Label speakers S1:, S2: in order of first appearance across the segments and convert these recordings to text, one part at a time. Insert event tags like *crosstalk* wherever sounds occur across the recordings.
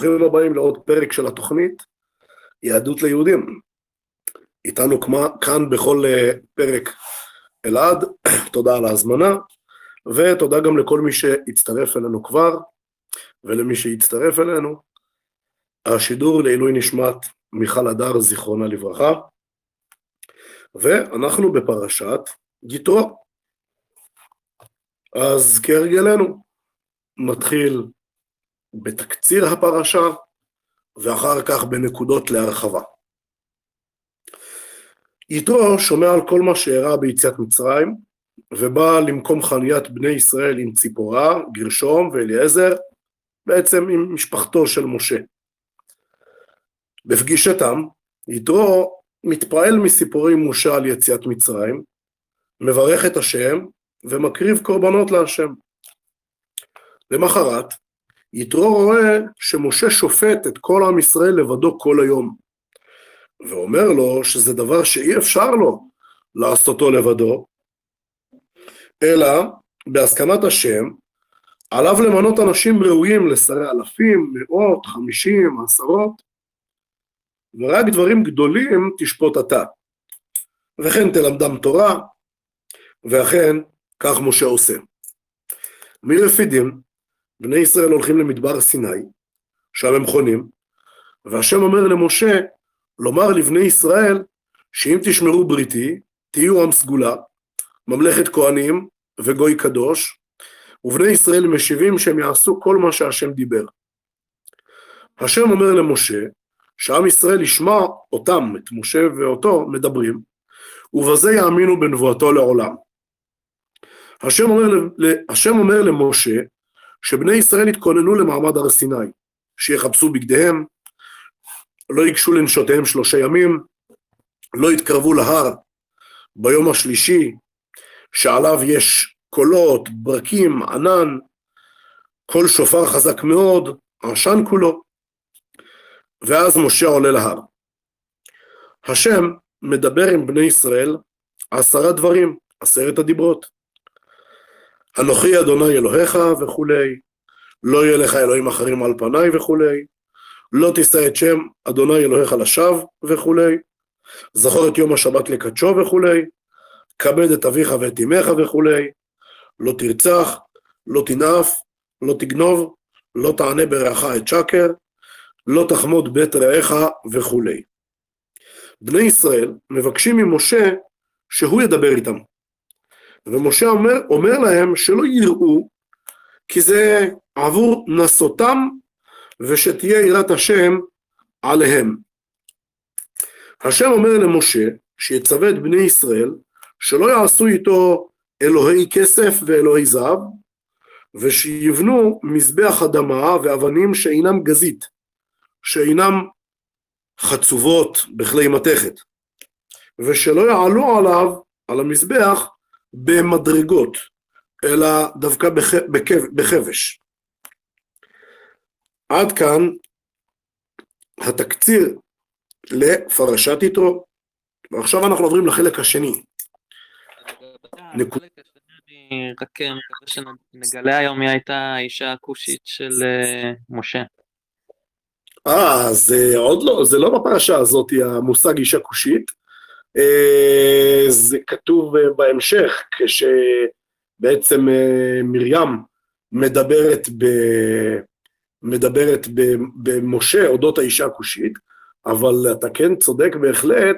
S1: ברוכים הבאים לעוד פרק של התוכנית יהדות ליהודים. איתנו כאן בכל אה, פרק אלעד, *clears throat* תודה על ההזמנה, ותודה גם לכל מי שהצטרף אלינו כבר, ולמי שהצטרף אלינו. השידור לעילוי נשמת מיכל הדר, זיכרונה לברכה, ואנחנו בפרשת יתרו. אז כהרגלנו, נתחיל בתקציר הפרשה, ואחר כך בנקודות להרחבה. יתרו שומע על כל מה שאירע ביציאת מצרים, ובא למקום חניית בני ישראל עם ציפורה, גרשום ואליעזר, בעצם עם משפחתו של משה. בפגישתם, יתרו מתפעל מסיפורי משה על יציאת מצרים, מברך את השם ומקריב קורבנות להשם. למחרת, יתרו רואה שמשה שופט את כל עם ישראל לבדו כל היום, ואומר לו שזה דבר שאי אפשר לו לעשותו לבדו, אלא בהסכמת השם, עליו למנות אנשים ראויים לשרי אלפים, מאות, חמישים, עשרות, ורק דברים גדולים תשפוט אתה. וכן תלמדם תורה, ואכן כך משה עושה. מרפידים, בני ישראל הולכים למדבר סיני, שם הם חונים, והשם אומר למשה, לומר לבני ישראל, שאם תשמרו בריתי, תהיו עם סגולה, ממלכת כהנים וגוי קדוש, ובני ישראל משיבים שהם יעשו כל מה שהשם דיבר. השם אומר למשה, שעם ישראל ישמע אותם, את משה ואותו, מדברים, ובזה יאמינו בנבואתו לעולם. השם אומר, השם אומר למשה, שבני ישראל יתכוננו למעמד הר סיני, שיחפשו בגדיהם, לא ייגשו לנשותיהם שלושה ימים, לא יתקרבו להר ביום השלישי, שעליו יש קולות, ברקים, ענן, קול שופר חזק מאוד, עשן כולו. ואז משה עולה להר. השם מדבר עם בני ישראל עשרה דברים, עשרת הדיברות. אנוכי אדוני אלוהיך וכולי, לא יהיה לך אלוהים אחרים על פניי וכולי, לא תישא את שם אדוני אלוהיך לשווא וכולי, זכור את יום השבת לקדשו וכולי, כבד את אביך ואת אמך וכולי, לא תרצח, לא תנאף, לא תגנוב, לא תענה ברעך את שקר, לא תחמוד בית רעך וכולי. בני ישראל מבקשים ממשה שהוא ידבר איתם. ומשה אומר, אומר להם שלא יראו, כי זה עבור נסותם, ושתהיה יראת השם עליהם. השם אומר למשה, שיצווה את בני ישראל, שלא יעשו איתו אלוהי כסף ואלוהי זהב, ושיבנו מזבח אדמה ואבנים שאינם גזית, שאינם חצובות בכלי מתכת, ושלא יעלו עליו, על המזבח, במדרגות, אלא דווקא בחבש. עד כאן התקציר לפרשת יתרו, ועכשיו אנחנו עוברים לחלק השני.
S2: רק מקווה שנגלה היום מי הייתה האישה הכושית של אה, משה.
S1: אה, זה עוד לא, זה לא בפרשה הזאת המושג אישה כושית, אה, זה כתוב אה, בהמשך, כשבעצם אה, מרים מדברת, ב, מדברת במשה אודות האישה הכושית, אבל אתה כן צודק בהחלט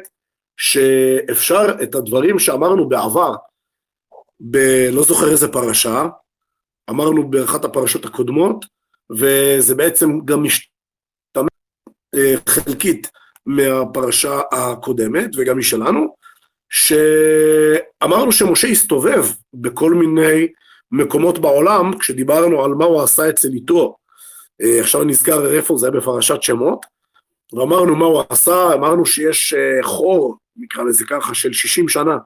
S1: שאפשר את הדברים שאמרנו בעבר, ב... לא זוכר איזה פרשה, אמרנו באחת הפרשות הקודמות, וזה בעצם גם משתמש חלקית מהפרשה הקודמת וגם משלנו, שאמרנו שמשה הסתובב בכל מיני מקומות בעולם, כשדיברנו על מה הוא עשה אצל יתרו. אה, עכשיו נזכר איפה זה היה בפרשת שמות, ואמרנו מה הוא עשה, אמרנו שיש אה, חור, נקרא לזה ככה, של 60 שנה,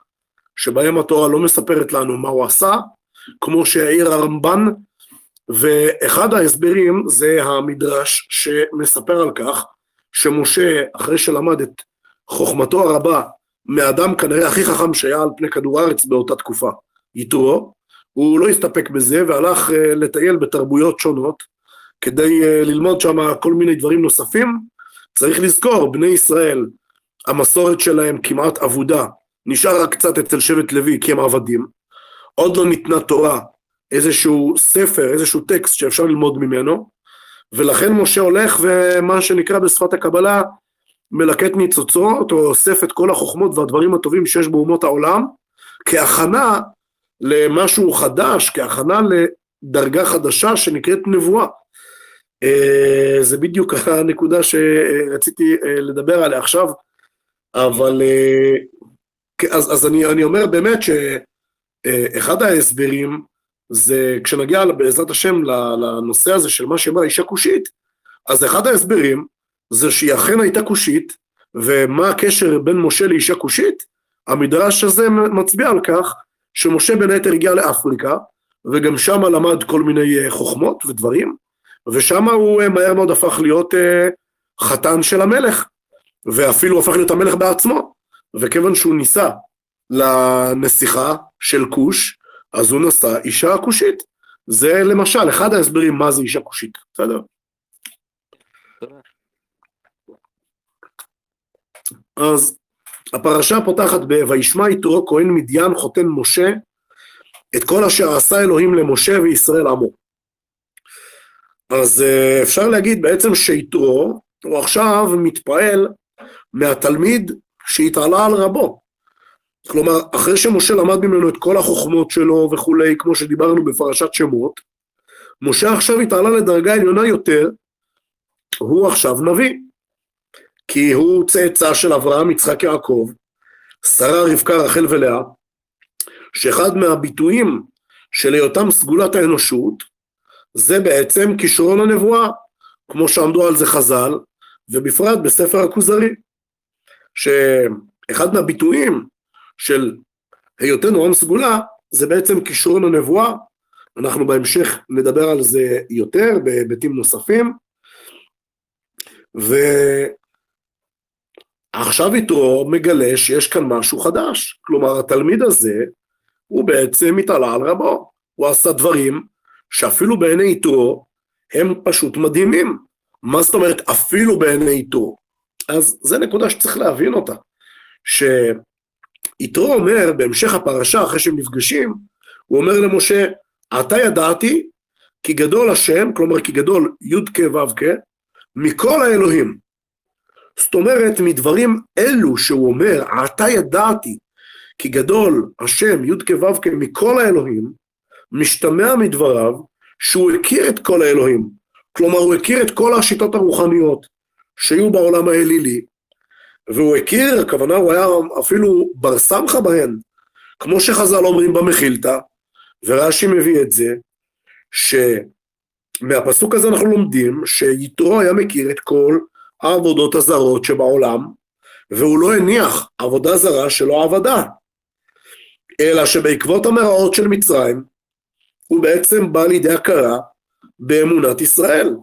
S1: שבהם התורה לא מספרת לנו מה הוא עשה, כמו שהעיר הרמב"ן, ואחד ההסברים זה המדרש שמספר על כך שמשה, אחרי שלמד את חוכמתו הרבה מאדם כנראה הכי חכם שהיה על פני כדור הארץ באותה תקופה, יתרו, הוא לא הסתפק בזה והלך אה, לטייל בתרבויות שונות, כדי אה, ללמוד שם כל מיני דברים נוספים, צריך לזכור, בני ישראל, המסורת שלהם כמעט אבודה, נשאר רק קצת אצל שבט לוי כי הם עבדים, עוד לא ניתנה תורה, איזשהו ספר, איזשהו טקסט שאפשר ללמוד ממנו, ולכן משה הולך ומה שנקרא בשפת הקבלה מלקט ניצוצות או אוסף את כל החוכמות והדברים הטובים שיש באומות העולם כהכנה למשהו חדש, כהכנה לדרגה חדשה שנקראת נבואה. אה, זה בדיוק הנקודה שרציתי אה, לדבר עליה עכשיו, אבל אה, אז, אז אני, אני אומר באמת שאחד ההסברים זה כשנגיע בעזרת השם לנושא הזה של מה שאמרה אישה כושית, אז אחד ההסברים זה שהיא אכן הייתה כושית, ומה הקשר בין משה לאישה כושית? המדרש הזה מצביע על כך שמשה בין היתר הגיע לאפריקה, וגם שם למד כל מיני אה, חוכמות ודברים, ושם הוא אה, מהר מאוד הפך להיות אה, חתן של המלך, ואפילו הפך להיות המלך בעצמו, וכיוון שהוא נישא לנסיכה של כוש, אז הוא נשא אישה כושית. זה למשל אחד ההסברים מה זה אישה כושית, בסדר? אז הפרשה פותחת ב"וישמע יתרו כהן מדיין חותן משה את כל אשר עשה אלוהים למשה וישראל עמו". אז אה, אפשר להגיד בעצם שיתרו הוא עכשיו מתפעל מהתלמיד שהתעלה על רבו. כלומר, אחרי שמשה למד ממנו את כל החוכמות שלו וכולי, כמו שדיברנו בפרשת שמות, משה עכשיו התעלה לדרגה עליונה יותר, הוא עכשיו נביא. כי הוא צאצא של אברהם, יצחק, יעקב, שרה, רבקה, רחל ולאה, שאחד מהביטויים של היותם סגולת האנושות, זה בעצם כישרון הנבואה, כמו שעמדו על זה חז"ל, ובפרט בספר הכוזרי, שאחד מהביטויים של היותנו עם סגולה, זה בעצם כישרון הנבואה, אנחנו בהמשך נדבר על זה יותר בהיבטים נוספים, ועכשיו יתרו מגלה שיש כאן משהו חדש, כלומר התלמיד הזה הוא בעצם התעלה על רבו, הוא עשה דברים שאפילו בעיני יתרו הם פשוט מדהימים. מה זאת אומרת אפילו בעיני יתרו? אז זו נקודה שצריך להבין אותה, שיתרו אומר בהמשך הפרשה, אחרי שהם נפגשים, הוא אומר למשה, אתה ידעתי כי גדול השם, כלומר כי גדול י"ק ו"ק, מכל האלוהים. זאת אומרת, מדברים אלו שהוא אומר, אתה ידעתי כי גדול השם י"ק ו"ק מכל האלוהים, משתמע מדבריו שהוא הכיר את כל האלוהים. כלומר, הוא הכיר את כל השיטות הרוחניות שהיו בעולם האלילי, והוא הכיר, הכוונה הוא היה אפילו בר סמכה בהן, כמו שחז"ל אומרים במחילתא, ורש"י מביא את זה, שמהפסוק הזה אנחנו לומדים שיתרו היה מכיר את כל העבודות הזרות שבעולם, והוא לא הניח עבודה זרה שלא עבדה, אלא שבעקבות המראות של מצרים, הוא בעצם בא לידי הכרה באמונת ישראל.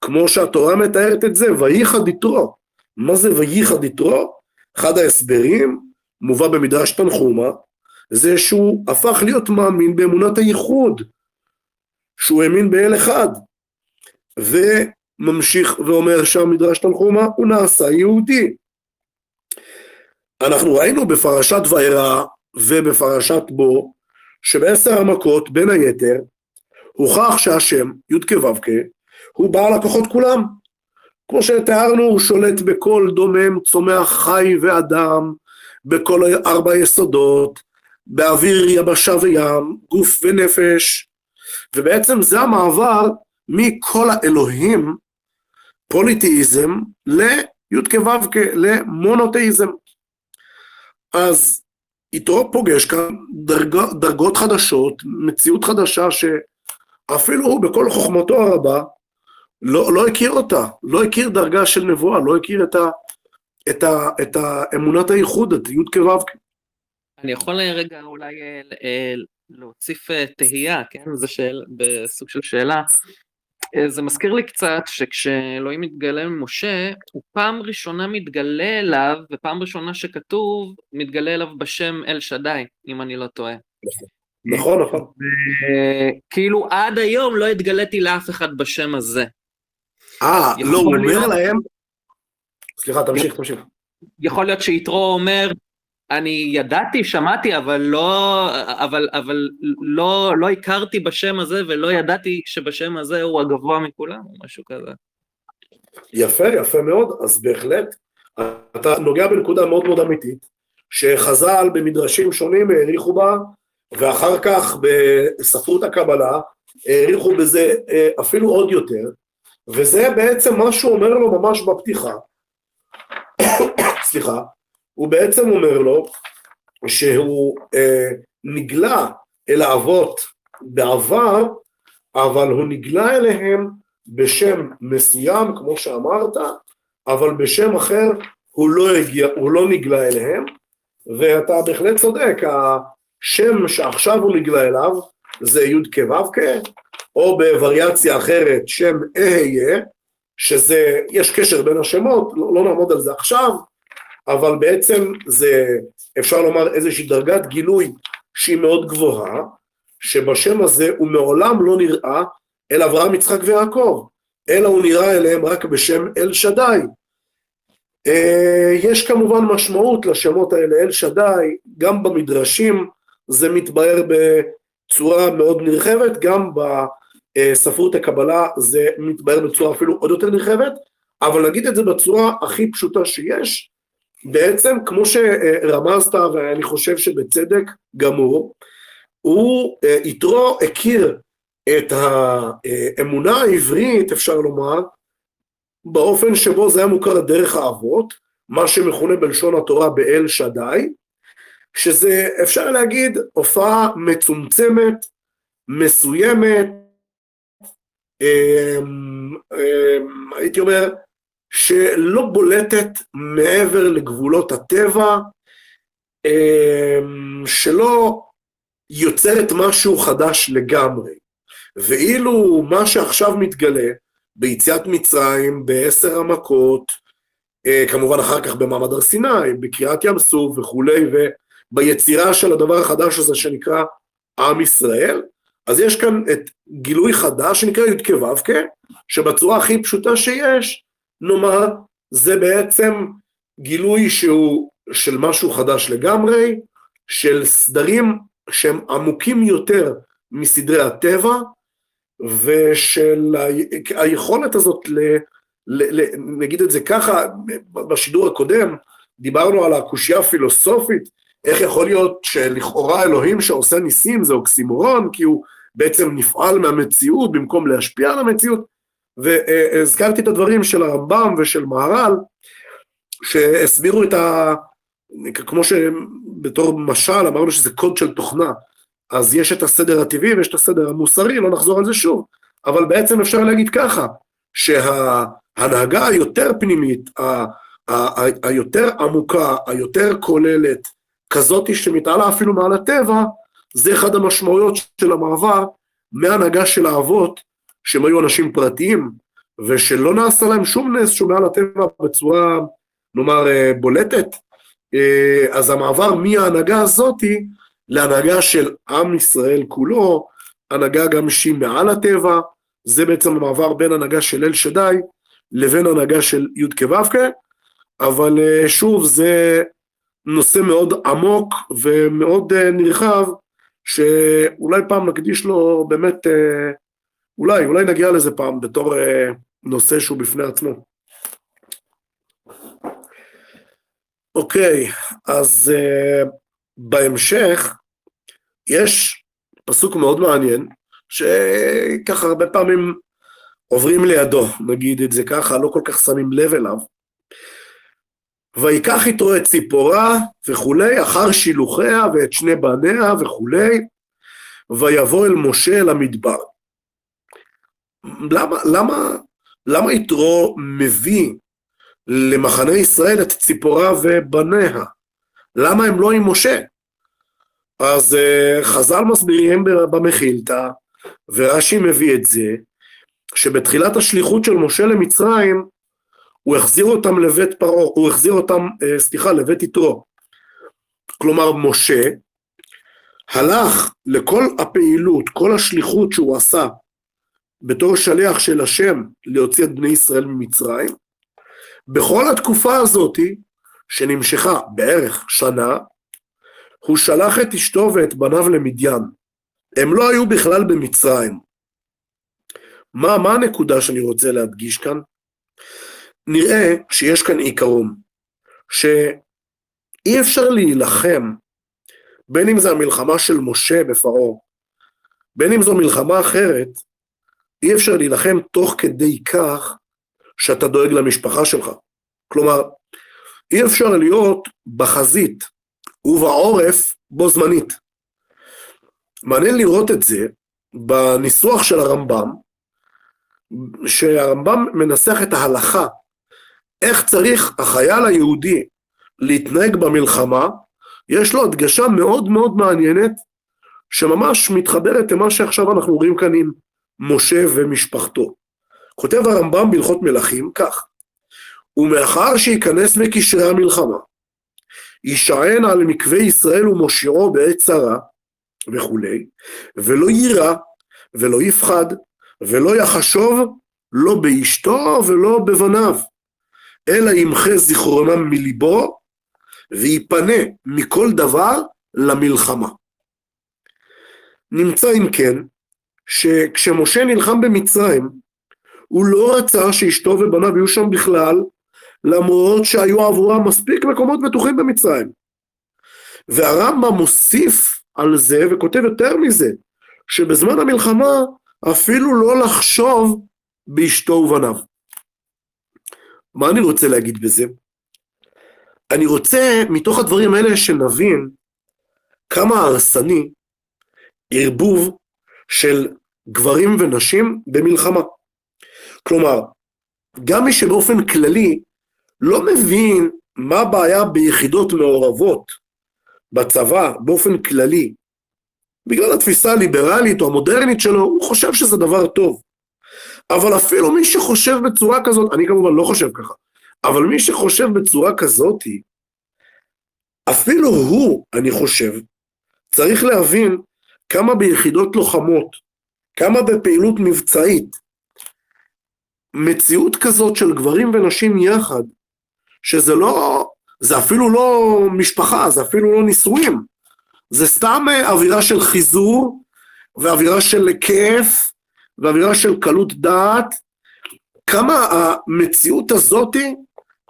S1: כמו שהתורה מתארת את זה, וייחד יתרו. מה זה וייחד יתרו? אחד ההסברים, מובא במדרש תנחומה, זה שהוא הפך להיות מאמין באמונת הייחוד, שהוא האמין באל אחד, וממשיך ואומר שם מדרש תנחומה, הוא נעשה יהודי. אנחנו ראינו בפרשת וירא ובפרשת בו, שבעשר המכות, בין היתר, הוכח שהשם, י"ק ו"ק, הוא בעל הכוחות כולם. כמו שתיארנו, הוא שולט בכל דומם, צומח חי ואדם, בכל ארבע יסודות, באוויר, יבשה וים, גוף ונפש, ובעצם זה המעבר מכל האלוהים, פוליתאיזם, לי"ק ו"ק, למונותאיזם. אז איתו פוגש כאן דרג, דרגות חדשות, מציאות חדשה שאפילו הוא בכל חוכמתו הרבה לא, לא הכיר אותה, לא הכיר דרגה של נבואה, לא הכיר את, ה, את, ה, את האמונת הייחוד, את י' כו'.
S2: אני יכול רגע אולי אה, להוסיף אה, תהייה, כן? זה שאל, בסוג של שאלה. אה, זה מזכיר לי קצת שכשאלוהים מתגלה למשה, הוא פעם ראשונה מתגלה אליו, ופעם ראשונה שכתוב, מתגלה אליו בשם אל שדי, אם אני לא טועה.
S1: נכון, נכון.
S2: כאילו עד היום לא התגליתי לאף אחד בשם הזה.
S1: אה, לא, הוא אומר להם... סליחה, תמשיך, תמשיך.
S2: יכול להיות שיתרו אומר, אני ידעתי, שמעתי, אבל לא, אבל, אבל לא, לא הכרתי בשם הזה ולא ידעתי שבשם הזה הוא הגבוה מכולם, או משהו כזה.
S1: יפה, יפה מאוד, אז בהחלט, אתה נוגע בנקודה מאוד מאוד אמיתית, שחז"ל במדרשים שונים העריכו בה, ואחר כך בספרות הקבלה העריכו בזה אה, אפילו עוד יותר, וזה בעצם מה שהוא אומר לו ממש בפתיחה. *coughs* סליחה, הוא בעצם אומר לו שהוא אה, נגלה אל האבות בעבר, אבל הוא נגלה אליהם בשם מסוים, כמו שאמרת, אבל בשם אחר הוא לא, הגיע, הוא לא נגלה אליהם, ואתה בהחלט צודק, השם שעכשיו הוא נגלה אליו זה י"ק ו"ק, או בווריאציה אחרת שם אהיה, שזה, יש קשר בין השמות, לא, לא נעמוד על זה עכשיו, אבל בעצם זה, אפשר לומר, איזושהי דרגת גילוי שהיא מאוד גבוהה, שבשם הזה הוא מעולם לא נראה אל אברהם, יצחק ויעקב, אלא הוא נראה אליהם רק בשם אל שדי. אה, יש כמובן משמעות לשמות האלה, אל שדי, גם במדרשים זה מתבהר בצורה מאוד נרחבת, גם בספרות הקבלה זה מתבהר בצורה אפילו עוד יותר נרחבת, אבל נגיד את זה בצורה הכי פשוטה שיש, בעצם כמו שרמזת ואני חושב שבצדק גמור, הוא אה, יתרו הכיר את האמונה העברית אפשר לומר באופן שבו זה היה מוכר דרך האבות, מה שמכונה בלשון התורה באל שדי, שזה אפשר להגיד הופעה מצומצמת, מסוימת, הייתי אומר שלא בולטת מעבר לגבולות הטבע, אמ, שלא יוצרת משהו חדש לגמרי. ואילו מה שעכשיו מתגלה ביציאת מצרים, בעשר המכות, אה, כמובן אחר כך במעמד הר סיני, בקריאת ים סוף וכולי, וביצירה של הדבר החדש הזה שנקרא עם ישראל, אז יש כאן את גילוי חדש שנקרא י"ק ו"ק, שבצורה הכי פשוטה שיש, נאמר, זה בעצם גילוי שהוא של משהו חדש לגמרי, של סדרים שהם עמוקים יותר מסדרי הטבע, ושל היכולת הזאת, ל, ל, ל, נגיד את זה ככה, בשידור הקודם, דיברנו על הקושייה הפילוסופית, איך יכול להיות שלכאורה אלוהים שעושה ניסים זה אוקסימורון, כי הוא בעצם נפעל מהמציאות במקום להשפיע על המציאות, והזכרתי את הדברים של הרמב"ם ושל מהר"ל, שהסבירו את ה... כמו שבתור משל אמרנו שזה קוד של תוכנה, אז יש את הסדר הטבעי ויש את הסדר המוסרי, לא נחזור על זה שוב, אבל בעצם אפשר להגיד ככה, שההנהגה היותר פנימית, היותר עמוקה, היותר כוללת, כזאת שמתעלה אפילו מעל הטבע, זה אחד המשמעויות של המעבר מהנהגה של האבות, שהם היו אנשים פרטיים, ושלא נעשה להם שום נס שהוא מעל הטבע בצורה, נאמר, אה, בולטת, אה, אז המעבר מההנהגה הזאתי להנהגה של עם ישראל כולו, הנהגה גם שהיא מעל הטבע, זה בעצם המעבר בין הנהגה של אל שדי לבין הנהגה של י' כו' אבל אה, שוב זה נושא מאוד עמוק ומאוד נרחב, שאולי פעם נקדיש לו באמת, אה, אולי, אולי נגיע לזה פעם בתור נושא שהוא בפני עצמו. אוקיי, אז בהמשך יש פסוק מאוד מעניין, שככה הרבה פעמים עוברים לידו, נגיד את זה ככה, לא כל כך שמים לב אליו. ויקח איתו את ציפורה וכולי, אחר שילוחיה ואת שני בניה וכולי, ויבוא אל משה אל המדבר. למה, למה, למה יתרו מביא למחנה ישראל את ציפורה ובניה? למה הם לא עם משה? אז uh, חז"ל מסבירים במחילתא, ורש"י מביא את זה, שבתחילת השליחות של משה למצרים, הוא החזיר אותם לבית פרעה, הוא החזיר אותם, uh, סליחה, לבית יתרו. כלומר, משה הלך לכל הפעילות, כל השליחות שהוא עשה בתור שליח של השם להוציא את בני ישראל ממצרים, בכל התקופה הזאת, שנמשכה בערך שנה, הוא שלח את אשתו ואת בניו למדיין. הם לא היו בכלל במצרים. מה, מה הנקודה שאני רוצה להדגיש כאן? נראה שיש כאן עיקרון, שאי אפשר להילחם, בין אם זו המלחמה של משה בפרעה, בין אם זו מלחמה אחרת, אי אפשר להילחם תוך כדי כך שאתה דואג למשפחה שלך. כלומר, אי אפשר להיות בחזית ובעורף בו זמנית. מעניין לראות את זה בניסוח של הרמב"ם, שהרמב"ם מנסח את ההלכה, איך צריך החייל היהודי להתנהג במלחמה, יש לו הדגשה מאוד מאוד מעניינת, שממש מתחברת למה שעכשיו אנחנו רואים כאן עם משה ומשפחתו. כותב הרמב"ם בהלכות מלכים כך: ומאחר שייכנס מקשרי המלחמה, יישען על מקווה ישראל ומושיעו בעת צרה וכולי, ולא יירא ולא יפחד ולא יחשוב לא באשתו ולא בבניו, אלא ימחה זיכרונם מליבו ויפנה מכל דבר למלחמה. נמצא אם כן, שכשמשה נלחם במצרים, הוא לא רצה שאשתו ובניו יהיו שם בכלל, למרות שהיו עבורם מספיק מקומות בטוחים במצרים. והרמב"ם מוסיף על זה וכותב יותר מזה, שבזמן המלחמה אפילו לא לחשוב באשתו ובניו. מה אני רוצה להגיד בזה? אני רוצה מתוך הדברים האלה שנבין כמה הרסני ערבוב של גברים ונשים במלחמה. כלומר, גם מי שבאופן כללי לא מבין מה הבעיה ביחידות מעורבות בצבא באופן כללי, בגלל התפיסה הליברלית או המודרנית שלו, הוא חושב שזה דבר טוב. אבל אפילו מי שחושב בצורה כזאת, אני כמובן לא חושב ככה, אבל מי שחושב בצורה כזאת, אפילו הוא, אני חושב, צריך להבין כמה ביחידות לוחמות, כמה בפעילות מבצעית, מציאות כזאת של גברים ונשים יחד, שזה לא, זה אפילו לא משפחה, זה אפילו לא נישואים, זה סתם אה, אווירה של חיזור, ואווירה של כיף, ואווירה של קלות דעת, כמה המציאות הזאתי,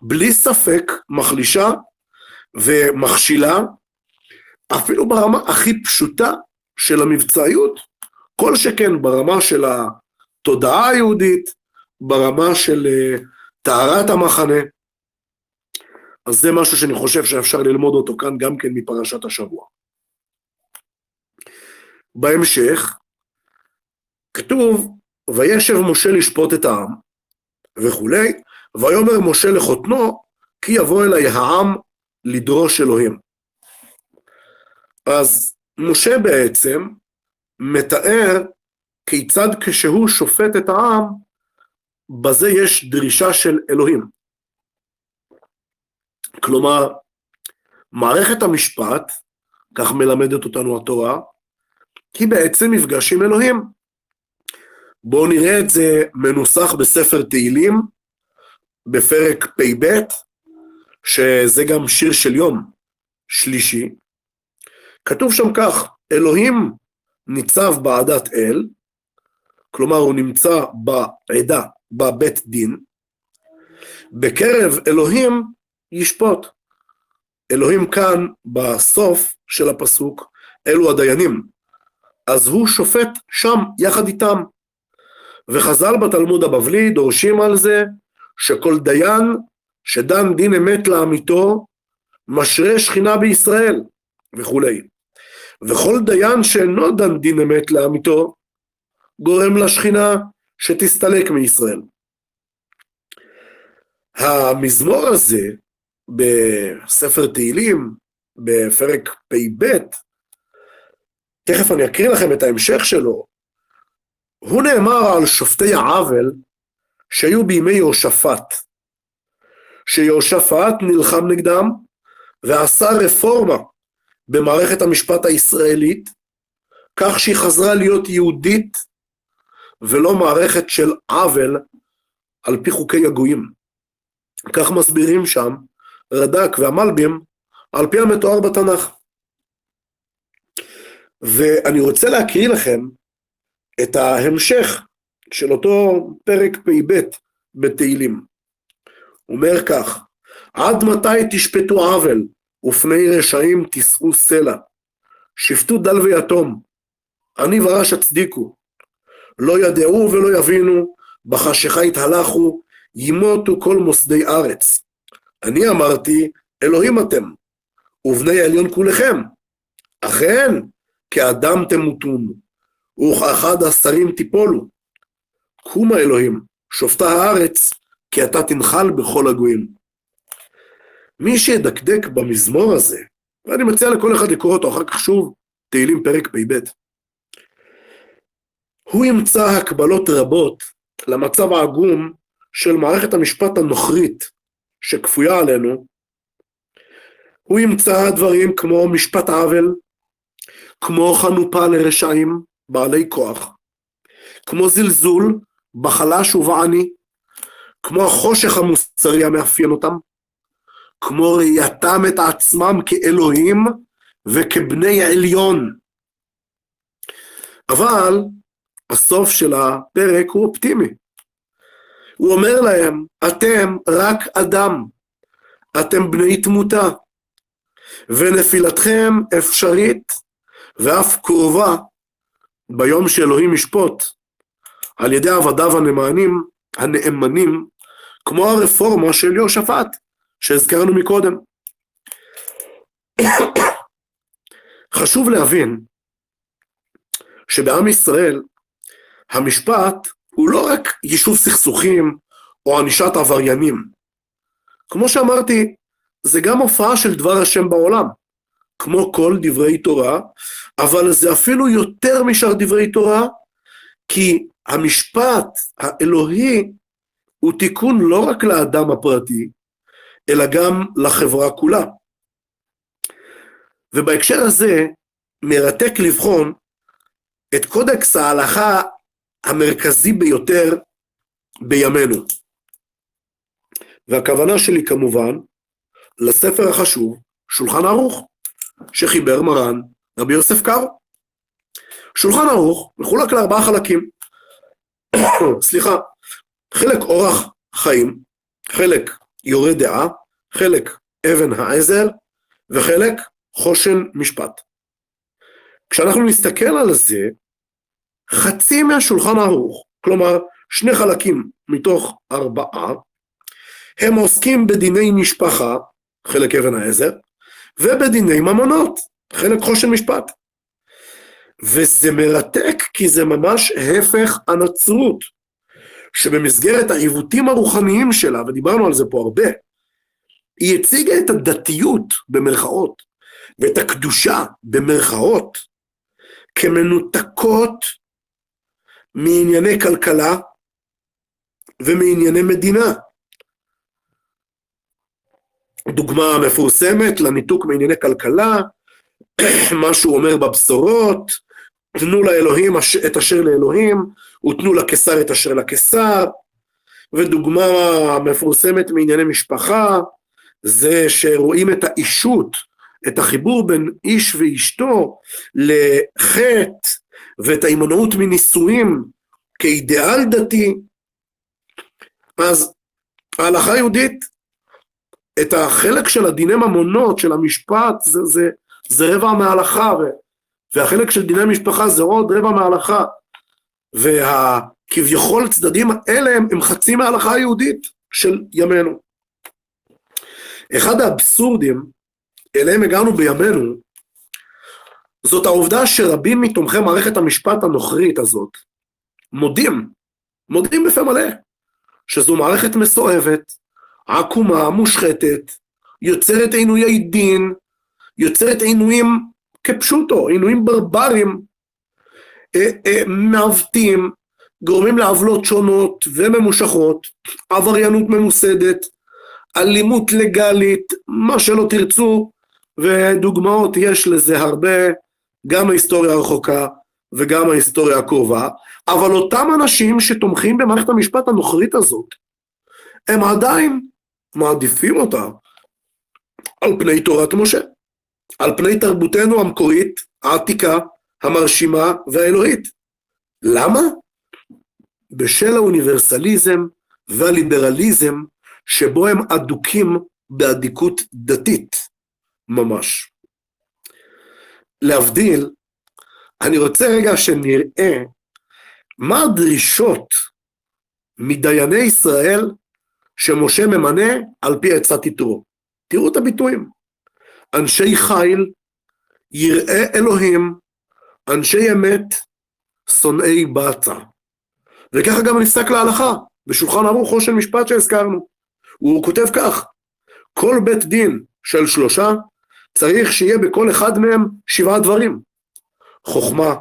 S1: בלי ספק, מחלישה ומכשילה, אפילו ברמה הכי פשוטה של המבצעיות, כל שכן ברמה של התודעה היהודית, ברמה של uh, טהרת המחנה. אז זה משהו שאני חושב שאפשר ללמוד אותו כאן גם כן מפרשת השבוע. בהמשך, כתוב, וישב משה לשפוט את העם, וכולי, ויאמר משה לחותנו, כי יבוא אלי העם לדרוש אלוהים. אז משה בעצם מתאר כיצד כשהוא שופט את העם, בזה יש דרישה של אלוהים. כלומר, מערכת המשפט, כך מלמדת אותנו התורה, היא בעצם מפגש עם אלוהים. בואו נראה את זה מנוסח בספר תהילים, בפרק פ"ב, שזה גם שיר של יום שלישי. כתוב שם כך, אלוהים ניצב בעדת אל, כלומר הוא נמצא בעדה, בבית דין, בקרב אלוהים ישפוט. אלוהים כאן בסוף של הפסוק, אלו הדיינים. אז הוא שופט שם יחד איתם. וחז"ל בתלמוד הבבלי דורשים על זה שכל דיין שדן דין אמת לעמיתו, משרה שכינה בישראל, וכולי. וכל דיין שאינו דן דין אמת לעמיתו, גורם לשכינה שתסתלק מישראל. המזמור הזה בספר תהילים, בפרק פ"ב, תכף אני אקריא לכם את ההמשך שלו, הוא נאמר על שופטי העוול שהיו בימי יהושפט, שיהושפט נלחם נגדם ועשה רפורמה במערכת המשפט הישראלית, כך שהיא חזרה להיות יהודית ולא מערכת של עוול על פי חוקי הגויים. כך מסבירים שם רד"ק והמלבים על פי המתואר בתנ"ך. ואני רוצה להקריא לכם את ההמשך של אותו פרק פ"ב בתהילים. אומר כך: עד מתי תשפטו עוול ופני רשעים תישאו סלע? שפטו דל ויתום, אני ורש הצדיקו. לא ידעו ולא יבינו, בחשיכה יתהלכו, ימותו כל מוסדי ארץ. אני אמרתי, אלוהים אתם, ובני העליון כולכם. אכן, כאדם תמותון, וכאחד השרים תיפולו. קומה אלוהים, שופטה הארץ, כי אתה תנחל בכל הגויים. מי שידקדק במזמור הזה, ואני מציע לכל אחד לקרוא אותו אחר כך שוב, תהילים פרק פ"ב, הוא ימצא הקבלות רבות למצב העגום של מערכת המשפט הנוכרית שכפויה עלינו, הוא ימצא דברים כמו משפט עוול, כמו חנופה לרשעים בעלי כוח, כמו זלזול בחלש ובעני, כמו החושך המוסרי המאפיין אותם, כמו ראייתם את עצמם כאלוהים וכבני עליון. אבל הסוף של הפרק הוא אופטימי. הוא אומר להם, אתם רק אדם, אתם בני תמותה, ונפילתכם אפשרית ואף קרובה ביום שאלוהים ישפוט על ידי עבדיו הנאמנים, הנאמנים, כמו הרפורמה של יהושפט, שהזכרנו מקודם. חשוב להבין שבעם ישראל המשפט הוא לא רק יישוב סכסוכים או ענישת עבריינים. כמו שאמרתי, זה גם הופעה של דבר השם בעולם, כמו כל דברי תורה, אבל זה אפילו יותר משאר דברי תורה, כי המשפט האלוהי הוא תיקון לא רק לאדם הפרטי, אלא גם לחברה כולה. ובהקשר הזה מרתק לבחון את קודקס ההלכה המרכזי ביותר בימינו. והכוונה שלי כמובן לספר החשוב שולחן ערוך, שחיבר מרן רבי יוסף קארו. שולחן ערוך מחולק לארבעה חלקים. *coughs* סליחה, חלק אורח חיים, חלק יורה דעה, חלק אבן העזר וחלק חושן משפט. כשאנחנו נסתכל על זה, חצי מהשולחן ערוך, כלומר שני חלקים מתוך ארבעה, הם עוסקים בדיני משפחה, חלק אבן העזר, ובדיני ממונות, חלק חושן משפט. וזה מרתק כי זה ממש הפך הנצרות, שבמסגרת העיוותים הרוחניים שלה, ודיברנו על זה פה הרבה, היא הציגה את הדתיות במרכאות, ואת הקדושה במרכאות, כמנותקות מענייני כלכלה ומענייני מדינה. דוגמה מפורסמת לניתוק מענייני כלכלה, מה שהוא אומר בבשורות, תנו לאלוהים את אשר לאלוהים, ותנו לקיסר את אשר לקיסר, ודוגמה מפורסמת מענייני משפחה, זה שרואים את האישות, את החיבור בין איש ואשתו לחטא ואת ההימנעות מנישואים כאידיאל דתי, אז ההלכה היהודית, את החלק של הדיני ממונות, של המשפט, זה, זה, זה רבע מההלכה, והחלק של דיני משפחה זה עוד רבע מההלכה. והכביכול צדדים האלה הם, הם חצי מההלכה היהודית של ימינו. אחד האבסורדים אליהם הגענו בימינו, זאת העובדה שרבים מתומכי מערכת המשפט הנוכרית הזאת מודים, מודים בפה מלא, שזו מערכת מסואבת, עקומה, מושחתת, יוצרת עינויי דין, יוצרת עינויים כפשוטו, עינויים ברברים, אה, אה, מעוותים, גורמים לעוולות שונות וממושכות, עבריינות ממוסדת, אלימות לגלית, מה שלא תרצו, ודוגמאות יש לזה הרבה, גם ההיסטוריה הרחוקה וגם ההיסטוריה הקרובה, אבל אותם אנשים שתומכים במערכת המשפט הנוכרית הזאת, הם עדיין מעדיפים אותה על פני תורת משה, על פני תרבותנו המקורית, העתיקה, המרשימה והאלוהית. למה? בשל האוניברסליזם והליברליזם שבו הם אדוקים באדיקות דתית ממש. להבדיל, אני רוצה רגע שנראה מה הדרישות מדייני ישראל שמשה ממנה על פי עצת יתרו. תראו את הביטויים. אנשי חיל, יראי אלוהים, אנשי אמת, שונאי בצע. וככה גם נפסק להלכה, בשולחן ערוך חושן משפט שהזכרנו. הוא כותב כך, כל בית דין של שלושה צריך שיהיה בכל אחד מהם שבעה דברים. חוכמה,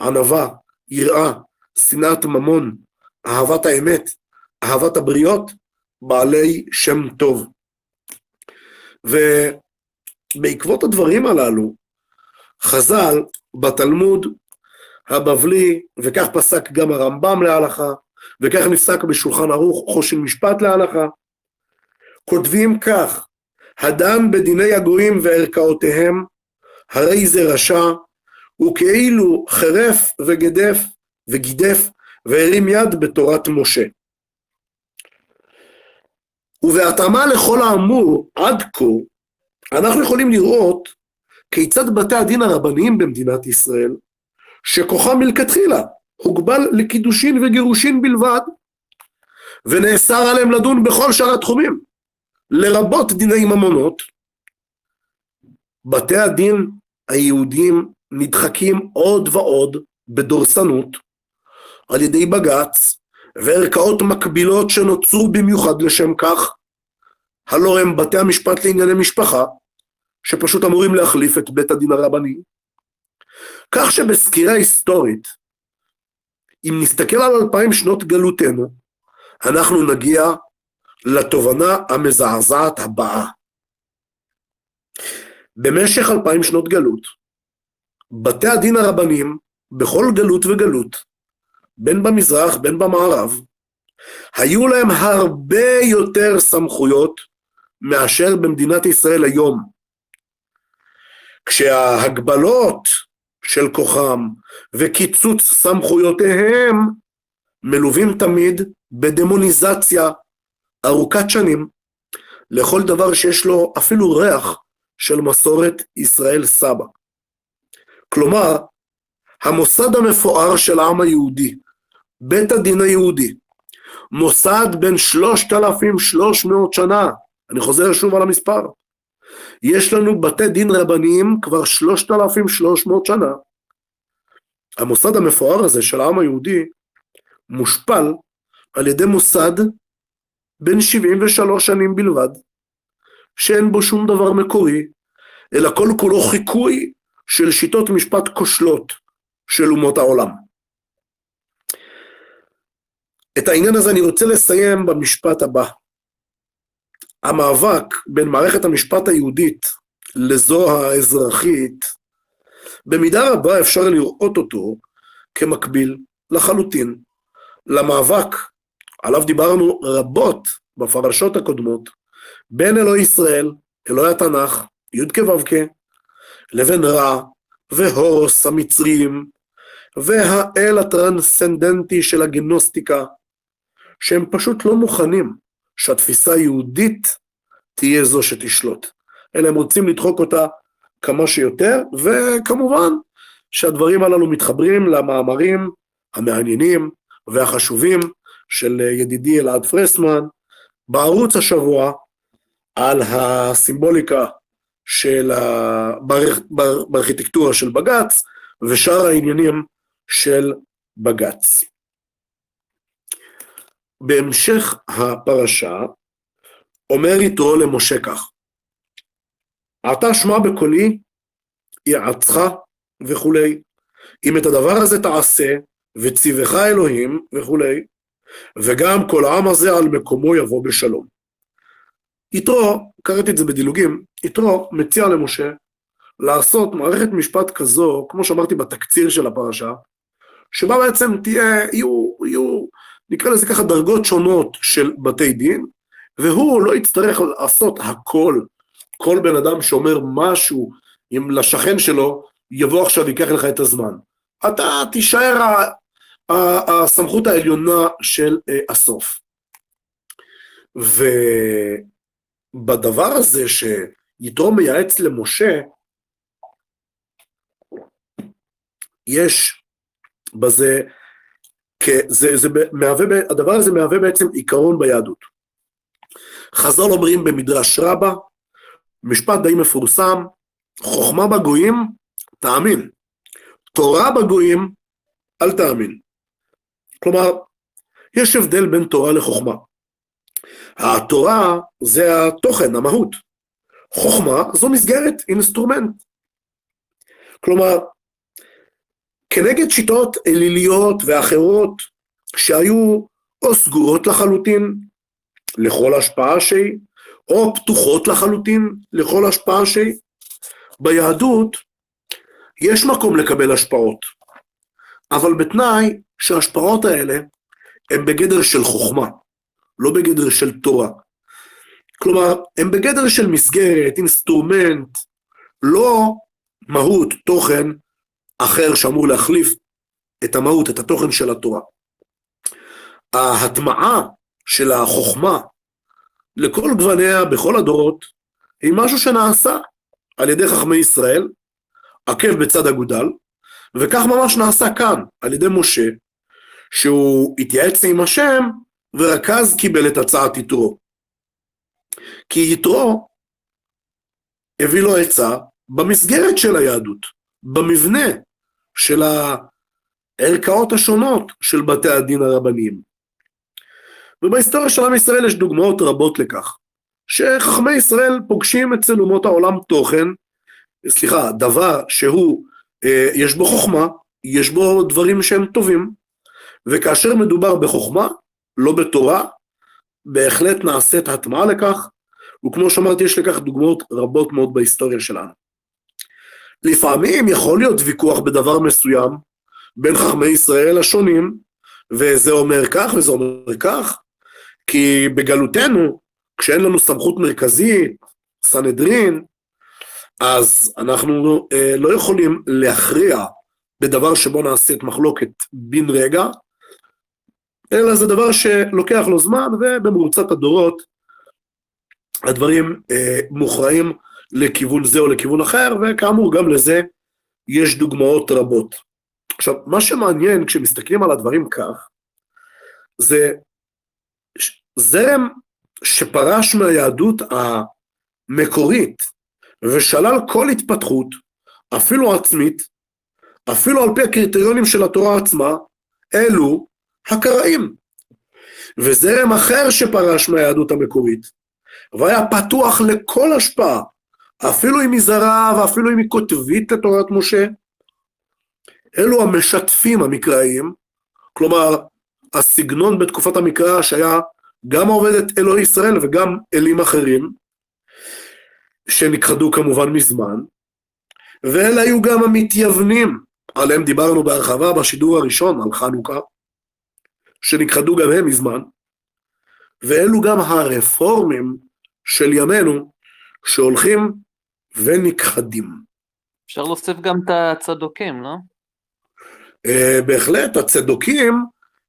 S1: ענווה, יראה, שנאת ממון, אהבת האמת, אהבת הבריות, בעלי שם טוב. ובעקבות הדברים הללו, חז"ל בתלמוד הבבלי, וכך פסק גם הרמב"ם להלכה, וכך נפסק בשולחן ערוך חושן משפט להלכה, כותבים כך, הדן בדיני הגויים וערכאותיהם, הרי זה רשע, וכאילו חרף וגדף וגידף והרים יד בתורת משה. ובהתאמה לכל האמור עד כה, אנחנו יכולים לראות כיצד בתי הדין הרבניים במדינת ישראל, שכוחם מלכתחילה הוגבל לקידושין וגירושין בלבד, ונאסר עליהם לדון בכל שאר התחומים, לרבות דיני ממונות, בתי הדין היהודיים נדחקים עוד ועוד בדורסנות על ידי בג"ץ וערכאות מקבילות שנוצרו במיוחד לשם כך, הלא הם בתי המשפט לענייני משפחה, שפשוט אמורים להחליף את בית הדין הרבני. כך שבסקירה היסטורית, אם נסתכל על אלפיים שנות גלותנו, אנחנו נגיע לתובנה המזעזעת הבאה. במשך אלפיים שנות גלות, בתי הדין הרבניים, בכל גלות וגלות, בין במזרח בין במערב, היו להם הרבה יותר סמכויות מאשר במדינת ישראל היום. כשההגבלות של כוחם וקיצוץ סמכויותיהם מלווים תמיד בדמוניזציה ארוכת שנים לכל דבר שיש לו אפילו ריח של מסורת ישראל סבא. כלומר, המוסד המפואר של העם היהודי, בית הדין היהודי, מוסד בן שלושת אלפים שלוש מאות שנה, אני חוזר שוב על המספר, יש לנו בתי דין רבניים כבר שלושת אלפים שלוש מאות שנה. המוסד המפואר הזה של העם היהודי מושפל על ידי מוסד בן 73 שנים בלבד, שאין בו שום דבר מקורי, אלא כל כולו חיקוי של שיטות משפט כושלות של אומות העולם. את העניין הזה אני רוצה לסיים במשפט הבא. המאבק בין מערכת המשפט היהודית לזו האזרחית, במידה רבה אפשר לראות אותו כמקביל לחלוטין למאבק עליו דיברנו רבות בפרשות הקודמות, בין אלוהי ישראל, אלוהי התנ"ך, י"ק ו"ק, לבין רע והורוס המצרים, והאל הטרנסצנדנטי של הגנוסטיקה, שהם פשוט לא מוכנים שהתפיסה היהודית תהיה זו שתשלוט, אלא הם רוצים לדחוק אותה כמה שיותר, וכמובן שהדברים הללו מתחברים למאמרים המעניינים והחשובים של ידידי אלעד פרסמן בערוץ השבוע על הסימבוליקה של ה... בארכיטקטורה של בג"ץ ושאר העניינים של בג"ץ. בהמשך הפרשה אומר יתרו למשה כך: אתה שמע בקולי, יעצך וכולי, אם את הדבר הזה תעשה, וציווך אלוהים וכולי, וגם כל העם הזה על מקומו יבוא בשלום. יתרו, קראתי את זה בדילוגים, יתרו מציע למשה לעשות מערכת משפט כזו, כמו שאמרתי בתקציר של הפרשה, שבה בעצם תהיה, יהיו, יהיו, נקרא לזה ככה, דרגות שונות של בתי דין, והוא לא יצטרך לעשות הכל. כל בן אדם שאומר משהו אם לשכן שלו, יבוא עכשיו ויקח לך את הזמן. אתה תישאר הסמכות העליונה של אה, הסוף. ובדבר הזה שיתרו מייעץ למשה, יש בזה, זה, זה מהווה, הדבר הזה מהווה בעצם עיקרון ביהדות. חז"ל אומרים במדרש רבה, משפט די מפורסם, חוכמה בגויים, תאמין. תורה בגויים, אל תאמין. כלומר, יש הבדל בין תורה לחוכמה. התורה זה התוכן, המהות. חוכמה זו מסגרת, אינסטרומנט. כלומר, כנגד שיטות אליליות ואחרות שהיו או סגורות לחלוטין לכל השפעה שהיא, או פתוחות לחלוטין לכל השפעה שהיא, ביהדות יש מקום לקבל השפעות, אבל בתנאי שההשפעות האלה הן בגדר של חוכמה, לא בגדר של תורה. כלומר, הן בגדר של מסגרת, אינסטרומנט, לא מהות, תוכן אחר שאמור להחליף את המהות, את התוכן של התורה. ההטמעה של החוכמה לכל גווניה בכל הדורות היא משהו שנעשה על ידי חכמי ישראל, עקב בצד אגודל, וכך ממש נעשה כאן על ידי משה, שהוא התייעץ עם השם ורק אז קיבל את הצעת יתרו. כי יתרו הביא לו עצה במסגרת של היהדות, במבנה של הערכאות השונות של בתי הדין הרבניים. ובהיסטוריה של עם ישראל יש דוגמאות רבות לכך. שחכמי ישראל פוגשים אצל אומות העולם תוכן, סליחה, דבר שהוא, אה, יש בו חוכמה, יש בו דברים שהם טובים, וכאשר מדובר בחוכמה, לא בתורה, בהחלט נעשית הטמעה לכך, וכמו שאמרתי, יש לכך דוגמאות רבות מאוד בהיסטוריה שלנו. לפעמים יכול להיות ויכוח בדבר מסוים בין חכמי ישראל השונים, וזה אומר כך וזה אומר כך, כי בגלותנו כשאין לנו סמכות מרכזית, סנהדרין, אז אנחנו אה, לא יכולים להכריע בדבר שבו נעשית מחלוקת בן רגע, אלא זה דבר שלוקח לו זמן, ובמרוצת הדורות הדברים אה, מוכרעים לכיוון זה או לכיוון אחר, וכאמור גם לזה יש דוגמאות רבות. עכשיו, מה שמעניין כשמסתכלים על הדברים כך, זה זרם שפרש מהיהדות המקורית ושלל כל התפתחות, אפילו עצמית, אפילו על פי הקריטריונים של התורה עצמה, אלו הקראים. וזרם אחר שפרש מהיהדות המקורית, והיה פתוח לכל השפעה, אפילו אם היא זרה ואפילו אם היא קוטבית לתורת משה, אלו המשתפים המקראיים, כלומר, הסגנון בתקופת המקרא שהיה גם עובדת אלוהי ישראל וגם אלים אחרים, שנכחדו כמובן מזמן, ואלה היו גם המתייוונים, עליהם דיברנו בהרחבה בשידור הראשון על חנוכה, שנכחדו גם הם מזמן, ואלו גם הרפורמים של ימינו, שהולכים ונכחדים.
S2: אפשר להוסיף גם את הצדוקים, לא?
S1: Uh, בהחלט, הצדוקים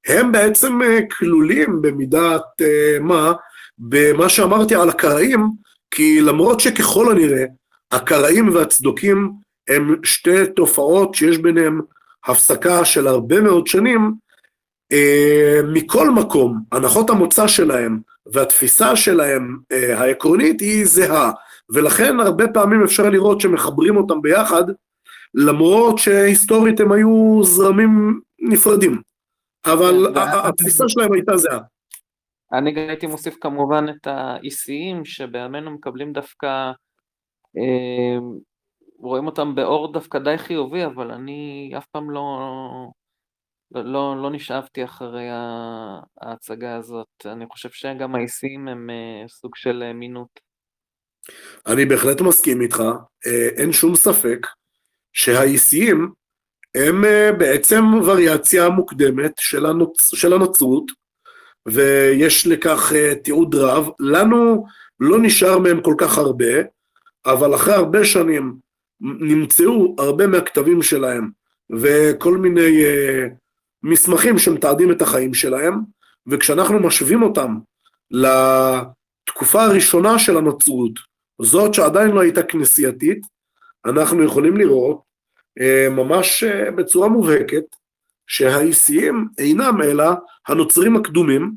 S1: הם בעצם אה, כלולים במידת uh, מה, במה שאמרתי על הקראים, כי למרות שככל הנראה הקראים והצדוקים הם שתי תופעות שיש ביניהם הפסקה של הרבה מאוד שנים, uh, מכל מקום, הנחות המוצא שלהם והתפיסה שלהם uh, העקרונית היא זהה, ולכן הרבה פעמים אפשר לראות שמחברים אותם ביחד, למרות שהיסטורית הם היו זרמים נפרדים. אבל כן, התפיסה שלהם הייתה זהה.
S2: אני גם הייתי מוסיף כמובן את האיסיים, שבימינו מקבלים דווקא, אה, רואים אותם באור דווקא די חיובי, אבל אני אף פעם לא, לא, לא, לא נשאבתי אחרי ההצגה הזאת. אני חושב שגם האיסיים הם אה, סוג של אה, מינות.
S1: אני בהחלט מסכים איתך, אה, אין שום ספק שהאיסיים הם בעצם וריאציה מוקדמת של, הנוצ... של הנצרות, ויש לכך תיעוד רב. לנו לא נשאר מהם כל כך הרבה, אבל אחרי הרבה שנים נמצאו הרבה מהכתבים שלהם וכל מיני מסמכים שמתעדים את החיים שלהם, וכשאנחנו משווים אותם לתקופה הראשונה של הנצרות, זאת שעדיין לא הייתה כנסייתית, אנחנו יכולים לראות uh, ממש uh, בצורה מובהקת שהאיסיים אינם אלא הנוצרים הקדומים,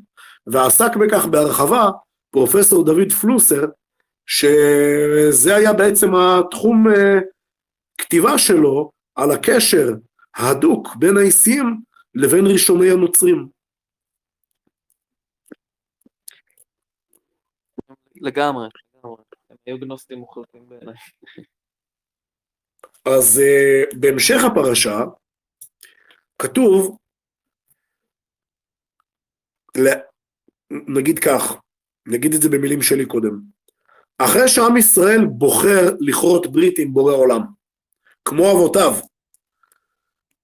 S1: ועסק בכך בהרחבה פרופסור דוד פלוסר, שזה היה בעצם התחום uh, כתיבה שלו על הקשר ההדוק בין האיסיים לבין ראשוני הנוצרים.
S2: לגמרי, לגמרי. הם היו גנוסטים מוחלטים בעיניי.
S1: אז uh, בהמשך הפרשה כתוב, נגיד כך, נגיד את זה במילים שלי קודם, אחרי שעם ישראל בוחר לכרות ברית עם בורא עולם, כמו אבותיו,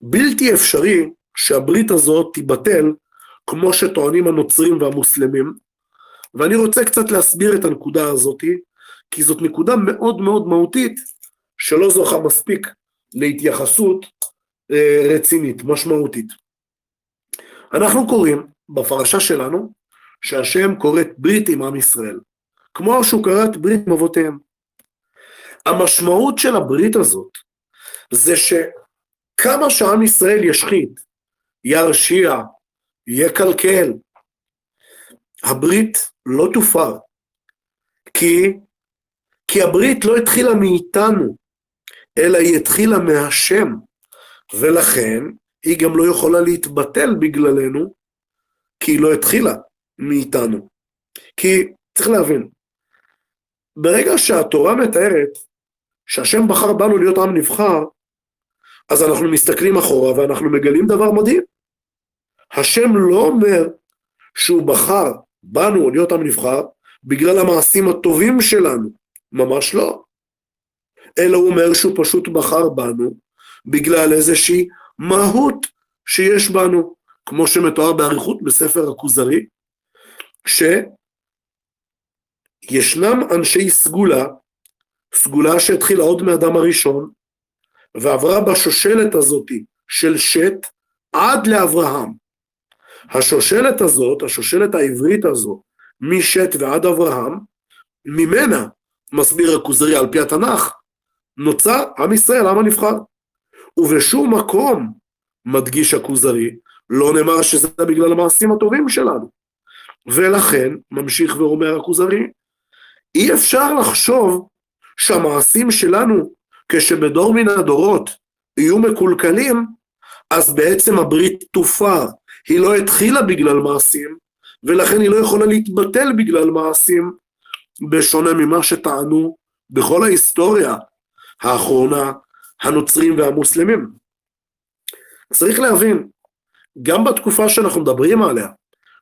S1: בלתי אפשרי שהברית הזאת תיבטל כמו שטוענים הנוצרים והמוסלמים, ואני רוצה קצת להסביר את הנקודה הזאת, כי זאת נקודה מאוד מאוד מהותית שלא זוכה מספיק להתייחסות אה, רצינית, משמעותית. אנחנו קוראים בפרשה שלנו שהשם כורת ברית עם עם ישראל, כמו שהוא כרת ברית עם אבותיהם. המשמעות של הברית הזאת זה שכמה שעם ישראל ישחית, ירשיע, יקלקל, הברית לא תופר. כי, כי הברית לא התחילה מאיתנו, אלא היא התחילה מהשם, ולכן היא גם לא יכולה להתבטל בגללנו, כי היא לא התחילה מאיתנו. כי צריך להבין, ברגע שהתורה מתארת שהשם בחר בנו להיות עם נבחר, אז אנחנו מסתכלים אחורה ואנחנו מגלים דבר מדהים. השם לא אומר שהוא בחר בנו להיות עם נבחר בגלל המעשים הטובים שלנו, ממש לא. אלא הוא אומר שהוא פשוט בחר בנו בגלל איזושהי מהות שיש בנו, כמו שמתואר באריכות בספר הכוזרי, שישנם אנשי סגולה, סגולה שהתחילה עוד מאדם הראשון, ועברה בשושלת הזאת של שת עד לאברהם. השושלת הזאת, השושלת העברית הזו, משת ועד אברהם, ממנה, מסביר הכוזרי על פי התנ"ך, נוצר עם ישראל, עם הנבחר. ובשום מקום, מדגיש הכוזרי, לא נאמר שזה בגלל המעשים הטובים שלנו. ולכן, ממשיך ואומר הכוזרי, אי אפשר לחשוב שהמעשים שלנו כשבדור מן הדורות יהיו מקולקלים, אז בעצם הברית תופר. היא לא התחילה בגלל מעשים, ולכן היא לא יכולה להתבטל בגלל מעשים, בשונה ממה שטענו בכל ההיסטוריה האחרונה הנוצרים והמוסלמים. צריך להבין, גם בתקופה שאנחנו מדברים עליה,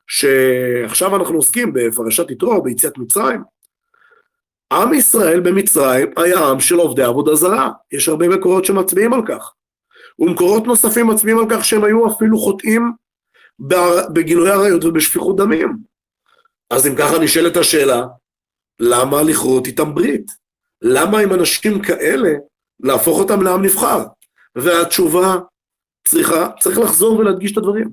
S1: שעכשיו אנחנו עוסקים בפרשת יתרו, ביציאת מצרים, עם ישראל במצרים היה עם של עובדי עבודה זרה, יש הרבה מקורות שמצביעים על כך. ומקורות נוספים מצביעים על כך שהם היו אפילו חוטאים בגילוי עריות ובשפיכות דמים. אז אם ככה נשאלת השאלה, למה לכרות איתם ברית? למה עם אנשים כאלה להפוך אותם לעם נבחר? והתשובה צריכה, צריך לחזור ולהדגיש את הדברים.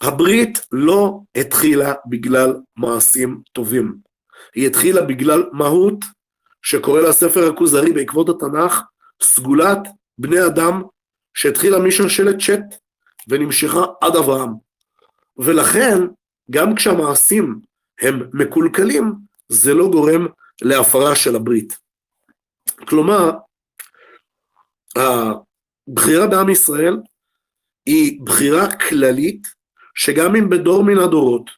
S1: הברית לא התחילה בגלל מעשים טובים. היא התחילה בגלל מהות שקורא לה ספר הכוזרי בעקבות התנ"ך, סגולת בני אדם שהתחילה משושלת שת ונמשכה עד אברהם. ולכן, גם כשהמעשים הם מקולקלים, זה לא גורם להפרה של הברית. כלומר, הבחירה בעם ישראל היא בחירה כללית, שגם אם בדור מן הדורות,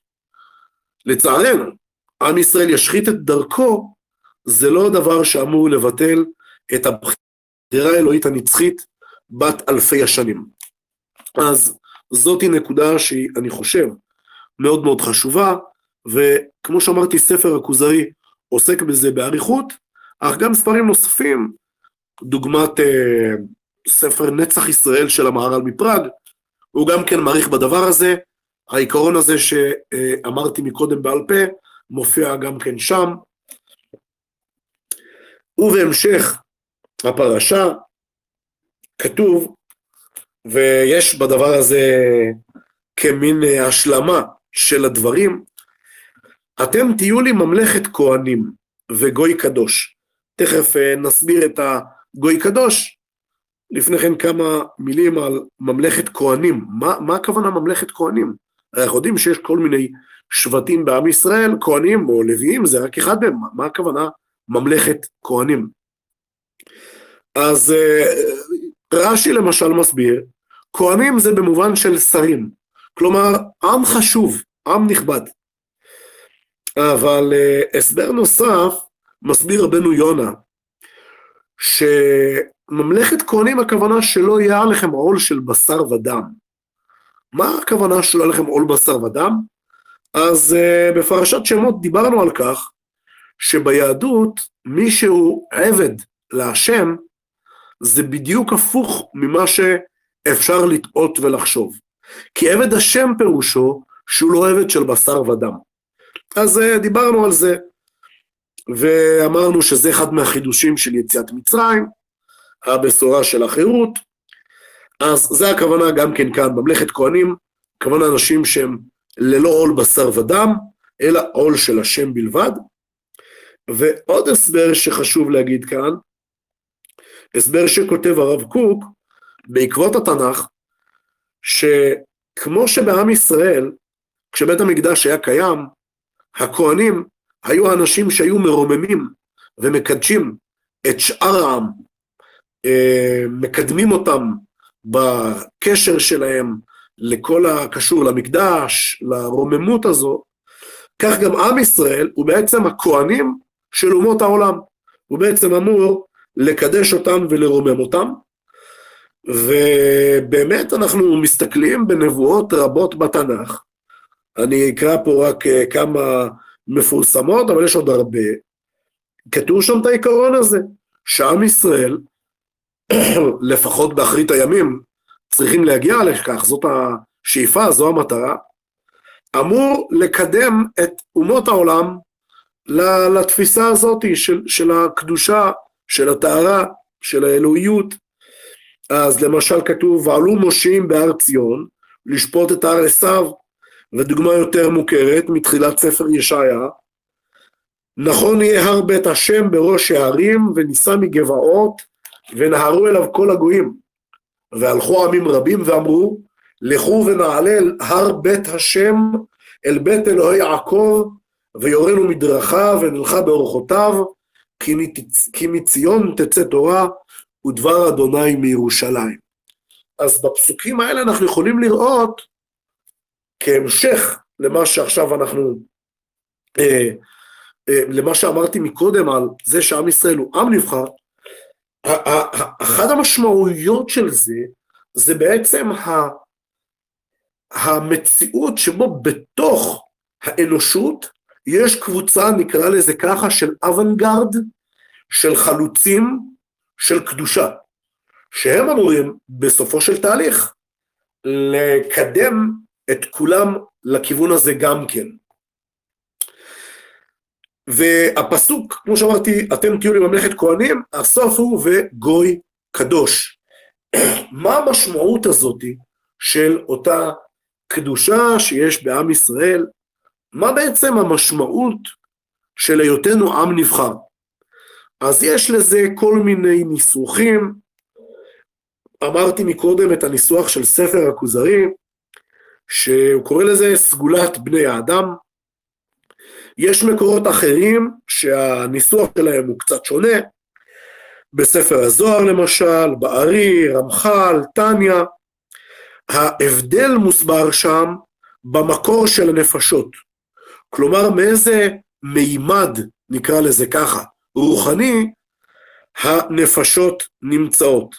S1: לצערנו, עם ישראל ישחית את דרכו, זה לא דבר שאמור לבטל את הבחירה האלוהית הנצחית בת אלפי השנים. אז זאתי נקודה שהיא, אני חושב, מאוד מאוד חשובה, וכמו שאמרתי, ספר הכוזרי עוסק בזה באריכות, אך גם ספרים נוספים, דוגמת אה, ספר נצח ישראל של המהר"ל מפראג, הוא גם כן מעריך בדבר הזה. העיקרון הזה שאמרתי מקודם בעל פה, מופיע גם כן שם. ובהמשך הפרשה כתוב, ויש בדבר הזה כמין השלמה של הדברים, אתם תהיו לי ממלכת כהנים וגוי קדוש. תכף אה, נסביר את הגוי קדוש. לפני כן כמה מילים על ממלכת כהנים. מה, מה הכוונה ממלכת כהנים? אנחנו יודעים שיש כל מיני שבטים בעם ישראל, כהנים או לוויים, זה רק אחד מהם. מה הכוונה ממלכת כהנים? אז אה, רש"י למשל מסביר, כהנים זה במובן של שרים. כלומר, עם חשוב, עם נכבד. אבל uh, הסבר נוסף מסביר רבנו יונה, שממלכת כהנים הכוונה שלא יהיה עליכם עול של בשר ודם. מה הכוונה שלא יהיה לכם עול בשר ודם? אז uh, בפרשת שמות דיברנו על כך שביהדות מי שהוא עבד להשם זה בדיוק הפוך ממה שאפשר לטעות ולחשוב. כי עבד השם פירושו שהוא לא עבד של בשר ודם. אז אה, דיברנו על זה, ואמרנו שזה אחד מהחידושים של יציאת מצרים, הבשורה של החירות, אז זה הכוונה גם כן כאן, ממלכת כהנים, כוונה אנשים שהם ללא עול בשר ודם, אלא עול של השם בלבד. ועוד הסבר שחשוב להגיד כאן, הסבר שכותב הרב קוק בעקבות התנ"ך, שכמו שבעם ישראל, כשבית המקדש היה קיים, הכהנים היו האנשים שהיו מרוממים ומקדשים את שאר העם, אה, מקדמים אותם בקשר שלהם לכל הקשור למקדש, לרוממות הזו, כך גם עם ישראל הוא בעצם הכהנים של אומות העולם. הוא בעצם אמור לקדש אותם ולרומם אותם. ובאמת אנחנו מסתכלים בנבואות רבות בתנ"ך, אני אקרא פה רק אה, כמה מפורסמות, אבל יש עוד הרבה. כתוב שם את העיקרון הזה, שעם ישראל, *clears throat* לפחות באחרית הימים, צריכים להגיע לכך, זאת השאיפה, זו המטרה, אמור לקדם את אומות העולם לתפיסה הזאת של, של הקדושה, של הטהרה, של האלוהיות. אז למשל כתוב, ועלו מושיעים בהר ציון, לשפוט את הר עשיו, ודוגמה יותר מוכרת מתחילת ספר ישעיה, נכון יהיה הר בית השם בראש הערים ונישא מגבעות ונהרו אליו כל הגויים והלכו עמים רבים ואמרו לכו ונעלה אל הר בית השם אל בית אלוהי יעקב ויורנו מדרכה ונלכה באורחותיו. כי מציון תצא תורה ודבר אדוני מירושלים. אז בפסוקים האלה אנחנו יכולים לראות כהמשך למה שעכשיו אנחנו, אה, אה, למה שאמרתי מקודם על זה שעם ישראל הוא עם נבחר, אחת המשמעויות של זה, זה בעצם ה, המציאות שבו בתוך האנושות יש קבוצה, נקרא לזה ככה, של אוונגרד, של חלוצים, של קדושה, שהם אמורים בסופו של תהליך לקדם את כולם לכיוון הזה גם כן. והפסוק, כמו שאמרתי, אתם תהיו לממלכת כהנים, הסוף הוא וגוי קדוש. *clears throat* מה המשמעות הזאת של אותה קדושה שיש בעם ישראל? מה בעצם המשמעות של היותנו עם נבחר? אז יש לזה כל מיני ניסוחים. אמרתי מקודם את הניסוח של ספר הכוזרי, שהוא קורא לזה סגולת בני האדם. יש מקורות אחרים שהניסוח שלהם הוא קצת שונה, בספר הזוהר למשל, בארי, רמח"ל, טניה. ההבדל מוסבר שם במקור של הנפשות. כלומר, מאיזה מימד, נקרא לזה ככה, רוחני, הנפשות נמצאות.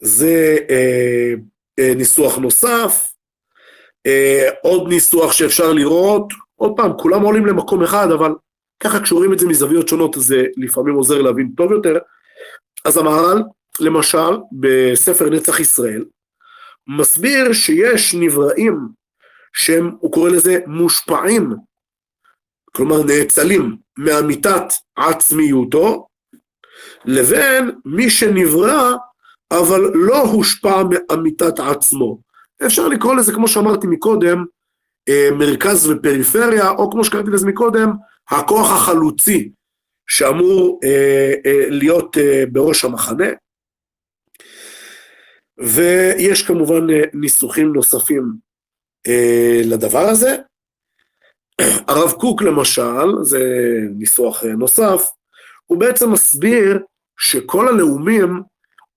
S1: זה אה, אה, ניסוח נוסף, עוד ניסוח שאפשר לראות, עוד פעם, כולם עולים למקום אחד, אבל ככה כשרואים את זה מזוויות שונות זה לפעמים עוזר להבין טוב יותר. אז המהר"ל, למשל, בספר נצח ישראל, מסביר שיש נבראים שהם, הוא קורא לזה מושפעים, כלומר נאצלים מאמיתת עצמיותו, לבין מי שנברא אבל לא הושפע מאמיתת עצמו. אפשר לקרוא לזה, כמו שאמרתי מקודם, אה, מרכז ופריפריה, או כמו שקראתי לזה מקודם, הכוח החלוצי שאמור אה, אה, להיות בראש המחנה. ויש כמובן ניסוחים נוספים לדבר הזה. הרב קוק למשל, זה ניסוח נוסף, הוא בעצם מסביר שכל הלאומים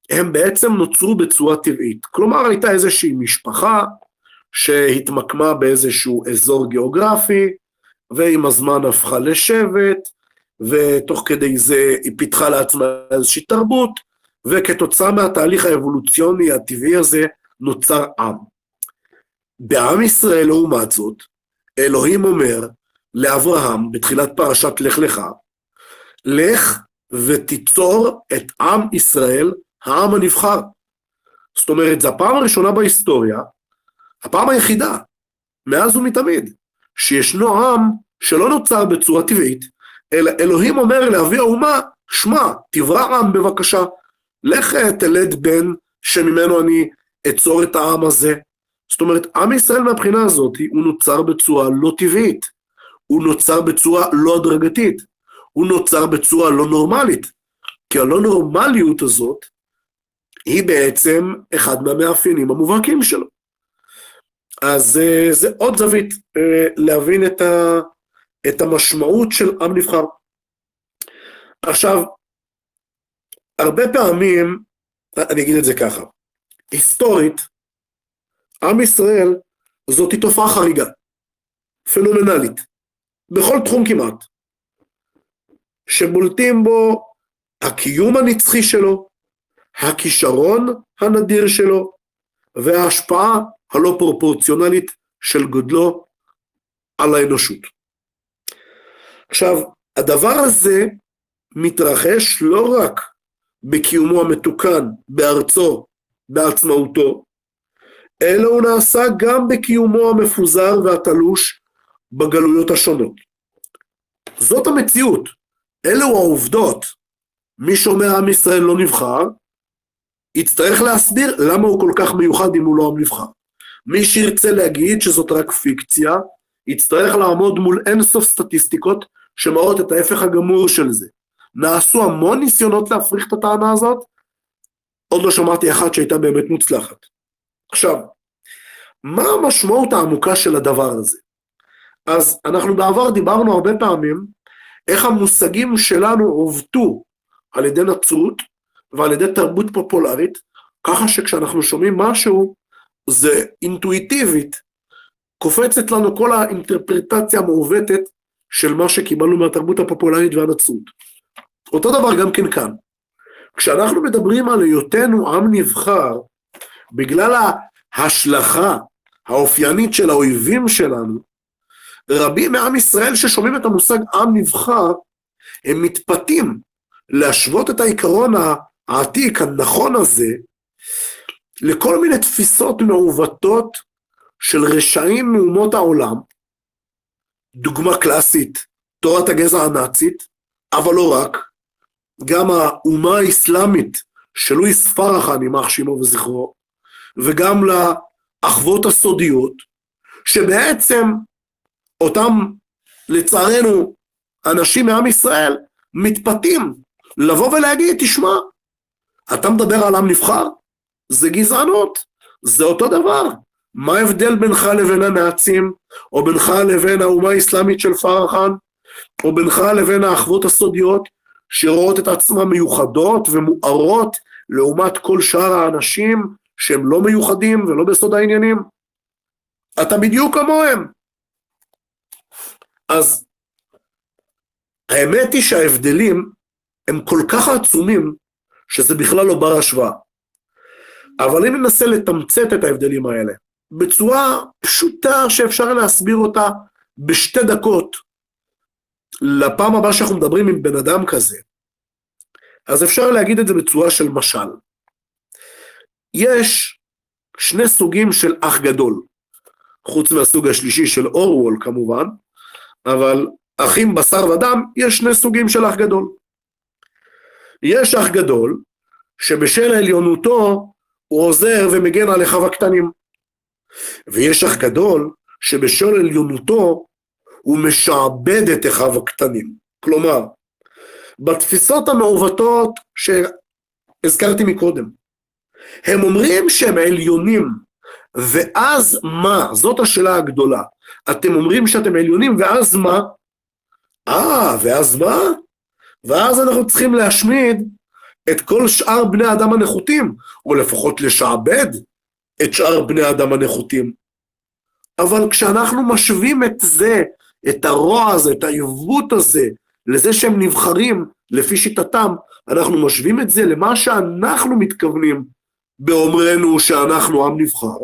S1: הם בעצם נוצרו בצורה טבעית. כלומר, הייתה איזושהי משפחה שהתמקמה באיזשהו אזור גיאוגרפי, ועם הזמן הפכה לשבט, ותוך כדי זה היא פיתחה לעצמה איזושהי תרבות, וכתוצאה מהתהליך האבולוציוני הטבעי הזה נוצר עם. בעם ישראל, לעומת זאת, אלוהים אומר לאברהם בתחילת פרשת לך לך, לך ותיצור את עם ישראל העם הנבחר. זאת אומרת, זו הפעם הראשונה בהיסטוריה, הפעם היחידה, מאז ומתמיד, שישנו עם שלא נוצר בצורה טבעית, אלא אלוהים אומר לאבי האומה, שמע, תברא עם בבקשה, לך תלד בן שממנו אני אצור את העם הזה. זאת אומרת, עם ישראל מהבחינה הזאת, הוא נוצר בצורה לא טבעית, הוא נוצר בצורה לא הדרגתית, הוא נוצר בצורה לא נורמלית, כי הלא נורמליות הזאת היא בעצם אחד מהמאפיינים המובהקים שלו. אז uh, זה עוד זווית uh, להבין את, ה, את המשמעות של עם נבחר. עכשיו, הרבה פעמים, אני אגיד את זה ככה, היסטורית, עם ישראל זאת תופעה חריגה, פנומנלית, בכל תחום כמעט, שבולטים בו הקיום הנצחי שלו, הכישרון הנדיר שלו וההשפעה הלא פרופורציונלית של גודלו על האנושות. עכשיו, הדבר הזה מתרחש לא רק בקיומו המתוקן בארצו, בעצמאותו, אלא הוא נעשה גם בקיומו המפוזר והתלוש בגלויות השונות. זאת המציאות, אלו העובדות. מי שאומר עם ישראל לא נבחר, יצטרך להסביר למה הוא כל כך מיוחד אם הוא לא עם נבחר. מי שירצה להגיד שזאת רק פיקציה, יצטרך לעמוד מול אינסוף סטטיסטיקות שמראות את ההפך הגמור של זה. נעשו המון ניסיונות להפריך את הטענה הזאת, עוד לא שמעתי אחת שהייתה באמת מוצלחת. עכשיו, מה המשמעות העמוקה של הדבר הזה? אז אנחנו בעבר דיברנו הרבה פעמים איך המושגים שלנו עובדו על ידי נצרות, ועל ידי תרבות פופולרית, ככה שכשאנחנו שומעים משהו, זה אינטואיטיבית, קופצת לנו כל האינטרפרטציה המעוותת של מה שקיבלנו מהתרבות הפופולרית והנצרות. אותו דבר גם כן כאן. כשאנחנו מדברים על היותנו עם נבחר, בגלל ההשלכה האופיינית של האויבים שלנו, רבים מעם ישראל ששומעים את המושג עם נבחר, הם מתפתים להשוות את העיקרון העתיק, הנכון הזה, לכל מיני תפיסות מעוותות של רשעים מאומות העולם, דוגמה קלאסית, תורת הגזע הנאצית, אבל לא רק, גם האומה האסלאמית של לואיס פרחן, יימח שמו וזכרו, וגם לאחוות הסודיות, שבעצם אותם, לצערנו, אנשים מעם ישראל מתפתים לבוא ולהגיד, תשמע, אתה מדבר על עם נבחר? זה גזענות, זה אותו דבר. מה ההבדל בינך לבין הנאצים, או בינך לבין האומה האסלאמית של פרחן, או בינך לבין האחוות הסודיות, שרואות את עצמן מיוחדות ומוארות לעומת כל שאר האנשים שהם לא מיוחדים ולא בסוד העניינים? אתה בדיוק כמוהם. אז האמת היא שההבדלים הם כל כך עצומים, שזה בכלל לא בר השוואה. אבל אם ננסה לתמצת את ההבדלים האלה בצורה פשוטה שאפשר להסביר אותה בשתי דקות, לפעם הבאה שאנחנו מדברים עם בן אדם כזה, אז אפשר להגיד את זה בצורה של משל. יש שני סוגים של אח גדול, חוץ מהסוג השלישי של אורוול כמובן, אבל אחים בשר ודם, יש שני סוגים של אח גדול. יש אח גדול, שבשל עליונותו הוא עוזר ומגן על אחיו הקטנים. ויש אח גדול, שבשל עליונותו הוא משעבד את אחיו הקטנים. כלומר, בתפיסות המעוותות שהזכרתי מקודם, הם אומרים שהם עליונים, ואז מה? זאת השאלה הגדולה. אתם אומרים שאתם עליונים, ואז מה? אה, ואז מה? ואז אנחנו צריכים להשמיד את כל שאר בני האדם הנחותים, או לפחות לשעבד את שאר בני האדם הנחותים. אבל כשאנחנו משווים את זה, את הרוע הזה, את העיוות הזה, לזה שהם נבחרים לפי שיטתם, אנחנו משווים את זה למה שאנחנו מתכוונים באומרנו שאנחנו עם נבחר.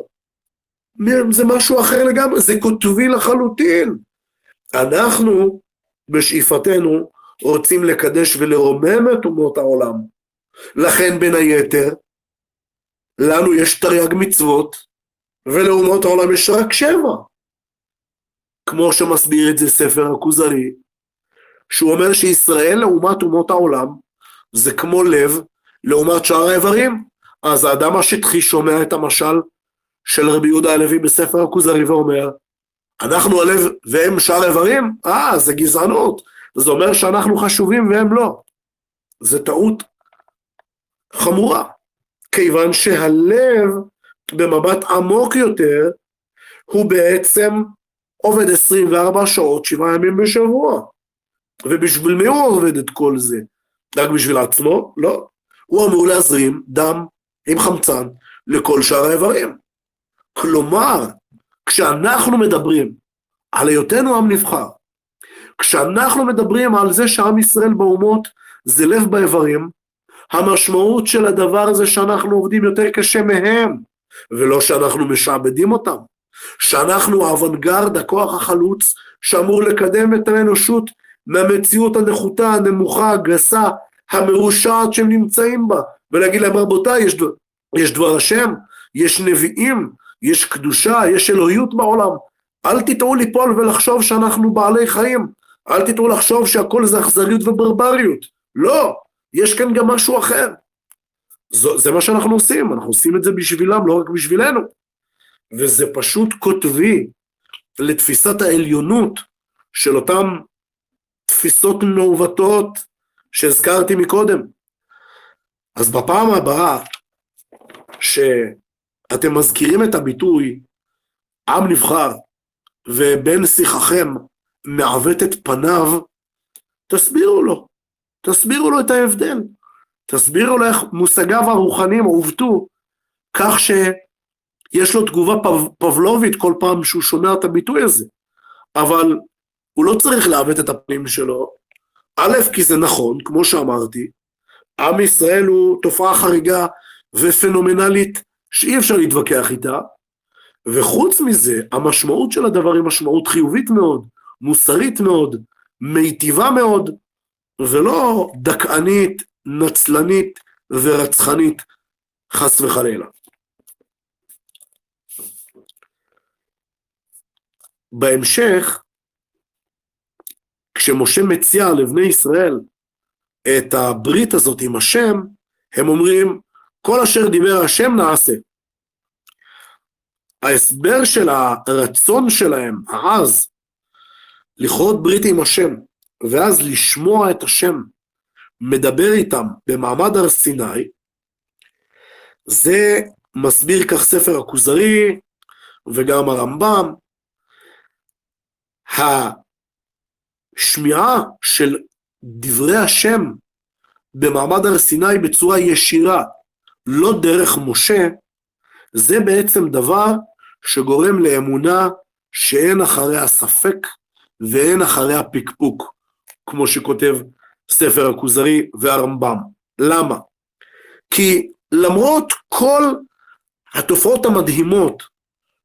S1: זה משהו אחר לגמרי, זה כותבי לחלוטין. אנחנו, בשאיפתנו, רוצים לקדש ולרומם את אומות העולם. לכן בין היתר, לנו יש תרי"ג מצוות, ולאומות העולם יש רק שבע. כמו שמסביר את זה ספר הכוזרי, שהוא אומר שישראל לעומת אומות העולם זה כמו לב לעומת שאר האיברים. אז האדם השטחי שומע את המשל של רבי יהודה הלוי בספר הכוזרי ואומר, אנחנו הלב והם שאר איברים? אה, זה גזענות. זה אומר שאנחנו חשובים והם לא. זה טעות חמורה, כיוון שהלב במבט עמוק יותר הוא בעצם עובד 24 שעות, שבעה ימים בשבוע. ובשביל מי הוא עובד את כל זה? רק בשביל עצמו? לא. הוא אמור להזרים דם עם חמצן לכל שאר האיברים. כלומר, כשאנחנו מדברים על היותנו עם נבחר, כשאנחנו מדברים על זה שעם ישראל באומות זה לב באיברים, המשמעות של הדבר הזה שאנחנו עובדים יותר קשה מהם, ולא שאנחנו משעבדים אותם. שאנחנו האוונגרד, הכוח החלוץ, שאמור לקדם את האנושות מהמציאות הנחותה, הנמוכה, הגסה, המרושעת שהם נמצאים בה, ולהגיד להם רבותיי, יש, יש דבר השם, יש נביאים, יש קדושה, יש אלוהיות בעולם, אל תטעו ליפול ולחשוב שאנחנו בעלי חיים, אל תטעו לחשוב שהכל זה אכזריות וברבריות, לא, יש כאן גם משהו אחר. זו, זה מה שאנחנו עושים, אנחנו עושים את זה בשבילם, לא רק בשבילנו. וזה פשוט כותבי לתפיסת העליונות של אותם תפיסות מעוותות שהזכרתי מקודם. אז בפעם הבאה שאתם מזכירים את הביטוי עם נבחר ובן שיחכם מעוות את פניו, תסבירו לו, תסבירו לו את ההבדל, תסבירו לו איך מושגיו הרוחניים עוותו כך שיש לו תגובה פב, פבלובית כל פעם שהוא שומע את הביטוי הזה, אבל הוא לא צריך לעוות את הפנים שלו, א', כי זה נכון, כמו שאמרתי, עם ישראל הוא תופעה חריגה ופנומנלית שאי אפשר להתווכח איתה, וחוץ מזה, המשמעות של הדבר היא משמעות חיובית מאוד, מוסרית מאוד, מיטיבה מאוד, ולא דכאנית, נצלנית ורצחנית, חס וחלילה. בהמשך, כשמשה מציע לבני ישראל את הברית הזאת עם השם, הם אומרים, כל אשר דיבר השם נעשה. ההסבר של הרצון שלהם, העז, לכרות ברית עם השם, ואז לשמוע את השם מדבר איתם במעמד הר סיני, זה מסביר כך ספר הכוזרי וגם הרמב"ם, השמיעה של דברי השם במעמד הר סיני בצורה ישירה, לא דרך משה, זה בעצם דבר שגורם לאמונה שאין אחריה ספק ואין אחריה פקפוק, כמו שכותב ספר הכוזרי והרמב"ם. למה? כי למרות כל התופעות המדהימות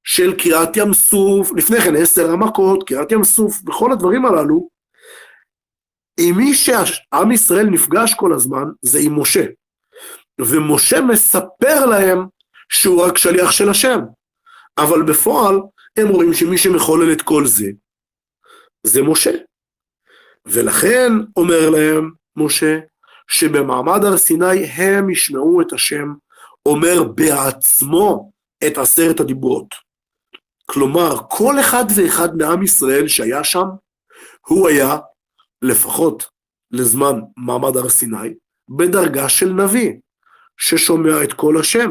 S1: של קריעת ים סוף, לפני כן עשר המכות, קריעת ים סוף, וכל הדברים הללו, עם מי שעם ישראל נפגש כל הזמן זה עם משה. ומשה מספר להם שהוא רק שליח של השם. אבל בפועל הם רואים שמי שמחולל את כל זה, זה משה. ולכן אומר להם משה, שבמעמד הר סיני הם ישמעו את השם אומר בעצמו את עשרת הדיברות. כלומר, כל אחד ואחד מעם ישראל שהיה שם, הוא היה, לפחות לזמן מעמד הר סיני, בדרגה של נביא, ששומע את כל השם.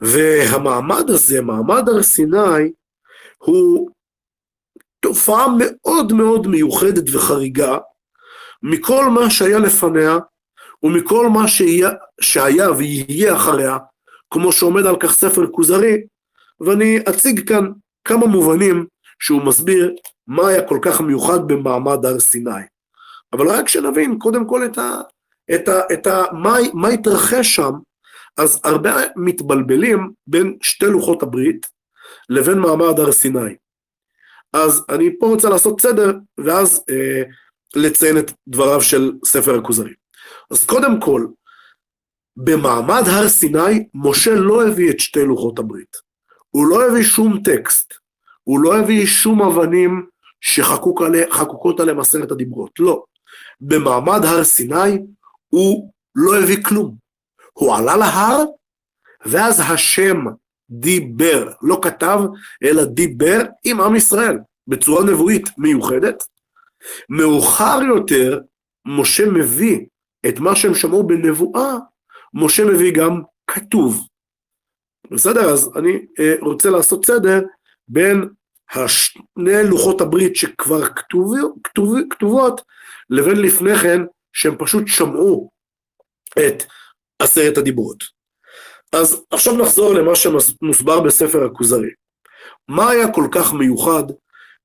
S1: והמעמד הזה, מעמד הר סיני, הוא תופעה מאוד מאוד מיוחדת וחריגה מכל מה שהיה לפניה ומכל מה שהיה, שהיה ויהיה אחריה, כמו שעומד על כך ספר כוזרי, ואני אציג כאן כמה מובנים שהוא מסביר מה היה כל כך מיוחד במעמד הר סיני. אבל רק שנבין קודם כל את ה... את ה, את ה מה, מה התרחש שם, אז הרבה מתבלבלים בין שתי לוחות הברית לבין מעמד הר סיני. אז אני פה רוצה לעשות סדר, ואז אה, לציין את דבריו של ספר הכוזרי. אז קודם כל, במעמד הר סיני, משה לא הביא את שתי לוחות הברית. הוא לא הביא שום טקסט, הוא לא הביא שום אבנים שחקוקות עליהם עשרת הדיברות, לא. במעמד הר סיני הוא לא הביא כלום. הוא עלה להר, ואז השם דיבר, לא כתב, אלא דיבר עם עם ישראל, בצורה נבואית מיוחדת. מאוחר יותר, משה מביא את מה שהם שמעו בנבואה, משה מביא גם כתוב. בסדר? אז אני אה, רוצה לעשות סדר בין השני לוחות הברית שכבר כתוב, כתוב, כתובות, לבין לפני כן שהם פשוט שמעו את עשרת הדיברות. אז עכשיו נחזור למה שמוסבר בספר הכוזרי. מה היה כל כך מיוחד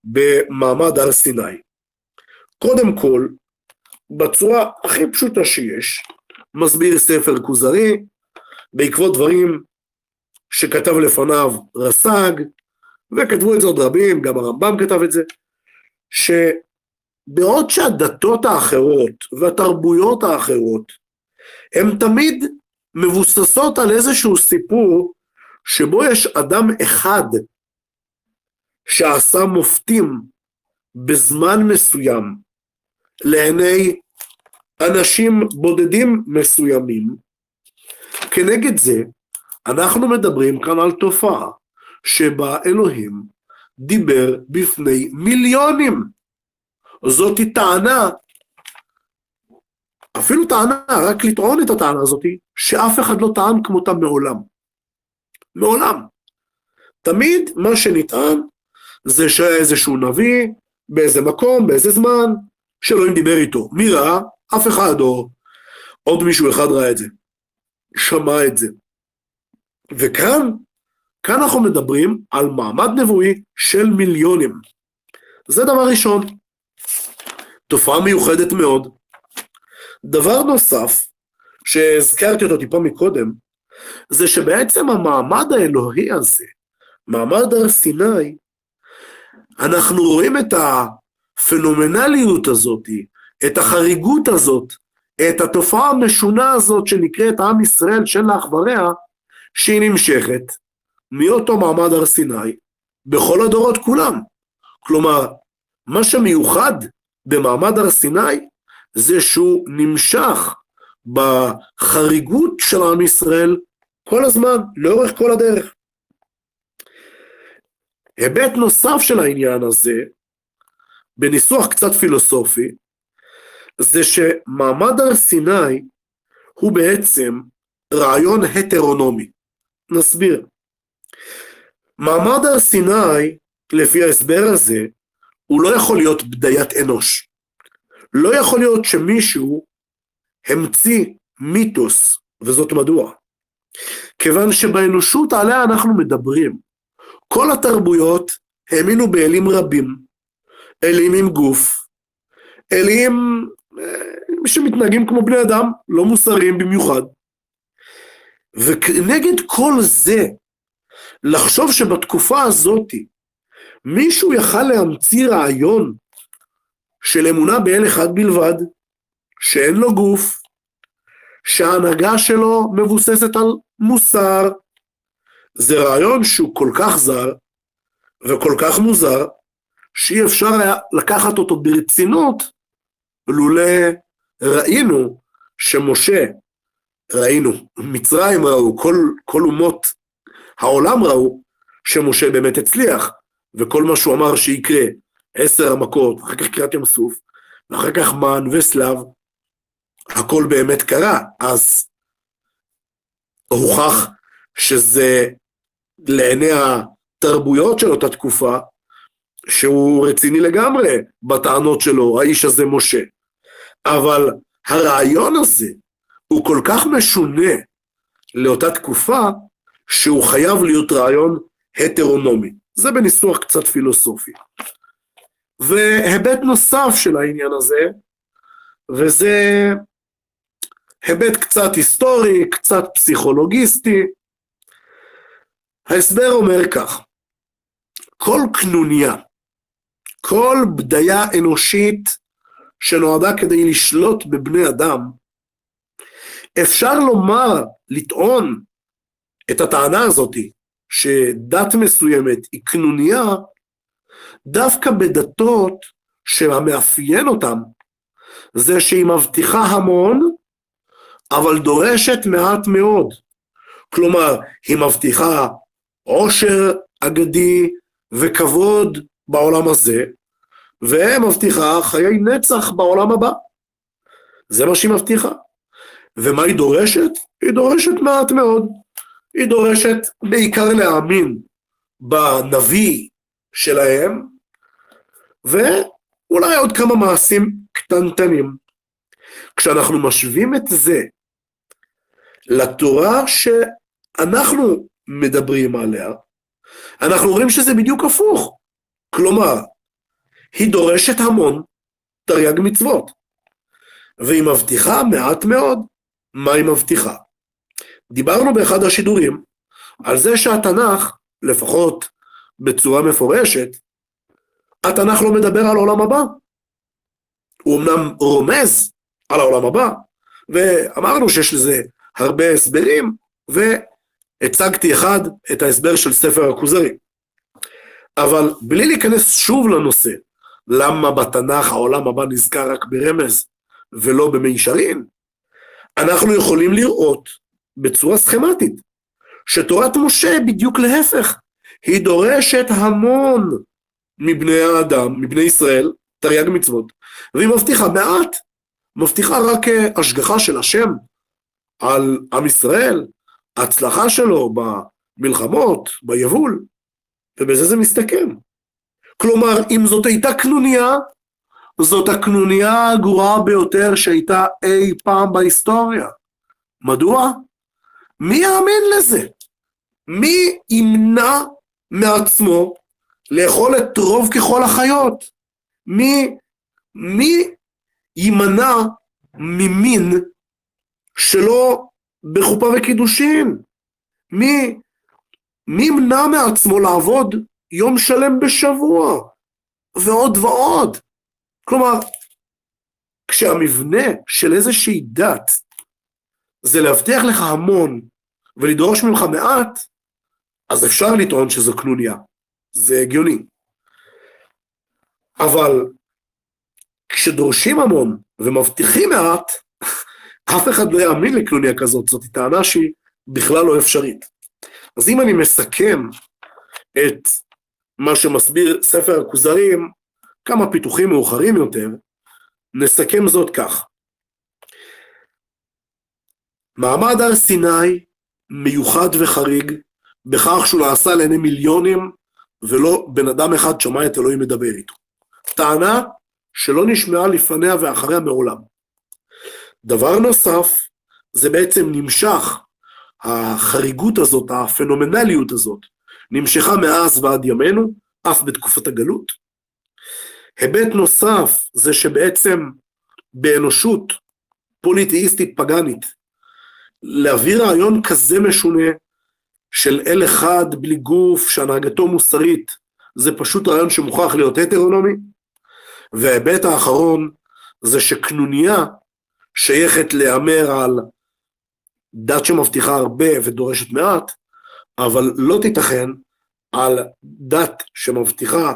S1: במעמד הר סיני? קודם כל, בצורה הכי פשוטה שיש, מסביר ספר כוזרי, בעקבות דברים שכתב לפניו רס"ג, וכתבו את זה עוד רבים, גם הרמב"ם כתב את זה, שבעוד שהדתות האחרות והתרבויות האחרות הן תמיד מבוססות על איזשהו סיפור שבו יש אדם אחד שעשה מופתים בזמן מסוים לעיני אנשים בודדים מסוימים. כנגד זה, אנחנו מדברים כאן על תופעה שבה אלוהים דיבר בפני מיליונים. זאת טענה אפילו טענה, רק לטעון את הטענה הזאת, שאף אחד לא טען כמותה מעולם. מעולם. תמיד מה שנטען זה שהיה איזשהו נביא באיזה מקום, באיזה זמן, שאלוהים דיבר איתו. מי ראה? אף אחד, או עוד מישהו אחד ראה את זה. שמע את זה. וכאן, כאן אנחנו מדברים על מעמד נבואי של מיליונים. זה דבר ראשון. תופעה מיוחדת מאוד, דבר נוסף, שהזכרתי אותו טיפה מקודם, זה שבעצם המעמד האלוהי הזה, מעמד הר סיני, אנחנו רואים את הפנומנליות הזאת, את החריגות הזאת, את התופעה המשונה הזאת שנקראת עם ישראל של לאחבריה, שהיא נמשכת מאותו מעמד הר סיני בכל הדורות כולם. כלומר, מה שמיוחד במעמד הר סיני זה שהוא נמשך בחריגות של עם ישראל כל הזמן, לאורך כל הדרך. היבט נוסף של העניין הזה, בניסוח קצת פילוסופי, זה שמעמד הר סיני הוא בעצם רעיון הטרונומי. נסביר. מעמד הר סיני, לפי ההסבר הזה, הוא לא יכול להיות בדיית אנוש. לא יכול להיות שמישהו המציא מיתוס, וזאת מדוע? כיוון שבאנושות עליה אנחנו מדברים, כל התרבויות האמינו באלים רבים, אלים עם גוף, אלים אה, שמתנהגים כמו בני אדם, לא מוסריים במיוחד. ונגד כל זה, לחשוב שבתקופה הזאת מישהו יכל להמציא רעיון של אמונה באל אחד בלבד, שאין לו גוף, שההנהגה שלו מבוססת על מוסר, זה רעיון שהוא כל כך זר וכל כך מוזר, שאי אפשר היה לקחת אותו ברצינות, לולא ראינו שמשה, ראינו, מצרים ראו, כל, כל אומות העולם ראו, שמשה באמת הצליח, וכל מה שהוא אמר שיקרה, עשר המכות, אחר כך קריאת ים סוף, ואחר כך מן וסלב, הכל באמת קרה, אז הוכח שזה לעיני התרבויות של אותה תקופה, שהוא רציני לגמרי בטענות שלו, האיש הזה משה. אבל הרעיון הזה הוא כל כך משונה לאותה תקופה, שהוא חייב להיות רעיון הטרונומי. זה בניסוח קצת פילוסופי. והיבט נוסף של העניין הזה, וזה היבט קצת היסטורי, קצת פסיכולוגיסטי. ההסבר אומר כך, כל קנוניה, כל בדיה אנושית שנועדה כדי לשלוט בבני אדם, אפשר לומר, לטעון את הטענה הזאת, שדת מסוימת היא קנוניה, דווקא בדתות שהמאפיין אותם זה שהיא מבטיחה המון, אבל דורשת מעט מאוד. כלומר, היא מבטיחה עושר אגדי וכבוד בעולם הזה, ומבטיחה חיי נצח בעולם הבא. זה מה שהיא מבטיחה. ומה היא דורשת? היא דורשת מעט מאוד. היא דורשת בעיקר להאמין בנביא שלהם, ואולי עוד כמה מעשים קטנטנים. כשאנחנו משווים את זה לתורה שאנחנו מדברים עליה, אנחנו רואים שזה בדיוק הפוך. כלומר, היא דורשת המון תרי"ג מצוות, והיא מבטיחה מעט מאוד. מה היא מבטיחה? דיברנו באחד השידורים על זה שהתנ"ך, לפחות בצורה מפורשת, התנ"ך לא מדבר על עולם הבא. הוא אמנם רומז על העולם הבא, ואמרנו שיש לזה הרבה הסברים, והצגתי אחד, את ההסבר של ספר הכוזרי. אבל בלי להיכנס שוב לנושא, למה בתנ"ך העולם הבא נזכר רק ברמז ולא במישרין, אנחנו יכולים לראות בצורה סכמטית שתורת משה בדיוק להפך, היא דורשת המון מבני האדם, מבני ישראל, תרי"ג מצוות, והיא מבטיחה מעט, מבטיחה רק אה, השגחה של השם על עם ישראל, ההצלחה שלו במלחמות, ביבול, ובזה זה מסתכם. כלומר, אם זאת הייתה קנוניה, זאת הקנוניה הגרועה ביותר שהייתה אי פעם בהיסטוריה. מדוע? מי יאמין לזה? מי ימנע מעצמו לאכול את רוב ככל החיות? מי, מי יימנע ממין שלא בחופה וקידושין? מי, מי ימנע מעצמו לעבוד יום שלם בשבוע? ועוד ועוד. כלומר, כשהמבנה של איזושהי דת זה להבטיח לך המון ולדרוש ממך מעט, אז אפשר לטעון שזו קנוניה. זה הגיוני. אבל כשדורשים המון ומבטיחים מעט, *laughs* אף אחד לא יאמין לקנוניה כזאת, זאת טענה שהיא בכלל לא אפשרית. אז אם אני מסכם את מה שמסביר ספר הכוזרים, כמה פיתוחים מאוחרים יותר, נסכם זאת כך. מעמד הר סיני מיוחד וחריג בכך שהוא נעשה לעיני מיליונים ולא בן אדם אחד שמע את אלוהים מדבר איתו. טענה שלא נשמעה לפניה ואחריה מעולם. דבר נוסף, זה בעצם נמשך, החריגות הזאת, הפנומנליות הזאת, נמשכה מאז ועד ימינו, אף בתקופת הגלות. היבט נוסף זה שבעצם באנושות פוליתאיסטית פגאנית, להביא רעיון כזה משונה של אל אחד בלי גוף שהנהגתו מוסרית זה פשוט רעיון שמוכרח להיות הטרונומי וההיבט האחרון זה שקנוניה שייכת להמר על דת שמבטיחה הרבה ודורשת מעט, אבל לא תיתכן על דת שמבטיחה,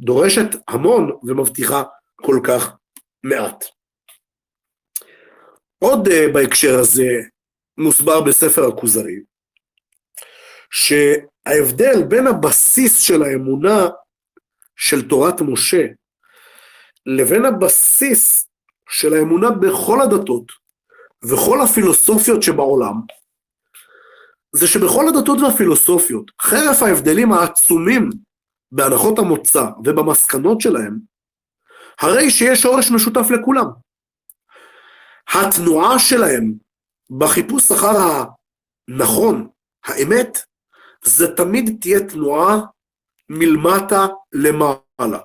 S1: דורשת המון ומבטיחה כל כך מעט. עוד uh, בהקשר הזה מוסבר בספר הכוזרי, שההבדל בין הבסיס של האמונה של תורת משה לבין הבסיס של האמונה בכל הדתות וכל הפילוסופיות שבעולם, זה שבכל הדתות והפילוסופיות, חרף ההבדלים העצומים בהנחות המוצא ובמסקנות שלהם, הרי שיש שורש משותף לכולם. התנועה שלהם בחיפוש אחר הנכון, האמת, זה תמיד תהיה תנועה מלמטה למעלה.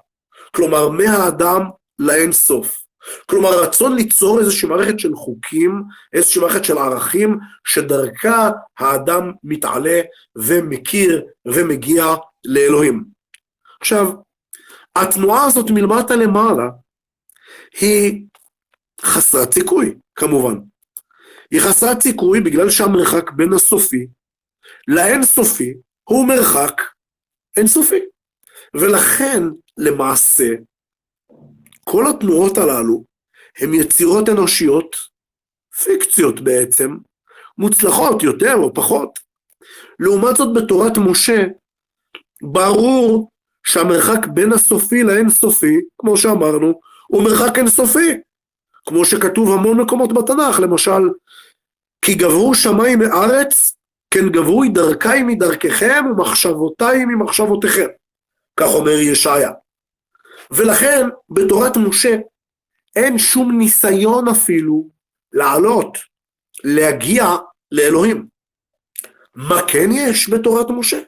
S1: כלומר, מהאדם לאין סוף. כלומר, רצון ליצור איזושהי מערכת של חוקים, איזושהי מערכת של ערכים, שדרכה האדם מתעלה ומכיר ומגיע לאלוהים. עכשיו, התנועה הזאת מלמטה למעלה היא חסרת סיכוי, כמובן. היא חסרת סיכוי בגלל שהמרחק בין הסופי לאינסופי הוא מרחק אינסופי. ולכן, למעשה, כל התנועות הללו הן יצירות אנושיות, פיקציות בעצם, מוצלחות יותר או פחות. לעומת זאת בתורת משה, ברור שהמרחק בין הסופי לאינסופי, כמו שאמרנו, הוא מרחק אינסופי. כמו שכתוב המון מקומות בתנ"ך, למשל, כי גברו שמיים מארץ, כן גברו דרכי מדרככם ומחשבותיי ממחשבותיכם. כך אומר ישעיה. ולכן בתורת משה אין שום ניסיון אפילו לעלות, להגיע לאלוהים. מה כן יש בתורת משה?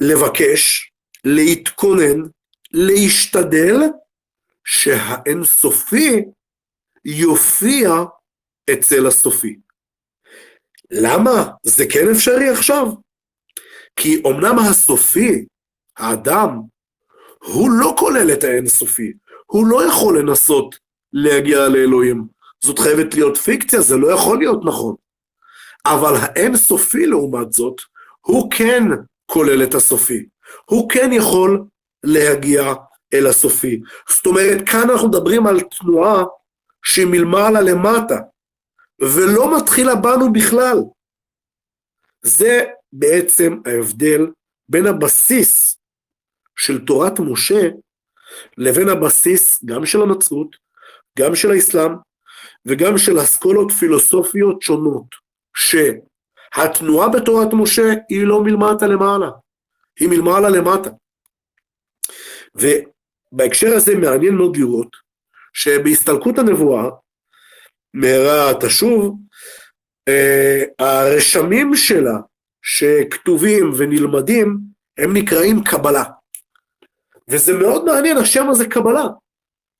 S1: לבקש, להתכונן, להשתדל שהאינסופי יופיע אצל הסופי. למה זה כן אפשרי עכשיו? כי אמנם הסופי, האדם, הוא לא כולל את האינסופי, הוא לא יכול לנסות להגיע לאלוהים. זאת חייבת להיות פיקציה, זה לא יכול להיות נכון. אבל האינסופי לעומת זאת, הוא כן כולל את הסופי. הוא כן יכול להגיע אל הסופי. זאת אומרת, כאן אנחנו מדברים על תנועה שהיא מלמעלה למטה, ולא מתחילה בנו בכלל. זה בעצם ההבדל בין הבסיס של תורת משה לבין הבסיס גם של הנצרות, גם של האסלאם וגם של אסכולות פילוסופיות שונות, שהתנועה בתורת משה היא לא מלמטה למעלה, היא מלמעלה למטה. ובהקשר הזה מעניין מאוד לראות שבהסתלקות הנבואה, מהרה תשוב, אה, הרשמים שלה שכתובים ונלמדים, הם נקראים קבלה. וזה מאוד מעניין, השם הזה קבלה.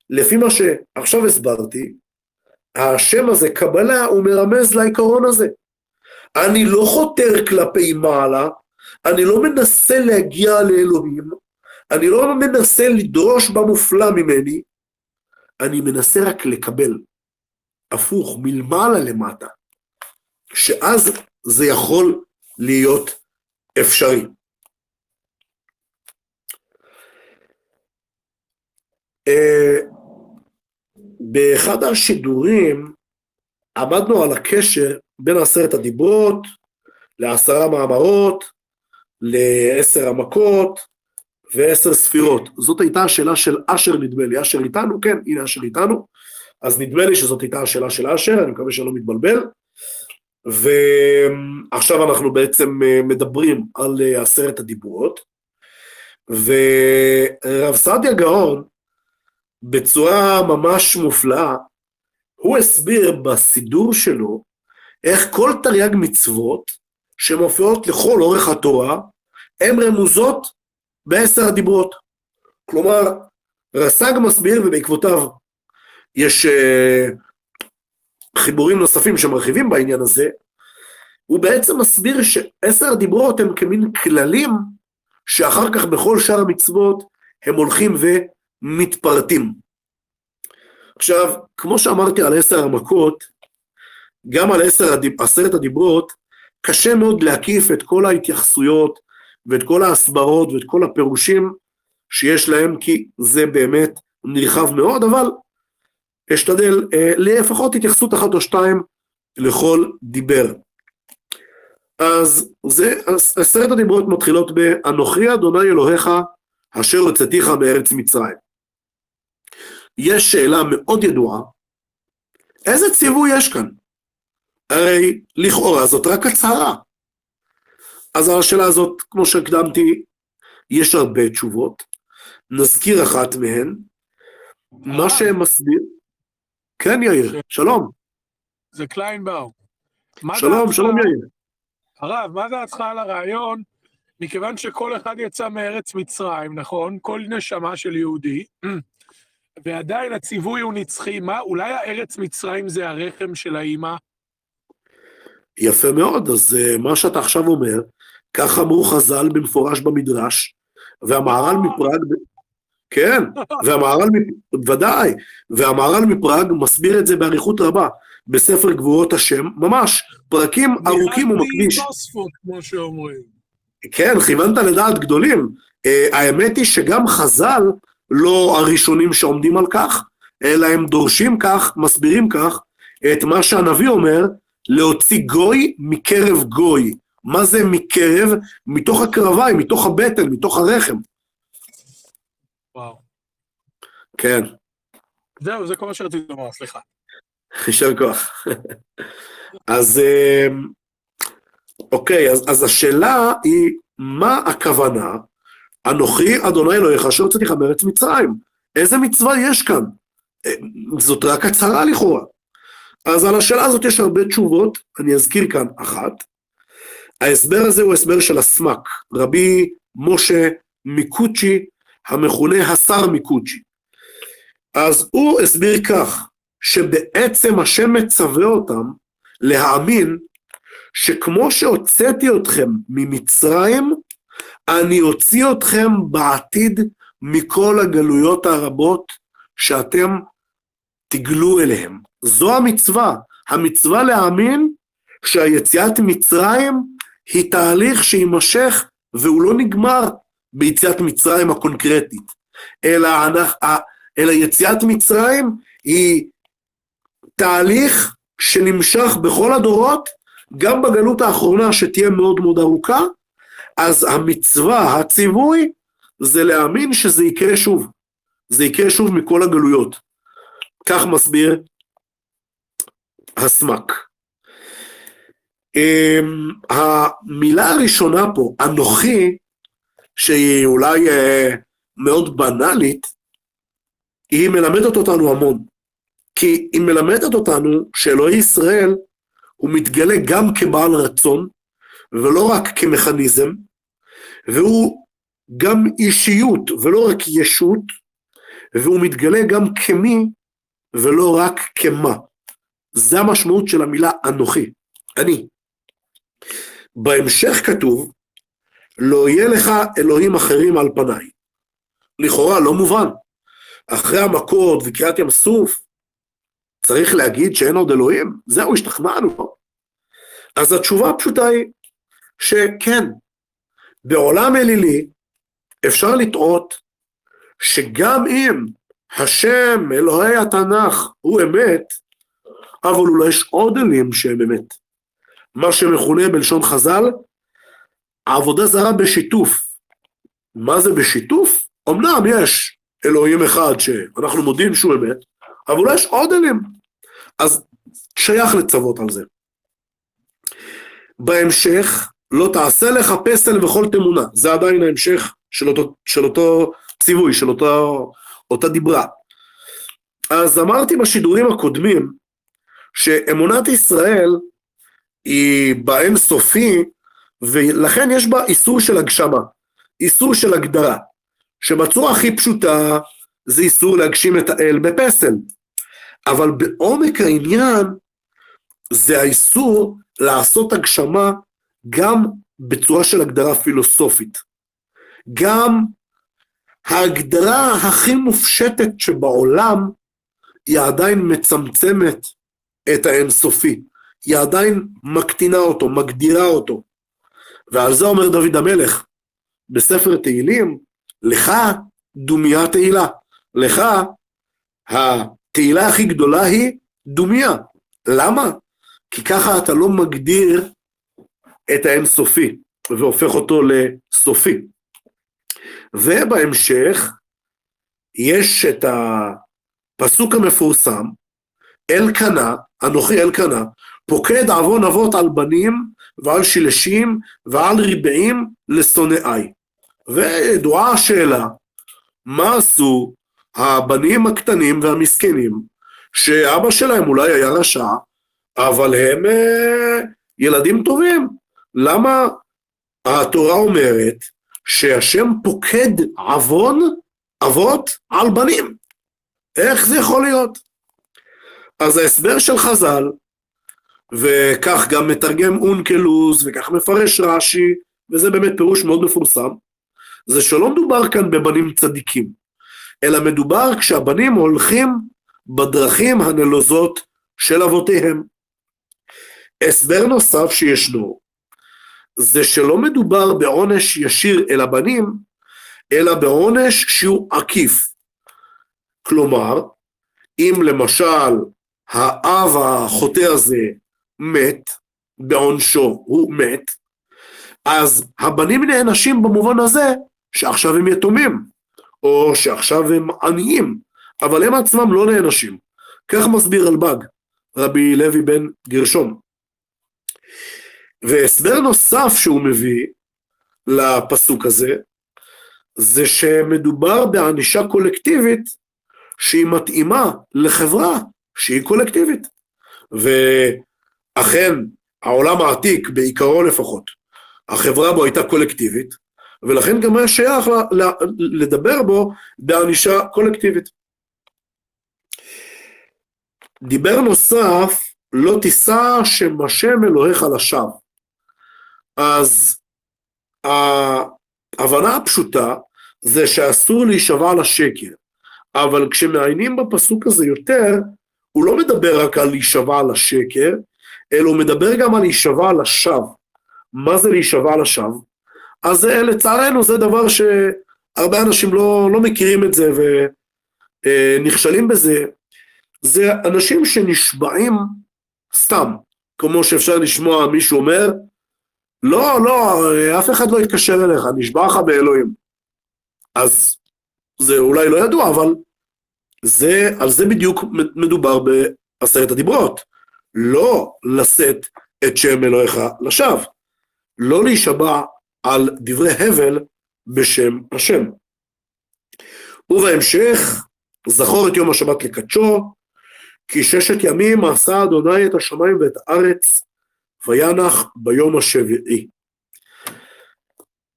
S1: לפי מה שעכשיו הסברתי, השם הזה, קבלה, הוא מרמז לעיקרון הזה. אני לא חותר כלפי מעלה, אני לא מנסה להגיע לאלוהים, אני לא מנסה לדרוש במופלא ממני, אני מנסה רק לקבל. הפוך, מלמעלה למטה. שאז זה יכול להיות אפשרי. אה, באחד השידורים עמדנו על הקשר בין עשרת הדיברות לעשרה מאמרות, לעשר המכות ועשר ספירות. זאת הייתה השאלה של אשר נדמה לי. אשר איתנו? כן, הנה אשר איתנו. אז נדמה לי שזאת הייתה השאלה של אשר, אני מקווה שאני לא מתבלבל. ועכשיו אנחנו בעצם אה, מדברים על אה, עשרת הדיברות. ורב סעדיה גאון, בצורה ממש מופלאה, הוא הסביר בסידור שלו איך כל תרי"ג מצוות שמופיעות לכל אורך התורה, הן רמוזות בעשר הדיברות. כלומר, רס"ג מסביר ובעקבותיו יש uh, חיבורים נוספים שמרחיבים בעניין הזה, הוא בעצם מסביר שעשר הדיברות הם כמין כללים שאחר כך בכל שאר המצוות הם הולכים ומתפרטים. עכשיו, כמו שאמרתי על עשר המכות, גם על עשר, עשרת הדיברות, קשה מאוד להקיף את כל ההתייחסויות ואת כל ההסברות ואת כל הפירושים שיש להם, כי זה באמת נרחב מאוד, אבל אשתדל אה, לפחות התייחסות אחת או שתיים לכל דיבר. אז זה, עשרת הדיברות מתחילות ב"אנוכי אדוני אלוהיך אשר הוצאתיך מארץ מצרים". יש שאלה מאוד ידועה, איזה ציווי יש כאן? הרי לכאורה זאת רק הצהרה. אז על השאלה הזאת, כמו שהקדמתי, יש הרבה תשובות. נזכיר אחת מהן. מה שמסביר... כן, יאיר, שלום.
S3: זה קליינבאום.
S1: שלום, שלום יאיר.
S3: הרב, מה דעתך על הרעיון? מכיוון שכל אחד יצא מארץ מצרים, נכון? כל נשמה של יהודי, *clears throat* ועדיין הציווי הוא נצחי, מה, אולי הארץ מצרים זה הרחם של האימא?
S1: יפה מאוד, אז uh, מה שאתה עכשיו אומר, כך אמרו חז"ל במפורש במדרש, והמהר"ל מפראג, כן, והמהר"ל, ודאי, והמהר"ל מפראג מסביר את זה באריכות רבה, בספר גבורות השם, ממש, פרקים ארוכים ומקדיש.
S3: נראה לי תוספות, כמו שאומרים.
S1: כן, כיוונת לדעת גדולים. Uh, האמת היא שגם חז"ל לא הראשונים שעומדים על כך, אלא הם דורשים כך, מסבירים כך, את מה שהנביא אומר, להוציא גוי מקרב גוי. מה זה מקרב? מתוך הקרביים, מתוך הבטן, מתוך הרחם.
S3: וואו.
S1: כן.
S3: זהו, זה כל מה שרציתי לומר, סליחה.
S1: יישר כוח. אז אמ, אוקיי, אז, אז השאלה היא, מה הכוונה? אנוכי אדוני אלוהיך אשר הוצאתיך מארץ מצרים. איזה מצווה יש כאן? אמ, זאת רק הצהרה לכאורה. אז על השאלה הזאת יש הרבה תשובות, אני אזכיר כאן אחת. ההסבר הזה הוא הסבר של הסמ"ק, רבי משה מיקוצ'י, המכונה השר מיקוצ'י. אז הוא הסביר כך, שבעצם השם מצווה אותם להאמין שכמו שהוצאתי אתכם ממצרים, אני אוציא אתכם בעתיד מכל הגלויות הרבות שאתם תגלו אליהם. זו המצווה. המצווה להאמין שהיציאת מצרים היא תהליך שיימשך והוא לא נגמר ביציאת מצרים הקונקרטית, אלא, אלא יציאת מצרים היא תהליך שנמשך בכל הדורות, גם בגלות האחרונה שתהיה מאוד מאוד ארוכה, אז המצווה, הציווי, זה להאמין שזה יקרה שוב. זה יקרה שוב מכל הגלויות. כך מסביר הסמ"ק. אמ, המילה הראשונה פה, אנוכי, שהיא אולי uh, מאוד בנאלית, היא מלמדת אותנו המון. כי היא מלמדת אותנו שאלוהי ישראל הוא מתגלה גם כבעל רצון, ולא רק כמכניזם, והוא גם אישיות ולא רק ישות, והוא מתגלה גם כמי ולא רק כמה. זה המשמעות של המילה אנוכי, אני. בהמשך כתוב, לא יהיה לך אלוהים אחרים על פניי. לכאורה לא מובן. אחרי המכות וקריאת ים סוף, צריך להגיד שאין עוד אלוהים? זהו, השתכנענו. אז התשובה הפשוטה היא שכן, בעולם אלילי אפשר לטעות שגם אם השם, אלוהי התנ"ך, הוא אמת, אבל אולי יש עוד אלים שהם אמת. מה שמכונה בלשון חז"ל, עבודה זרה בשיתוף. מה זה בשיתוף? אמנם יש אלוהים אחד שאנחנו מודים שהוא אמת, אבל אולי יש עוד אלים. אז שייך לצוות על זה. בהמשך, לא תעשה לך פסל וכל תמונה. זה עדיין ההמשך של אותו, של אותו ציווי, של אותו, אותה דיברה. אז אמרתי בשידורים הקודמים, שאמונת ישראל היא באין סופי, ולכן יש בה איסור של הגשמה, איסור של הגדרה, שבצורה הכי פשוטה זה איסור להגשים את האל בפסל. אבל בעומק העניין זה האיסור לעשות הגשמה גם בצורה של הגדרה פילוסופית. גם ההגדרה הכי מופשטת שבעולם היא עדיין מצמצמת את האינסופי, היא עדיין מקטינה אותו, מגדירה אותו. ועל זה אומר דוד המלך בספר תהילים, לך דומיה תהילה, לך התהילה הכי גדולה היא דומיה. למה? כי ככה אתה לא מגדיר את האינסופי והופך אותו לסופי. ובהמשך יש את הפסוק המפורסם, אלקנה, אנוכי אלקנה, פוקד עוון אבות על בנים ועל שילשים ועל ריבעים לשונאיי. וידועה השאלה, מה עשו הבנים הקטנים והמסכנים, שאבא שלהם אולי היה רשע, אבל הם אה, ילדים טובים. למה התורה אומרת שהשם פוקד עוון אבות על בנים? איך זה יכול להיות? אז ההסבר של חז"ל, וכך גם מתרגם אונקלוס, וכך מפרש רש"י, וזה באמת פירוש מאוד מפורסם, זה שלא מדובר כאן בבנים צדיקים, אלא מדובר כשהבנים הולכים בדרכים הנלוזות של אבותיהם. הסבר נוסף שישנו, זה שלא מדובר בעונש ישיר אל הבנים, אלא בעונש שהוא עקיף. כלומר, אם למשל האב החוטא הזה מת, בעונשו הוא מת, אז הבנים נענשים במובן הזה שעכשיו הם יתומים, או שעכשיו הם עניים, אבל הם עצמם לא נענשים. כך מסביר רלב"ג, רבי לוי בן גרשון. והסבר נוסף שהוא מביא לפסוק הזה, זה שמדובר בענישה קולקטיבית שהיא מתאימה לחברה שהיא קולקטיבית. ואכן, העולם העתיק, בעיקרו לפחות, החברה בו הייתה קולקטיבית, ולכן גם היה שייך לדבר בו בענישה קולקטיבית. דיבר נוסף, לא תישא שם השם אלוהיך לשווא. אז ההבנה הפשוטה זה שאסור להישבע לשקר, אבל כשמעיינים בפסוק הזה יותר, הוא לא מדבר רק על להישבע לשקר, אלא הוא מדבר גם על להישבע לשווא. מה זה להישבע לשווא? אז לצערנו זה דבר שהרבה אנשים לא, לא מכירים את זה ונכשלים בזה. זה אנשים שנשבעים סתם, כמו שאפשר לשמוע מישהו אומר, לא, לא, אף אחד לא יתקשר אליך, נשבע לך באלוהים. אז זה אולי לא ידוע, אבל זה, על זה בדיוק מדובר בעשרת הדיברות. לא לשאת את שם אלוהיך לשווא. לא להישבע על דברי הבל בשם השם. ובהמשך, זכור את יום השבת לקדשו, כי ששת ימים עשה אדוני את השמיים ואת הארץ, וינח ביום השביעי.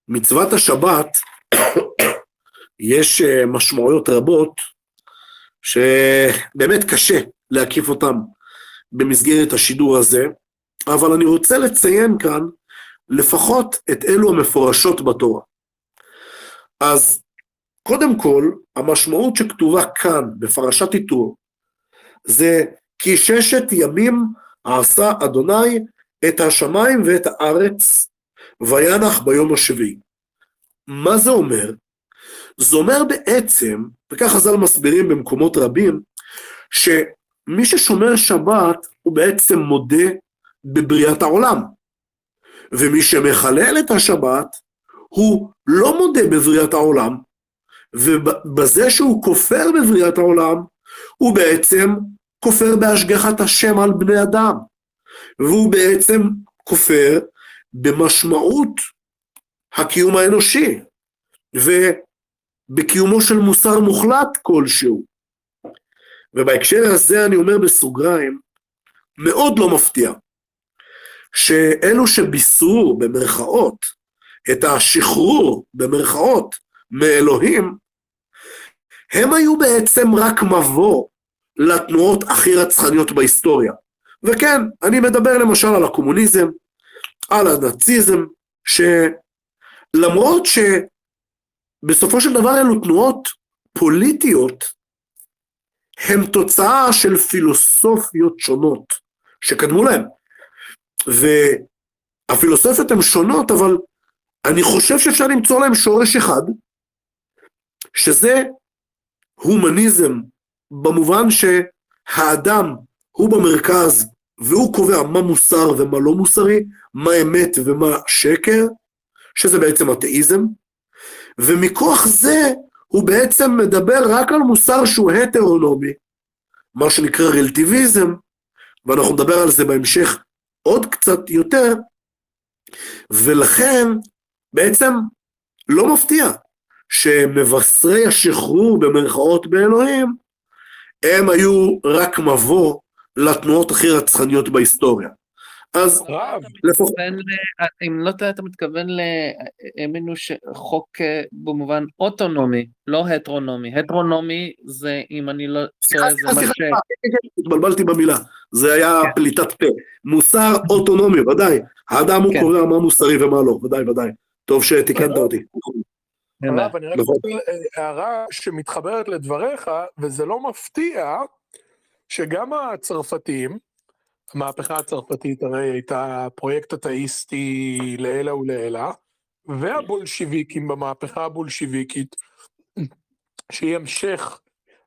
S1: מצוות השבת, *coughs* יש אה, משמעויות רבות שבאמת קשה להקיף אותן במסגרת השידור הזה, אבל אני רוצה לציין כאן לפחות את אלו המפורשות בתורה. אז קודם כל, המשמעות שכתובה כאן בפרשת איתור, זה כי ששת ימים עשה אדוני את השמיים ואת הארץ, וינח ביום השביעי. מה זה אומר? זה אומר בעצם, וכך חז"ל מסבירים במקומות רבים, שמי ששומר שבת הוא בעצם מודה בבריאת העולם. ומי שמחלל את השבת, הוא לא מודה בבריאת העולם, ובזה שהוא כופר בבריאת העולם, הוא בעצם כופר בהשגחת השם על בני אדם. והוא בעצם כופר במשמעות הקיום האנושי, ובקיומו של מוסר מוחלט כלשהו. ובהקשר הזה אני אומר בסוגריים, מאוד לא מפתיע, שאלו שבישרו במרכאות את השחרור במרכאות מאלוהים, הם היו בעצם רק מבוא לתנועות הכי רצחניות בהיסטוריה. וכן, אני מדבר למשל על הקומוניזם, על הנאציזם, שלמרות שבסופו של דבר אלו תנועות פוליטיות, הם תוצאה של פילוסופיות שונות שקדמו להם. והפילוסופיות הן שונות, אבל אני חושב שאפשר למצוא להם שורש אחד, שזה הומניזם, במובן שהאדם הוא במרכז והוא קובע מה מוסר ומה לא מוסרי, מה אמת ומה שקר, שזה בעצם אתאיזם, ומכוח זה הוא בעצם מדבר רק על מוסר שהוא הטרונומי, מה שנקרא רלטיביזם, ואנחנו נדבר על זה בהמשך עוד קצת יותר, ולכן בעצם לא מפתיע שמבשרי השחרור במרכאות באלוהים, הם היו רק מבוא לתנועות הכי רצחניות בהיסטוריה. אז
S3: לפחות...
S2: אם לא טועה אתה מתכוון האמינו שחוק אה, במובן אוטונומי, לא הטרונומי. הטרונומי זה, אם אני לא טועה, זה מה ש...
S1: התבלבלתי במילה, זה היה כן. פליטת פה. מוסר אוטונומי, ודאי. האדם הוא כן. קובע מה מוסרי ומה לא, ודאי, ודאי. טוב שתיקנת אותי.
S3: הרב, אני רק נכון. רוצה הערה שמתחברת לדבריך, וזה לא מפתיע שגם הצרפתים, המהפכה הצרפתית הרי הייתה פרויקט אתאיסטי לעילא ולעילא, והבולשיביקים במהפכה הבולשיביקית, שהיא המשך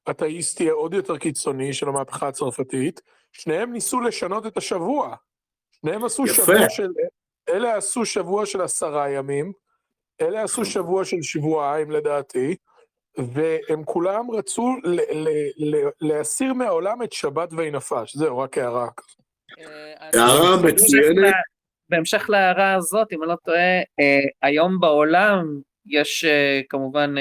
S3: אתאיסטי עוד יותר קיצוני של המהפכה הצרפתית, שניהם ניסו לשנות את השבוע. שניהם עשו יפה. שבוע של... אלה עשו שבוע של עשרה ימים, אלה עשו שבוע של שבועיים לדעתי, והם כולם רצו להסיר מהעולם את שבת וינפש. זהו, רק הערה כזאת.
S1: אה, הערה מצוינת.
S2: בהמשך להערה הזאת, אם אני לא טועה, אה, היום בעולם יש אה, כמובן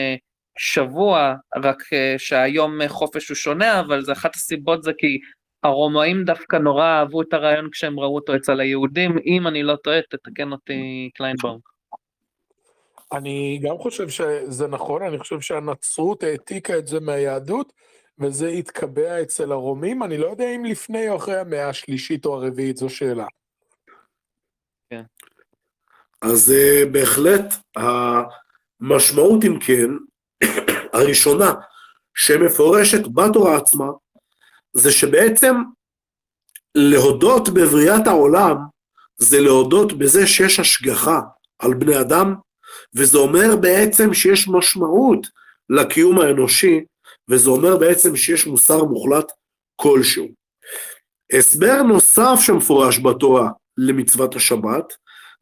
S2: שבוע, רק שהיום חופש הוא שונה, אבל זה אחת הסיבות זה כי הרומאים דווקא נורא אהבו את הרעיון כשהם ראו אותו אצל היהודים, אם אני לא טועה, תתקן אותי קליינבאום.
S3: אני גם חושב שזה נכון, אני חושב שהנצרות העתיקה את זה מהיהדות, וזה התקבע אצל הרומים, אני לא יודע אם לפני או אחרי המאה השלישית או הרביעית, זו שאלה.
S1: כן. אז uh, בהחלט המשמעות, אם כן, *coughs* הראשונה שמפורשת בתורה עצמה, זה שבעצם להודות בבריאת העולם, זה להודות בזה שיש השגחה על בני אדם, וזה אומר בעצם שיש משמעות לקיום האנושי, וזה אומר בעצם שיש מוסר מוחלט כלשהו. הסבר נוסף שמפורש בתורה למצוות השבת,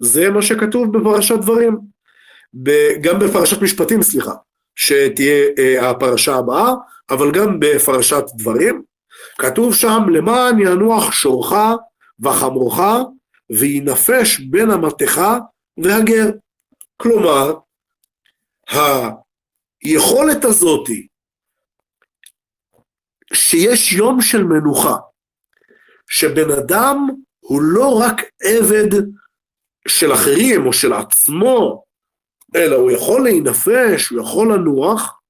S1: זה מה שכתוב בפרשת דברים, גם בפרשת משפטים, סליחה, שתהיה אה, הפרשה הבאה, אבל גם בפרשת דברים, כתוב שם למען ינוח שורך וחמורך וינפש בין המתך והגר. כלומר, היכולת הזאתי שיש יום של מנוחה, שבן אדם הוא לא רק עבד של אחרים או של עצמו, אלא הוא יכול להינפש, הוא יכול לנוח,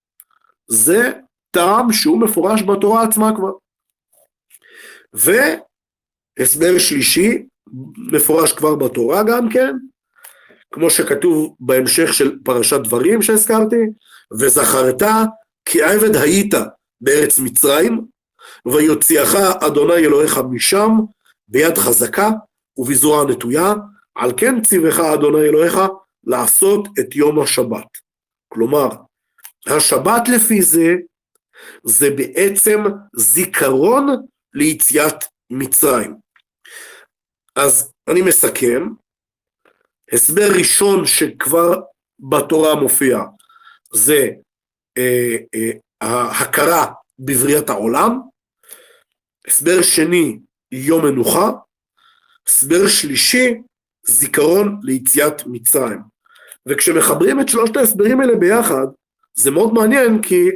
S1: זה טעם שהוא מפורש בתורה עצמה כבר. והסבר שלישי, מפורש כבר בתורה גם כן, כמו שכתוב בהמשך של פרשת דברים שהזכרתי, וזכרת כי עבד היית בארץ מצרים, ויוציאך אדוני אלוהיך משם ביד חזקה ובזרוע נטויה, על כן ציווך אדוני אלוהיך לעשות את יום השבת. כלומר, השבת לפי זה, זה בעצם זיכרון ליציאת מצרים. אז אני מסכם, הסבר ראשון שכבר בתורה מופיע זה אה, אה, ההכרה בבריאת העולם, הסבר שני, יום מנוחה, הסבר שלישי, זיכרון ליציאת מצרים. וכשמחברים את שלושת ההסברים האלה ביחד, זה מאוד מעניין כי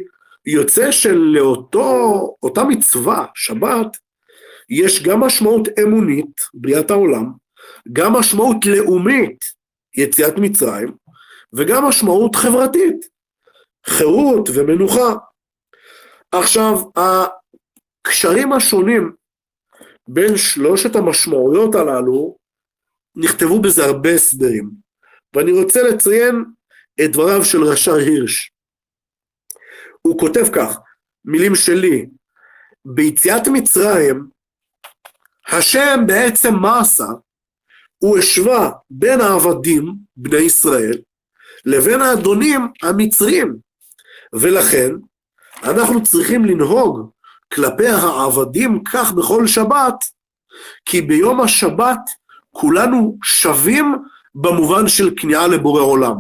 S1: יוצא שלאותה מצווה, שבת, יש גם משמעות אמונית, בריאת העולם, גם משמעות לאומית, יציאת מצרים, וגם משמעות חברתית, חירות ומנוחה. עכשיו, הקשרים השונים בין שלושת המשמעויות הללו, נכתבו בזה הרבה הסברים, ואני רוצה לציין את דבריו של רש"ר הירש. הוא כותב כך, מילים שלי, ביציאת מצרים, השם בעצם מה עשה? הוא השווה בין העבדים, בני ישראל, לבין האדונים המצרים, ולכן אנחנו צריכים לנהוג כלפי העבדים כך בכל שבת, כי ביום השבת כולנו שווים במובן של כניעה לבורא עולם.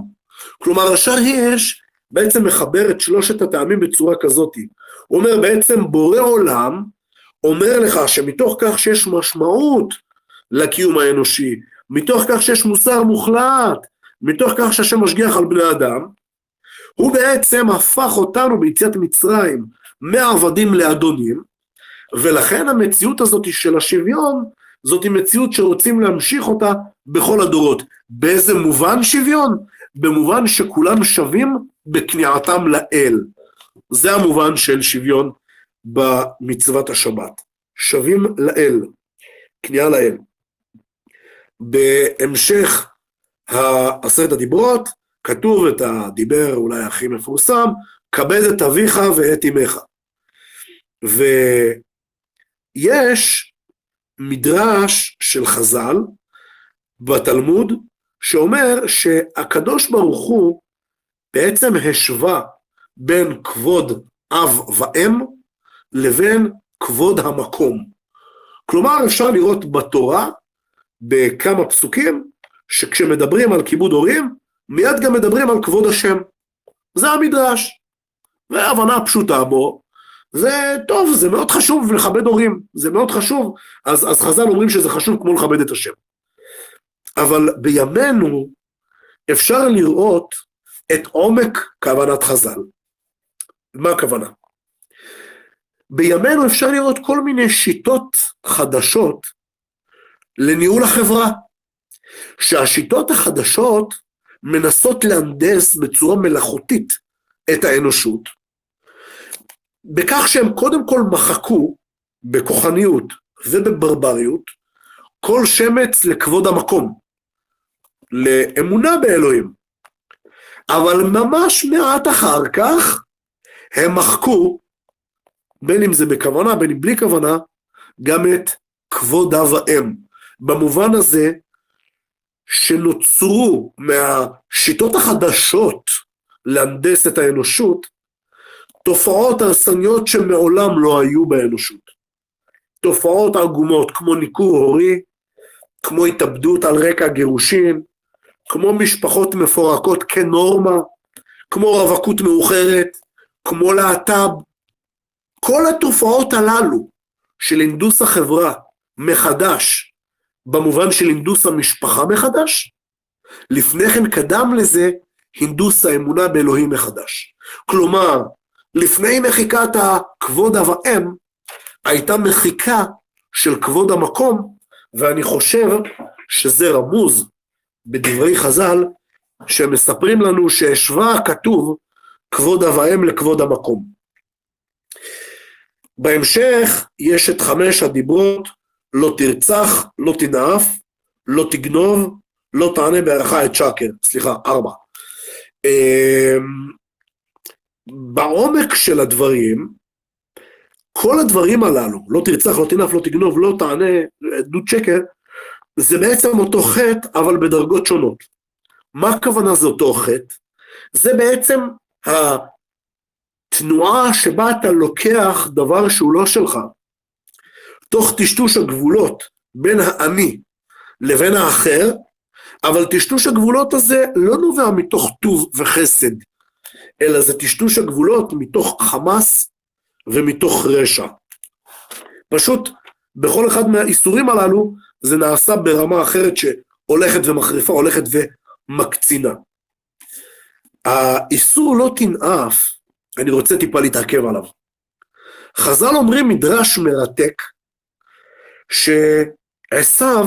S1: כלומר, השאר הירש בעצם מחבר את שלושת הטעמים בצורה כזאת. הוא אומר בעצם בורא עולם אומר לך שמתוך כך שיש משמעות לקיום האנושי, מתוך כך שיש מוסר מוחלט, מתוך כך שהשם משגיח על בני אדם, הוא בעצם הפך אותנו ביציאת מצרים מעבדים לאדונים, ולכן המציאות הזאת של השוויון, זאת מציאות שרוצים להמשיך אותה בכל הדורות. באיזה מובן שוויון? במובן שכולם שווים בכניעתם לאל. זה המובן של שוויון במצוות השבת. שווים לאל, כניעה לאל. בהמשך עשרת הדיברות, כתוב את הדיבר אולי הכי מפורסם, כבד את אביך ואת אמך. ויש מדרש של חז"ל בתלמוד, שאומר שהקדוש ברוך הוא בעצם השווה בין כבוד אב ואם לבין כבוד המקום. כלומר, אפשר לראות בתורה, בכמה פסוקים, שכשמדברים על כיבוד הורים, מיד גם מדברים על כבוד השם. זה המדרש. וההבנה הפשוטה בו, זה טוב, זה מאוד חשוב לכבד הורים, זה מאוד חשוב, אז, אז חז"ל אומרים שזה חשוב כמו לכבד את השם. אבל בימינו אפשר לראות את עומק כוונת חז"ל. מה הכוונה? בימינו אפשר לראות כל מיני שיטות חדשות לניהול החברה, שהשיטות החדשות מנסות להנדס בצורה מלאכותית את האנושות, בכך שהם קודם כל מחקו בכוחניות ובברבריות כל שמץ לכבוד המקום, לאמונה באלוהים. אבל ממש מעט אחר כך הם מחקו, בין אם זה בכוונה, בין אם בלי כוונה, גם את כבוד אב האם. במובן הזה שנוצרו מהשיטות החדשות להנדס את האנושות, תופעות הרסניות שמעולם לא היו באנושות. תופעות עגומות כמו ניכור הורי, כמו התאבדות על רקע גירושין, כמו משפחות מפורקות כנורמה, כמו רווקות מאוחרת, כמו להט"ב. כל התופעות הללו של הנדוס החברה מחדש, במובן של הנדוס המשפחה מחדש, לפני כן קדם לזה הנדוס האמונה באלוהים מחדש. כלומר, לפני מחיקת הכבוד אב האם, הייתה מחיקה של כבוד המקום, ואני חושב שזה רמוז בדברי חז"ל, שמספרים לנו שהשווה הכתוב כבוד אב האם לכבוד המקום. בהמשך יש את חמש הדיברות, לא תרצח, לא תנאף, לא תגנוב, לא תענה בערכה את שקר, סליחה, ארבע. אמ, בעומק של הדברים, כל הדברים הללו, לא תרצח, לא תנאף, לא תגנוב, לא תענה עדות שקר, זה בעצם אותו חטא, אבל בדרגות שונות. מה הכוונה זה אותו חטא? זה בעצם התנועה שבה אתה לוקח דבר שהוא לא שלך, תוך טשטוש הגבולות בין האני לבין האחר, אבל טשטוש הגבולות הזה לא נובע מתוך טוב וחסד, אלא זה טשטוש הגבולות מתוך חמאס ומתוך רשע. פשוט בכל אחד מהאיסורים הללו זה נעשה ברמה אחרת שהולכת ומחריפה, הולכת ומקצינה. האיסור לא תנאף, אני רוצה טיפה להתעכב עליו. חז"ל אומרים מדרש מרתק, שעשיו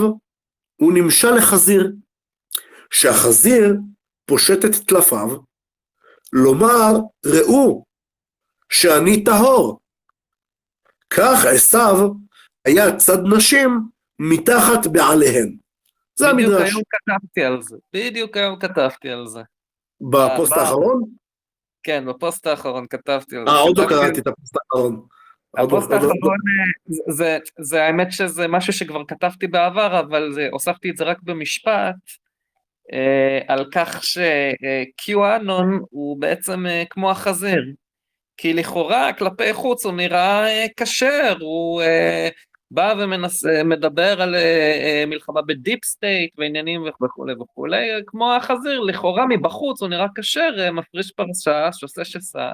S1: הוא נמשל לחזיר, שהחזיר פושט את טלפיו, לומר, ראו, שאני טהור. כך עשיו היה צד נשים מתחת בעליהן. זה
S2: בדיוק
S1: המדרש.
S2: היום כתבתי על זה. בדיוק היום כתבתי על זה.
S1: בפוסט
S2: אה,
S1: האחרון?
S2: כן, בפוסט האחרון כתבתי על זה.
S1: אה, עוד לא קראתי את הפוסט האחרון. עוד לא-
S2: הפוסט
S1: לא-
S2: האחרון, אה, זה- האמת שזה משהו שכבר כתבתי בעבר, אבל הוספתי את זה רק במשפט, אה, על כך ש QAnon הוא בעצם אה, כמו החזיר. כי לכאורה כלפי חוץ הוא נראה אה, כשר, הוא אה, בא ומדבר על אה, אה, מלחמה ב deep state ועניינים וכולי וכולי, אה, כמו החזיר, לכאורה מבחוץ הוא נראה כשר, אה, מפריס פרסה, ששוסע שסע,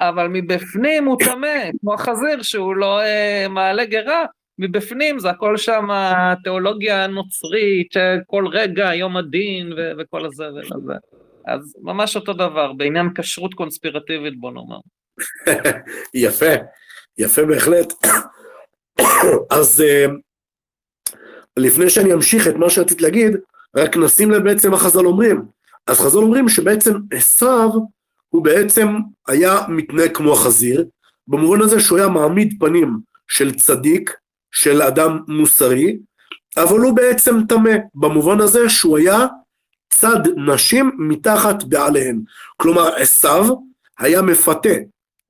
S2: אבל מבפנים הוא טמא, כמו החזיר שהוא לא אה, מעלה גרה, מבפנים זה הכל שם התיאולוגיה הנוצרית, שכל רגע יום הדין ו- וכל הזה וזה. אז ממש אותו דבר, בעניין כשרות קונספירטיבית בוא נאמר. *laughs*
S1: יפה, יפה בהחלט. *coughs* אז אה, לפני שאני אמשיך את מה שרציתי להגיד, רק נשים לב בעצם מה חז"ל אומרים. אז חז"ל אומרים שבעצם עשיו הוא בעצם היה מתנהג כמו החזיר, במובן הזה שהוא היה מעמיד פנים של צדיק, של אדם מוסרי, אבל הוא בעצם טמא, במובן הזה שהוא היה צד נשים מתחת בעליהן. כלומר, עשיו היה מפתה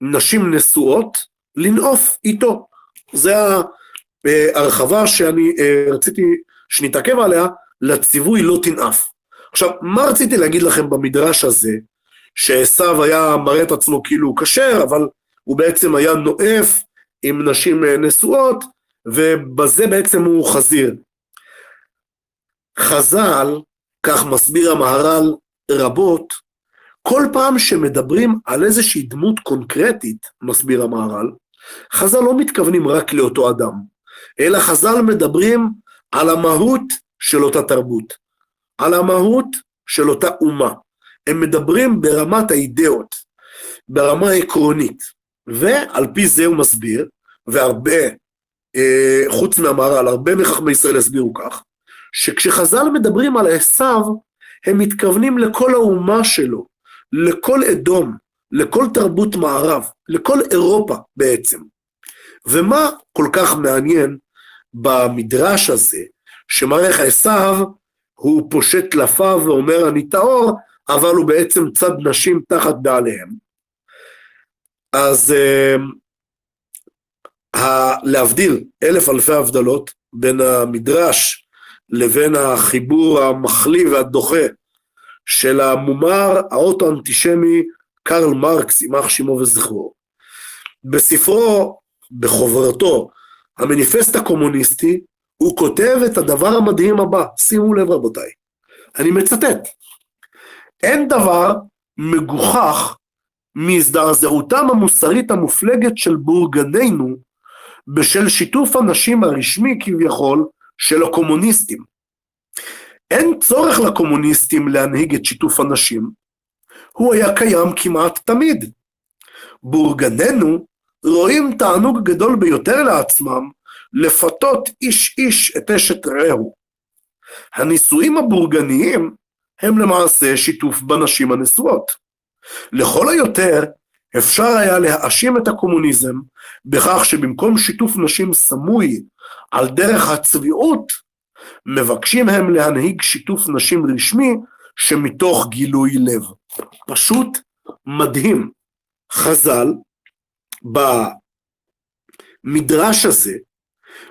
S1: נשים נשואות לנאוף איתו. זה ההרחבה שאני אה, רציתי שנתעכב עליה, לציווי לא תנאף. עכשיו, מה רציתי להגיד לכם במדרש הזה, שעשו היה מראה את עצמו כאילו הוא כשר, אבל הוא בעצם היה נואף עם נשים אה, נשואות, ובזה בעצם הוא חזיר. חז"ל, כך מסביר המהר"ל רבות, כל פעם שמדברים על איזושהי דמות קונקרטית, מסביר המהר"ל, חז"ל לא מתכוונים רק לאותו אדם, אלא חז"ל מדברים על המהות של אותה תרבות, על המהות של אותה אומה. הם מדברים ברמת האידאות, ברמה העקרונית, ועל פי זה הוא מסביר, והרבה, אה, חוץ מהמהר"ל, הרבה מחכמי ישראל הסבירו כך, שכשחז"ל מדברים על עשיו, הם מתכוונים לכל האומה שלו, לכל אדום, לכל תרבות מערב, לכל אירופה בעצם. ומה כל כך מעניין במדרש הזה, שמראה איך עשיו הוא פושט טלפיו ואומר אני טהור, אבל הוא בעצם צד נשים תחת בעליהם. אז uh, להבדיל אלף אלפי הבדלות בין המדרש לבין החיבור המחליא והדוחה של המומר האוטו-אנטישמי קרל מרקס, יימח שמו וזכרו. בספרו, בחוברתו, המניפסט הקומוניסטי, הוא כותב את הדבר המדהים הבא, שימו לב רבותיי, אני מצטט, אין דבר מגוחך מהזדעזעותם המוסרית המופלגת של בורגנינו בשל שיתוף הנשים הרשמי כביכול של הקומוניסטים. אין צורך לקומוניסטים להנהיג את שיתוף הנשים, הוא היה קיים כמעט תמיד. בורגנינו רואים תענוג גדול ביותר לעצמם לפתות איש איש את אשת רעהו. הנישואים הבורגניים הם למעשה שיתוף בנשים הנשואות. לכל היותר אפשר היה להאשים את הקומוניזם בכך שבמקום שיתוף נשים סמוי על דרך הצביעות, מבקשים הם להנהיג שיתוף נשים רשמי שמתוך גילוי לב. פשוט מדהים. חז"ל במדרש הזה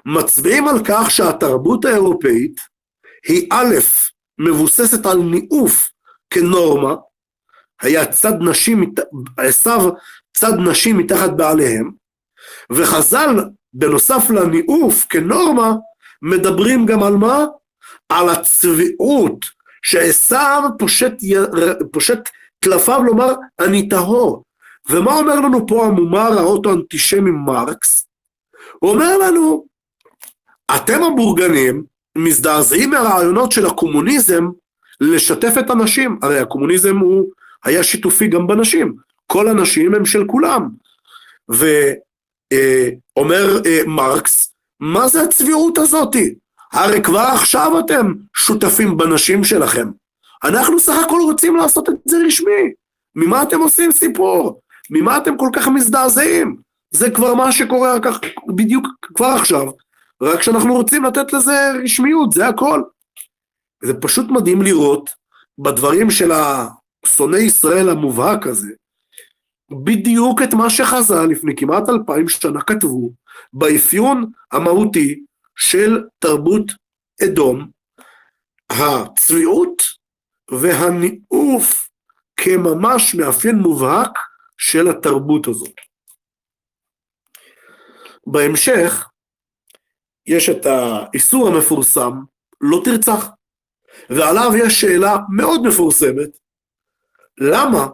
S1: מצביעים על כך שהתרבות האירופאית היא א', מבוססת על ניאוף כנורמה, היה צד נשים, עשיו צד נשים מתחת בעליהם, וחז"ל בנוסף לניאוף כנורמה, מדברים גם על מה? על הצביעות, שעשיו פושט, פושט טלפיו לומר אני טהור. ומה אומר לנו פה המומר האוטו-אנטישמי מרקס? הוא אומר לנו, אתם הבורגנים מזדעזעים מהרעיונות של הקומוניזם לשתף את הנשים, הרי הקומוניזם הוא היה שיתופי גם בנשים, כל הנשים הם של כולם. ואומר מרקס, מה זה הצביעות הזאתי? הרי כבר עכשיו אתם שותפים בנשים שלכם. אנחנו סך הכל רוצים לעשות את זה רשמי. ממה אתם עושים סיפור? ממה אתם כל כך מזדעזעים? זה כבר מה שקורה כך בדיוק כבר עכשיו, רק שאנחנו רוצים לתת לזה רשמיות, זה הכל. זה פשוט מדהים לראות בדברים של השונא ישראל המובהק הזה, בדיוק את מה שחז"ל לפני כמעט אלפיים שנה כתבו, באפיון המהותי של תרבות אדום, הצביעות והניאוף כממש מאפיין מובהק של התרבות הזאת. בהמשך יש את האיסור המפורסם, לא תרצח, ועליו יש שאלה מאוד מפורסמת, למה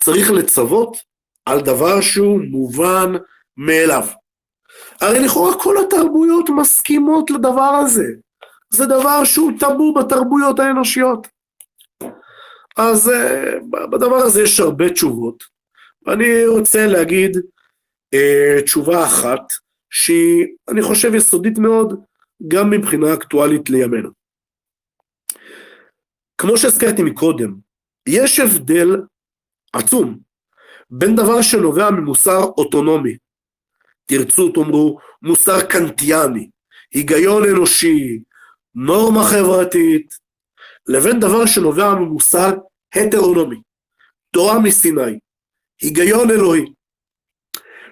S1: צריך לצוות על דבר שהוא מובן מאליו? הרי לכאורה כל התרבויות מסכימות לדבר הזה, זה דבר שהוא טאבו בתרבויות האנושיות. אז uh, בדבר הזה יש הרבה תשובות. ואני רוצה להגיד uh, תשובה אחת, שהיא, אני חושב, יסודית מאוד, גם מבחינה אקטואלית לימינו. כמו שהזכרתי מקודם, יש הבדל עצום בין דבר שנובע ממוסר אוטונומי, תרצו תאמרו מוסר קנטיאני, היגיון אנושי, נורמה חברתית, לבין דבר שנובע ממוסר הטרונומי, תורה מסיני, היגיון אלוהי.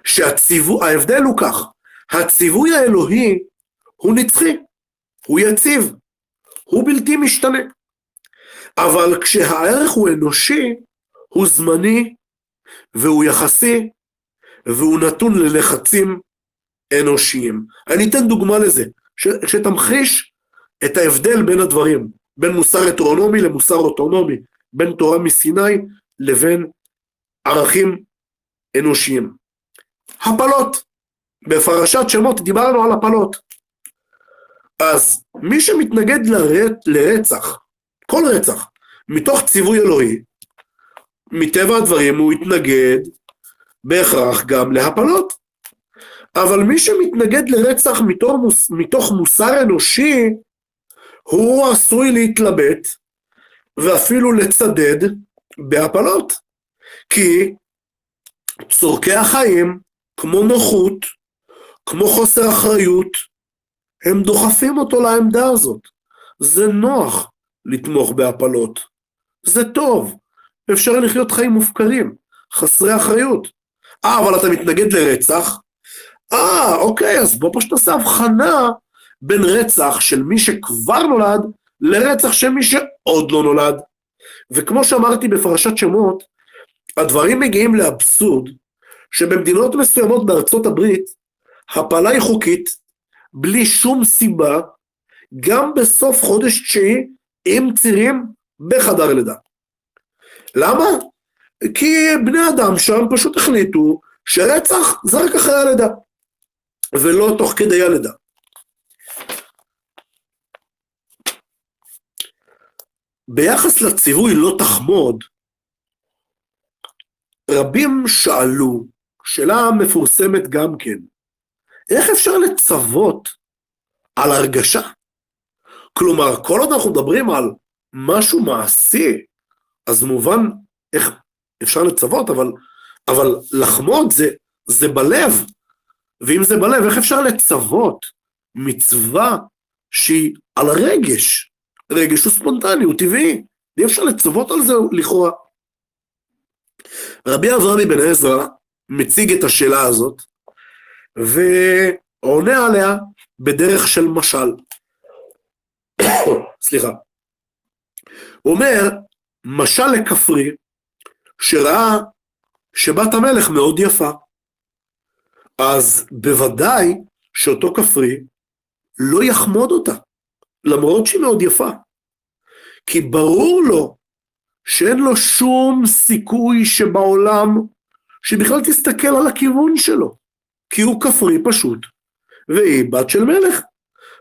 S1: שההבדל הוא כך, הציווי האלוהי הוא נצחי, הוא יציב, הוא בלתי משתנה. אבל כשהערך הוא אנושי, הוא זמני, והוא יחסי, והוא נתון ללחצים אנושיים. אני אתן דוגמה לזה, שתמחיש את ההבדל בין הדברים, בין מוסר הטרונומי למוסר אוטונומי, בין תורה מסיני לבין ערכים אנושיים. הפלות, בפרשת שמות דיברנו על הפלות. אז מי שמתנגד לרצ... לרצח, כל רצח, מתוך ציווי אלוהי, מטבע הדברים הוא יתנגד בהכרח גם להפלות. אבל מי שמתנגד לרצח מתוך, מוס, מתוך מוסר אנושי, הוא עשוי להתלבט ואפילו לצדד בהפלות. כי צורכי החיים, כמו נוחות, כמו חוסר אחריות, הם דוחפים אותו לעמדה הזאת. זה נוח לתמוך בהפלות. זה טוב. אפשר לחיות חיים מופקרים, חסרי אחריות. אה, אבל אתה מתנגד לרצח? אה, אוקיי, אז בוא פשוט נעשה הבחנה בין רצח של מי שכבר נולד לרצח של מי שעוד לא נולד. וכמו שאמרתי בפרשת שמות, הדברים מגיעים לאבסורד שבמדינות מסוימות בארצות הברית הפלה היא חוקית בלי שום סיבה גם בסוף חודש תשיעי עם צירים בחדר לידה. למה? כי בני אדם שם פשוט החליטו שרצח זה רק אחרי הלידה ולא תוך כדי הלידה. ביחס לציווי לא תחמוד, רבים שאלו, שאלה מפורסמת גם כן, איך אפשר לצוות על הרגשה? כלומר, כל עוד אנחנו מדברים על משהו מעשי, אז מובן איך אפשר לצוות, אבל, אבל לחמוד זה, זה בלב, ואם זה בלב, איך אפשר לצוות מצווה שהיא על הרגש? רגש הוא ספונטני, הוא טבעי, אי אפשר לצוות על זה לכאורה. רבי אברהם אבן עזרא מציג את השאלה הזאת, ועונה עליה בדרך של משל. *coughs* סליחה. הוא אומר, משל לכפרי, שראה שבת המלך מאוד יפה. אז בוודאי שאותו כפרי לא יחמוד אותה, למרות שהיא מאוד יפה. כי ברור לו שאין לו שום סיכוי שבעולם שבכלל תסתכל על הכיוון שלו, כי הוא כפרי פשוט, והיא בת של מלך,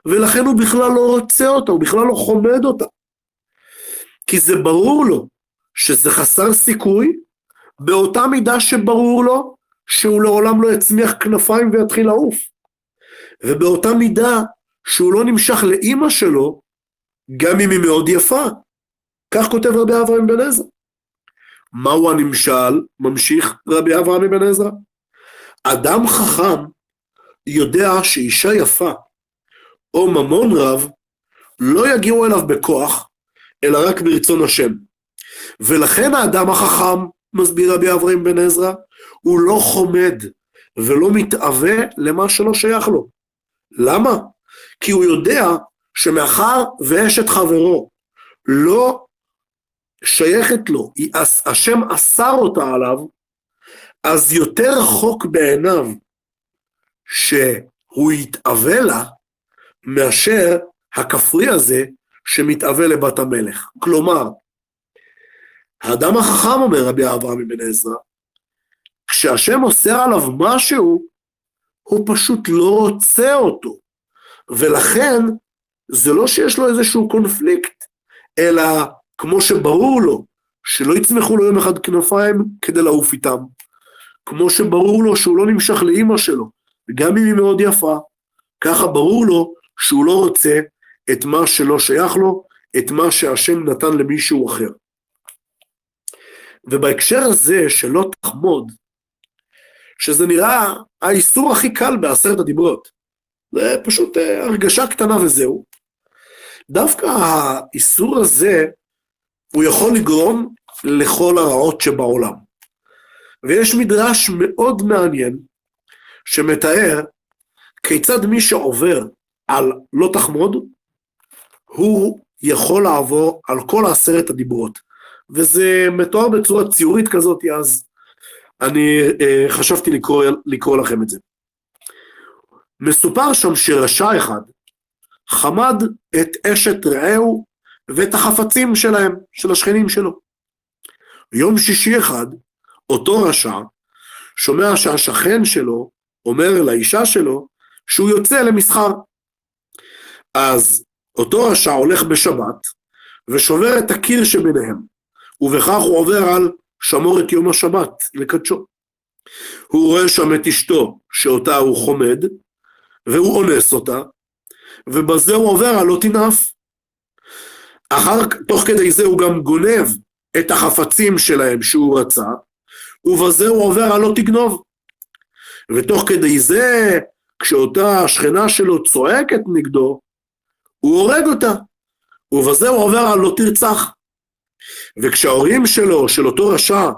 S1: ולכן הוא בכלל לא רוצה אותה, הוא בכלל לא חומד אותה. כי זה ברור לו שזה חסר סיכוי, באותה מידה שברור לו שהוא לעולם לא יצמיח כנפיים ויתחיל לעוף. ובאותה מידה שהוא לא נמשך לאימא שלו, גם אם היא מאוד יפה. כך כותב רבי אברהם בן עזרא. מהו הנמשל? ממשיך רבי אברהם בן עזרא. אדם חכם יודע שאישה יפה או ממון רב לא יגיעו אליו בכוח, אלא רק ברצון השם. ולכן האדם החכם, מסביר רבי אברהם בן עזרא, הוא לא חומד ולא מתאווה למה שלא שייך לו. למה? כי הוא יודע שמאחר ואשת חברו לא שייכת לו, השם אסר אותה עליו, אז יותר רחוק בעיניו שהוא יתאווה לה, מאשר הכפרי הזה שמתאווה לבת המלך. כלומר, האדם החכם, אומר רבי אברהם בן עזרא, כשהשם אוסר עליו משהו, הוא פשוט לא רוצה אותו. ולכן, זה לא שיש לו איזשהו קונפליקט, אלא כמו שברור לו שלא יצמחו לו יום אחד כנפיים כדי לעוף איתם, כמו שברור לו שהוא לא נמשך לאימא שלו, וגם אם היא מאוד יפה, ככה ברור לו שהוא לא רוצה את מה שלא שייך לו, את מה שהשם נתן למישהו אחר. ובהקשר הזה שלא תחמוד, שזה נראה האיסור הכי קל בעשרת הדיברות, זה פשוט אה, הרגשה קטנה וזהו. דווקא האיסור הזה, הוא יכול לגרום לכל הרעות שבעולם. ויש מדרש מאוד מעניין, שמתאר כיצד מי שעובר על לא תחמוד, הוא יכול לעבור על כל עשרת הדיברות. וזה מתואר בצורה ציורית כזאת, אז אני אה, חשבתי לקרוא, לקרוא לכם את זה. מסופר שם שרשע אחד חמד את אשת רעהו ואת החפצים שלהם, של השכנים שלו. יום שישי אחד, אותו רשע שומע שהשכן שלו אומר לאישה שלו שהוא יוצא למסחר. אז אותו רשע הולך בשבת ושובר את הקיר שביניהם, ובכך הוא עובר על שמור את יום השבת לקדשו. הוא רואה שם את אשתו, שאותה הוא חומד, והוא אונס אותה, ובזה הוא עובר על לא תנאף. אחר, תוך כדי זה הוא גם גונב את החפצים שלהם שהוא רצה, ובזה הוא עובר על לא תגנוב. ותוך כדי זה, כשאותה שכנה שלו צועקת נגדו, הוא הורג אותה, ובזה הוא עובר על לא תרצח. וכשההורים שלו, של אותו רשע,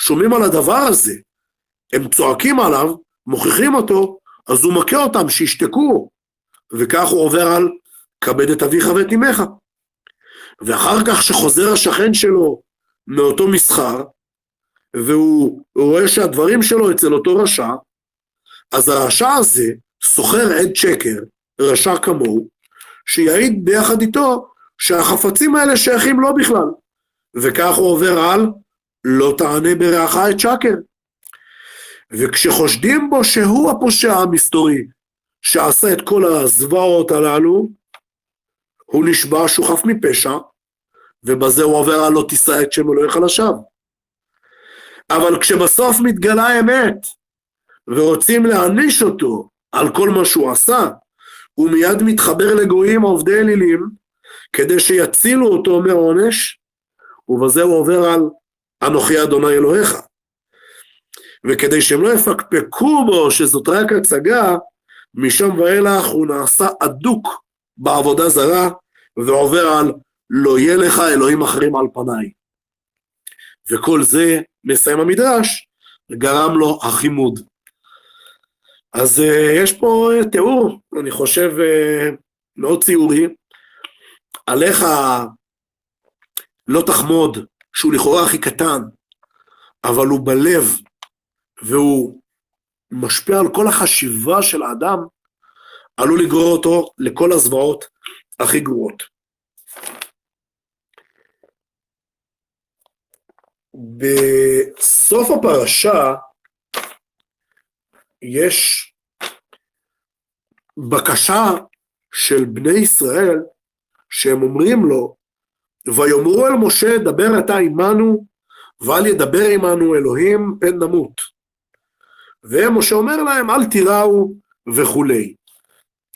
S1: שומעים על הדבר הזה, הם צועקים עליו, מוכיחים אותו, אז הוא מכה אותם שישתקו, וכך הוא עובר על כבד את אביך ואת אמך. ואחר כך שחוזר השכן שלו מאותו מסחר, והוא רואה שהדברים שלו אצל אותו רשע, אז הרשע הזה סוחר עד שקר, רשע כמוהו, שיעיד ביחד איתו שהחפצים האלה שייכים לו בכלל. וכך הוא עובר על לא תענה ברעך את שקר. וכשחושדים בו שהוא הפושע המסתורי שעשה את כל הזוועות הללו, הוא נשבע שהוא חף מפשע, ובזה הוא עובר על לא תישא את שם אלוהיך לשווא. אבל כשבסוף מתגלה האמת, ורוצים להעניש אותו על כל מה שהוא עשה, הוא מיד מתחבר לגויים עובדי אלילים, כדי שיצילו אותו מעונש, ובזה הוא עובר על אנוכי אדוני אלוהיך. וכדי שהם לא יפקפקו בו שזאת רק הצגה, משם ואילך הוא נעשה אדוק בעבודה זרה, ועובר על לא יהיה לך אלוהים אחרים על פניי. וכל זה, מסיים המדרש, גרם לו החימוד. אז uh, יש פה uh, תיאור, אני חושב, uh, מאוד ציורי, על איך לא תחמוד, שהוא לכאורה הכי קטן, אבל הוא בלב, והוא משפיע על כל החשיבה של האדם, עלול לגרור אותו לכל הזוועות הכי גרועות. בסוף הפרשה יש בקשה של בני ישראל, שהם אומרים לו, ויאמרו אל משה, דבר אתה עמנו, ואל ידבר עמנו אלוהים, פן נמות. ומשה אומר להם, אל תיראו וכולי.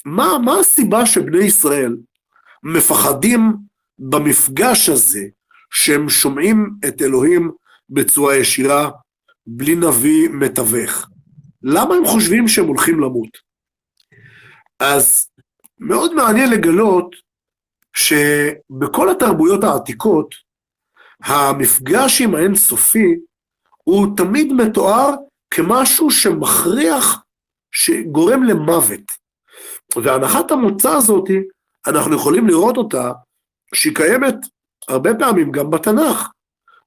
S1: מה, מה הסיבה שבני ישראל מפחדים במפגש הזה, שהם שומעים את אלוהים בצורה ישירה, בלי נביא מתווך? למה הם חושבים שהם הולכים למות? אז מאוד מעניין לגלות שבכל התרבויות העתיקות, המפגש עם האינסופי הוא תמיד מתואר כמשהו שמכריח, שגורם למוות. והנחת המוצא הזאת, אנחנו יכולים לראות אותה, שהיא קיימת הרבה פעמים גם בתנ"ך.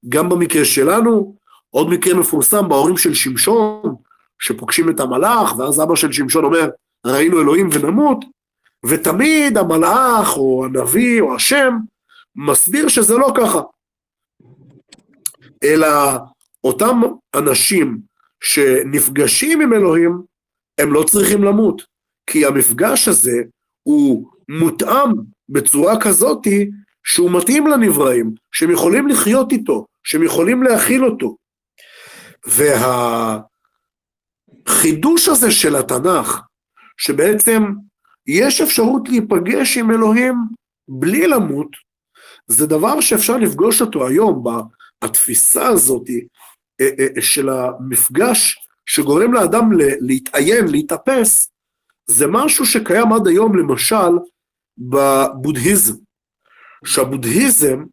S1: גם במקרה שלנו, עוד מקרה מפורסם בהורים של שמשון, שפוגשים את המלאך, ואז אבא של שמשון אומר, ראינו אלוהים ונמות, ותמיד המלאך או הנביא או השם מסביר שזה לא ככה. אלא אותם אנשים שנפגשים עם אלוהים, הם לא צריכים למות, כי המפגש הזה הוא מותאם בצורה כזאתי שהוא מתאים לנבראים, שהם יכולים לחיות איתו, שהם יכולים להכיל אותו. והחידוש הזה של התנ"ך, שבעצם יש אפשרות להיפגש עם אלוהים בלי למות, זה דבר שאפשר לפגוש אותו היום, התפיסה הזאת אה, אה, של המפגש שגורם לאדם להתעיין, להתאפס, זה משהו שקיים עד היום למשל בבודהיזם. שהבודהיזם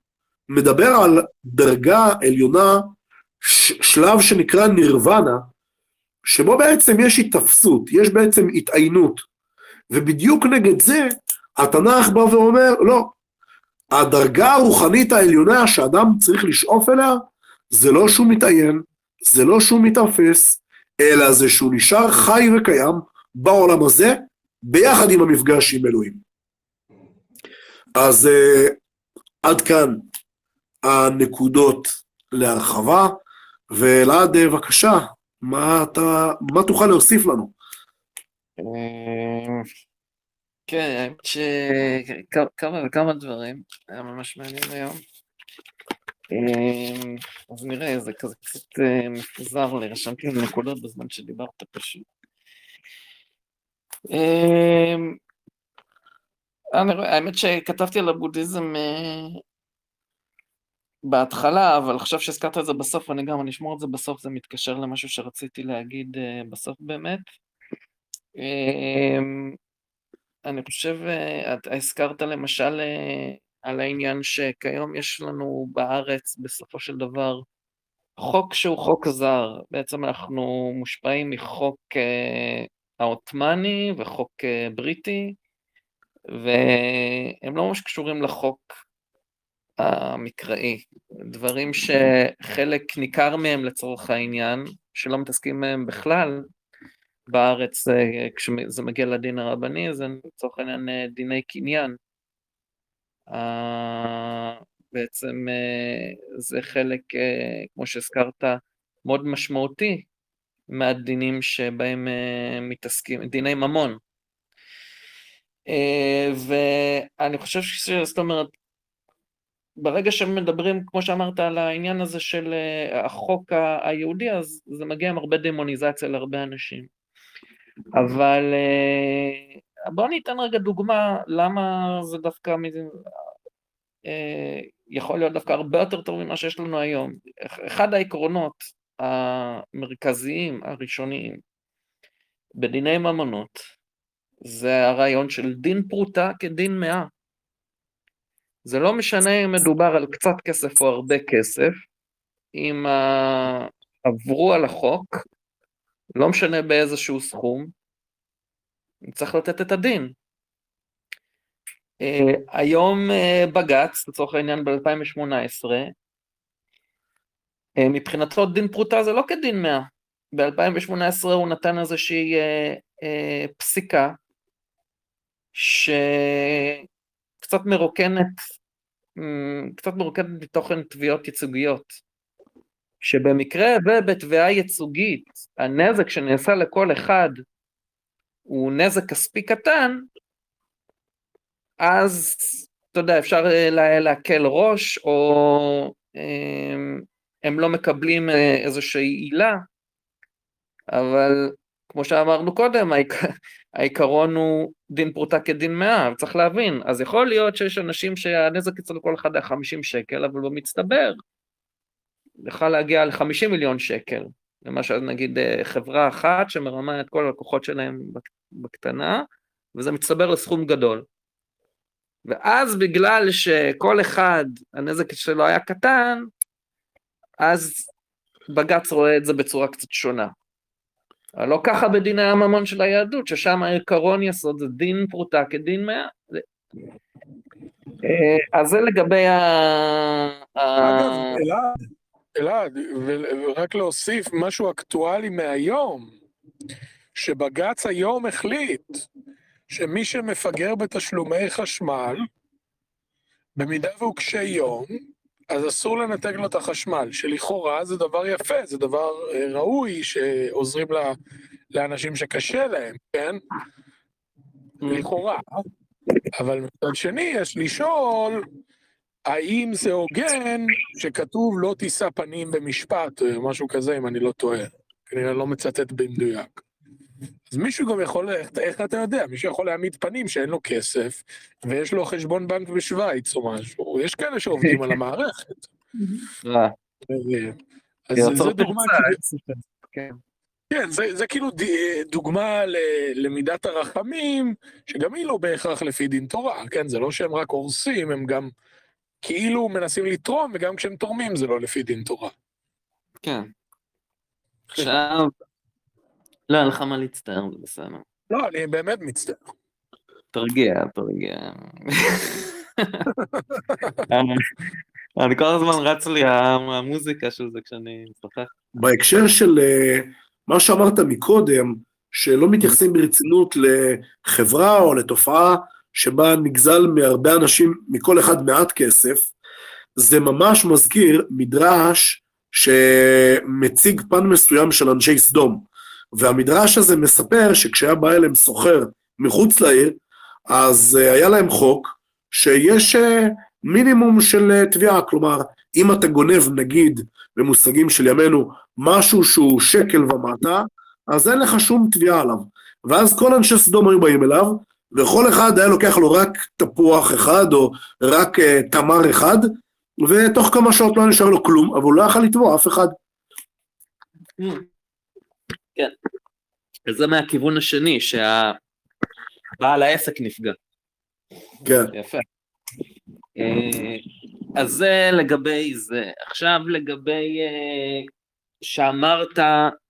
S1: מדבר על דרגה עליונה, שלב שנקרא נירוונה, שבו בעצם יש התאפסות, יש בעצם התעיינות, ובדיוק נגד זה התנ"ך בא ואומר, לא, הדרגה הרוחנית העליונה שאדם צריך לשאוף אליה, זה לא שהוא מתעיין, זה לא שהוא מתאפס, אלא זה שהוא נשאר חי וקיים בעולם הזה, ביחד עם המפגש עם אלוהים. אז uh, עד כאן הנקודות להרחבה, ואלעד, אה, בבקשה, מה, אתה, מה תוכל להוסיף לנו?
S2: אה, כן, האמת שכמה וכמה דברים, היה ממש מעניין היום. אה, אז נראה, זה כזה קצת מפוזר לי, רשמתי נקודות בזמן שדיברת פשוט. האמת שכתבתי על הבודהיזם בהתחלה, אבל עכשיו שהזכרת את זה בסוף, אני גם, אני אשמור את זה בסוף, זה מתקשר למשהו שרציתי להגיד uh, בסוף באמת. Uh, אני חושב, uh, את הזכרת למשל על העניין שכיום יש לנו בארץ, בסופו של דבר, חוק שהוא חוק זר. בעצם אנחנו מושפעים מחוק העות'מאני וחוק בריטי, והם לא ממש קשורים לחוק המקראי, דברים שחלק ניכר מהם לצורך העניין, שלא מתעסקים מהם בכלל, בארץ אה, כשזה מגיע לדין הרבני, זה לצורך העניין אה, דיני קניין. אה, בעצם זה חלק, כמו שהזכרת, מאוד משמעותי מהדינים שבהם מתעסקים, דיני ממון. ואני חושב שזאת אומרת, ברגע שמדברים, כמו שאמרת, על העניין הזה של אה, החוק היהודי, אז זה מגיע עם הרבה דמוניזציה להרבה אנשים. אבל אה, בואו ניתן רגע דוגמה למה זה דווקא אה, יכול להיות דווקא הרבה יותר טוב ממה שיש לנו היום. אחד העקרונות המרכזיים, הראשוניים, בדיני ממונות, זה הרעיון של דין פרוטה כדין מאה. זה לא משנה אם מדובר על קצת כסף או הרבה כסף, אם uh, עברו על החוק, לא משנה באיזשהו סכום, צריך לתת את הדין. Uh, היום uh, בג"ץ, לצורך העניין ב-2018, uh, מבחינתו דין פרוטה זה לא כדין 100. ב-2018 הוא נתן איזושהי uh, uh, פסיקה שקצת מרוקנת קצת מורכבת מתוכן תביעות ייצוגיות, שבמקרה ובתביעה ייצוגית הנזק שנעשה לכל אחד הוא נזק כספי קטן, אז אתה יודע, אפשר אה, להקל ראש, או הם, הם לא מקבלים אה, איזושהי עילה, אבל כמו שאמרנו קודם, העיקרון הוא דין פרוטה כדין מאה, וצריך להבין, אז יכול להיות שיש אנשים שהנזק אצלו כל אחד היה 50 שקל, אבל במצטבר, יכול להגיע ל-50 מיליון שקל, למשל נגיד אה, חברה אחת שמרמה את כל הלקוחות שלהם בקטנה, וזה מצטבר לסכום גדול. ואז בגלל שכל אחד, הנזק שלו היה קטן, אז בג"ץ רואה את זה בצורה קצת שונה. לא ככה בדיני הממון של היהדות, ששם העיקרון יסוד זה דין פרוטה כדין מאה. אה, אז זה לגבי ה...
S3: אגב, אלעד, אלעד, ורק להוסיף משהו אקטואלי מהיום, שבג"ץ היום החליט שמי שמפגר בתשלומי חשמל, במידה והוא קשה יום, אז אסור לנתק לו את החשמל, שלכאורה זה דבר יפה, זה דבר אה, ראוי שעוזרים לה, לאנשים שקשה להם, כן? לכאורה. אבל מצד שני, יש לשאול, האם זה הוגן שכתוב לא תישא פנים במשפט, או משהו כזה, אם אני לא טועה. כנראה לא מצטט במדויק. אז מישהו גם יכול, איך, איך אתה יודע? מישהו יכול להעמיד פנים שאין לו כסף, ויש לו חשבון בנק בשוויץ או משהו, יש כאלה שעובדים על המערכת. *laughs*
S2: אה.
S3: אז זה דוגמה... כן. כן, זה, זה כאילו דוגמה למידת הרחמים, שגם היא לא בהכרח לפי דין תורה, כן? זה לא שהם רק הורסים, הם גם כאילו מנסים לתרום, וגם כשהם תורמים זה לא לפי דין תורה.
S2: כן. עכשיו, לא, אין לך מה להצטער, זה בסדר.
S3: לא, אני באמת מצטער.
S2: תרגיע, תרגיע. אני כל הזמן רץ לי המוזיקה של זה כשאני משחק.
S1: בהקשר של אה, מה שאמרת מקודם, שלא מתייחסים ברצינות לחברה או לתופעה שבה נגזל מהרבה אנשים, מכל אחד מעט כסף, זה ממש מזכיר מדרש שמציג פן מסוים של אנשי סדום. והמדרש הזה מספר שכשהיה בא אליהם סוחר מחוץ לעיר, אז uh, היה להם חוק שיש uh, מינימום של uh, תביעה, כלומר, אם אתה גונב, נגיד, במושגים של ימינו, משהו שהוא שקל ומטה, אז אין לך שום תביעה עליו. ואז כל אנשי סדום היו באים אליו, וכל אחד היה לוקח לו רק תפוח אחד, או רק uh, תמר אחד, ותוך כמה שעות לא נשאר לו כלום, אבל הוא לא יכל לתבוע אף אחד.
S2: כן. וזה מהכיוון השני, שהבעל העסק נפגע.
S1: כן.
S2: יפה. אה, אז זה לגבי זה. עכשיו לגבי אה, שאמרת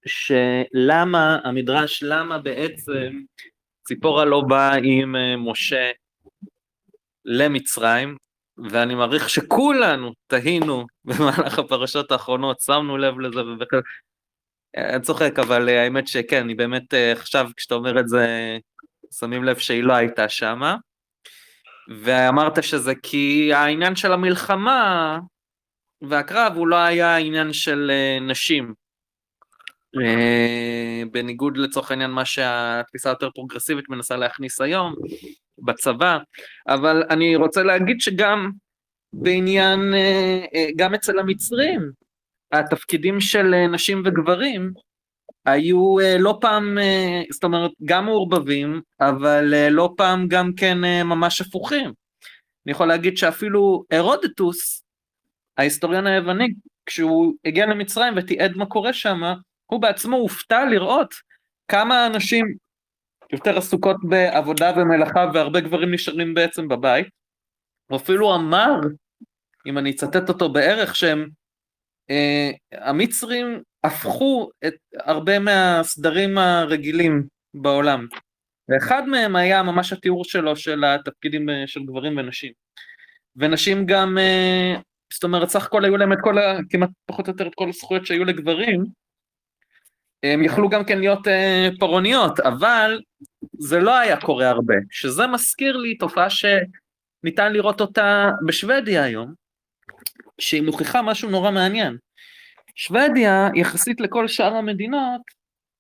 S2: שלמה, המדרש, למה בעצם ציפורה לא באה עם אה, משה למצרים, ואני מעריך שכולנו תהינו במהלך הפרשות האחרונות, שמנו לב לזה, אני צוחק, אבל אה, האמת שכן, אני באמת אה, עכשיו, כשאתה אומר את זה, שמים לב שהיא לא הייתה שמה. ואמרת שזה כי העניין של המלחמה והקרב הוא לא היה עניין של אה, נשים. בניגוד לצורך העניין מה שהתפיסה היותר פרוגרסיבית מנסה להכניס היום בצבא, אבל אני רוצה להגיד שגם בעניין, גם אצל המצרים, התפקידים של אה, נשים וגברים היו אה, לא פעם, אה, זאת אומרת, גם מעורבבים, אבל לא פעם גם כן ממש הפוכים. אני יכול להגיד שאפילו הרודטוס, ההיסטוריון היווני, כשהוא הגיע למצרים ותיעד מה קורה שם, הוא בעצמו הופתע לראות כמה אנשים יותר עסוקות בעבודה ומלאכה והרבה גברים נשארים בעצם בבית. הוא אפילו אמר, אם אני אצטט אותו בערך, שהם המצרים הפכו את הרבה מהסדרים הרגילים בעולם. ואחד מהם היה ממש התיאור שלו של התפקידים אה, של גברים ונשים. ונשים גם, אה, זאת אומרת, סך הכל היו להם את כל, כמעט פחות או יותר את כל הזכויות שהיו לגברים, הם יכלו גם כן להיות פרעוניות, אבל זה לא היה קורה הרבה, שזה מזכיר לי תופעה שניתן לראות אותה בשוודיה היום, שהיא מוכיחה משהו נורא מעניין. שוודיה, יחסית לכל שאר המדינות,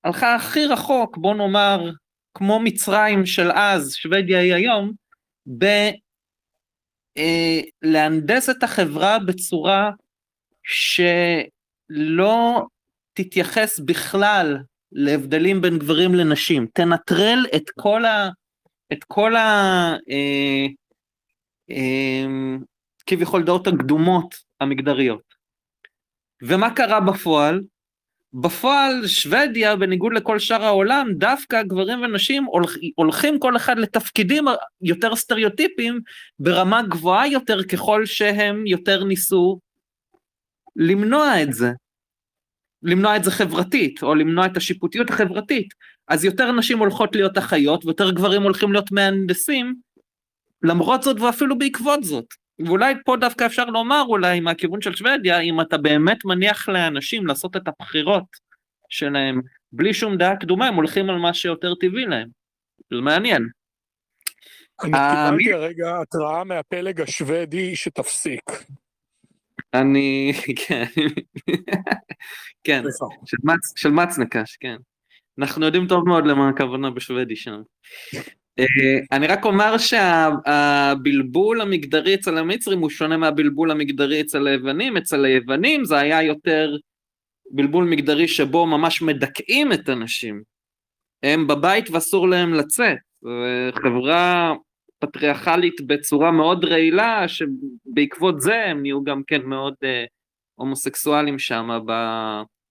S2: הלכה הכי רחוק, בוא נאמר, כמו מצרים של אז, שוודיה היא היום, בלהנדס אה, את החברה בצורה שלא תתייחס בכלל להבדלים בין גברים לנשים, תנטרל את כל ה... את כל ה... אה, אה, כביכול דעות הקדומות המגדריות. ומה קרה בפועל? בפועל שוודיה, בניגוד לכל שאר העולם, דווקא גברים ונשים הולכ, הולכים כל אחד לתפקידים יותר סטריאוטיפיים ברמה גבוהה יותר ככל שהם יותר ניסו למנוע את זה. למנוע את זה חברתית, או למנוע את השיפוטיות החברתית. אז יותר נשים הולכות להיות אחיות, ויותר גברים הולכים להיות מהנדסים, למרות זאת ואפילו בעקבות זאת. ואולי פה דווקא אפשר לומר אולי מהכיוון של שוודיה, אם אתה באמת מניח לאנשים לעשות את הבחירות שלהם בלי שום דעה קדומה, הם הולכים על מה שיותר טבעי להם. זה מעניין.
S3: אני קיבלתי הרגע התראה מהפלג השוודי שתפסיק.
S2: אני, כן, כן, של, מצ, של מצנקש, כן. אנחנו יודעים טוב מאוד למה הכוונה בשוודי שם. אה, אני רק אומר שהבלבול המגדרי אצל המצרים הוא שונה מהבלבול המגדרי אצל היוונים, אצל היוונים זה היה יותר בלבול מגדרי שבו ממש מדכאים את הנשים. הם בבית ואסור להם לצאת. חברה פטריארכלית בצורה מאוד רעילה, שבעקבות זה הם נהיו גם כן מאוד אה, הומוסקסואלים שם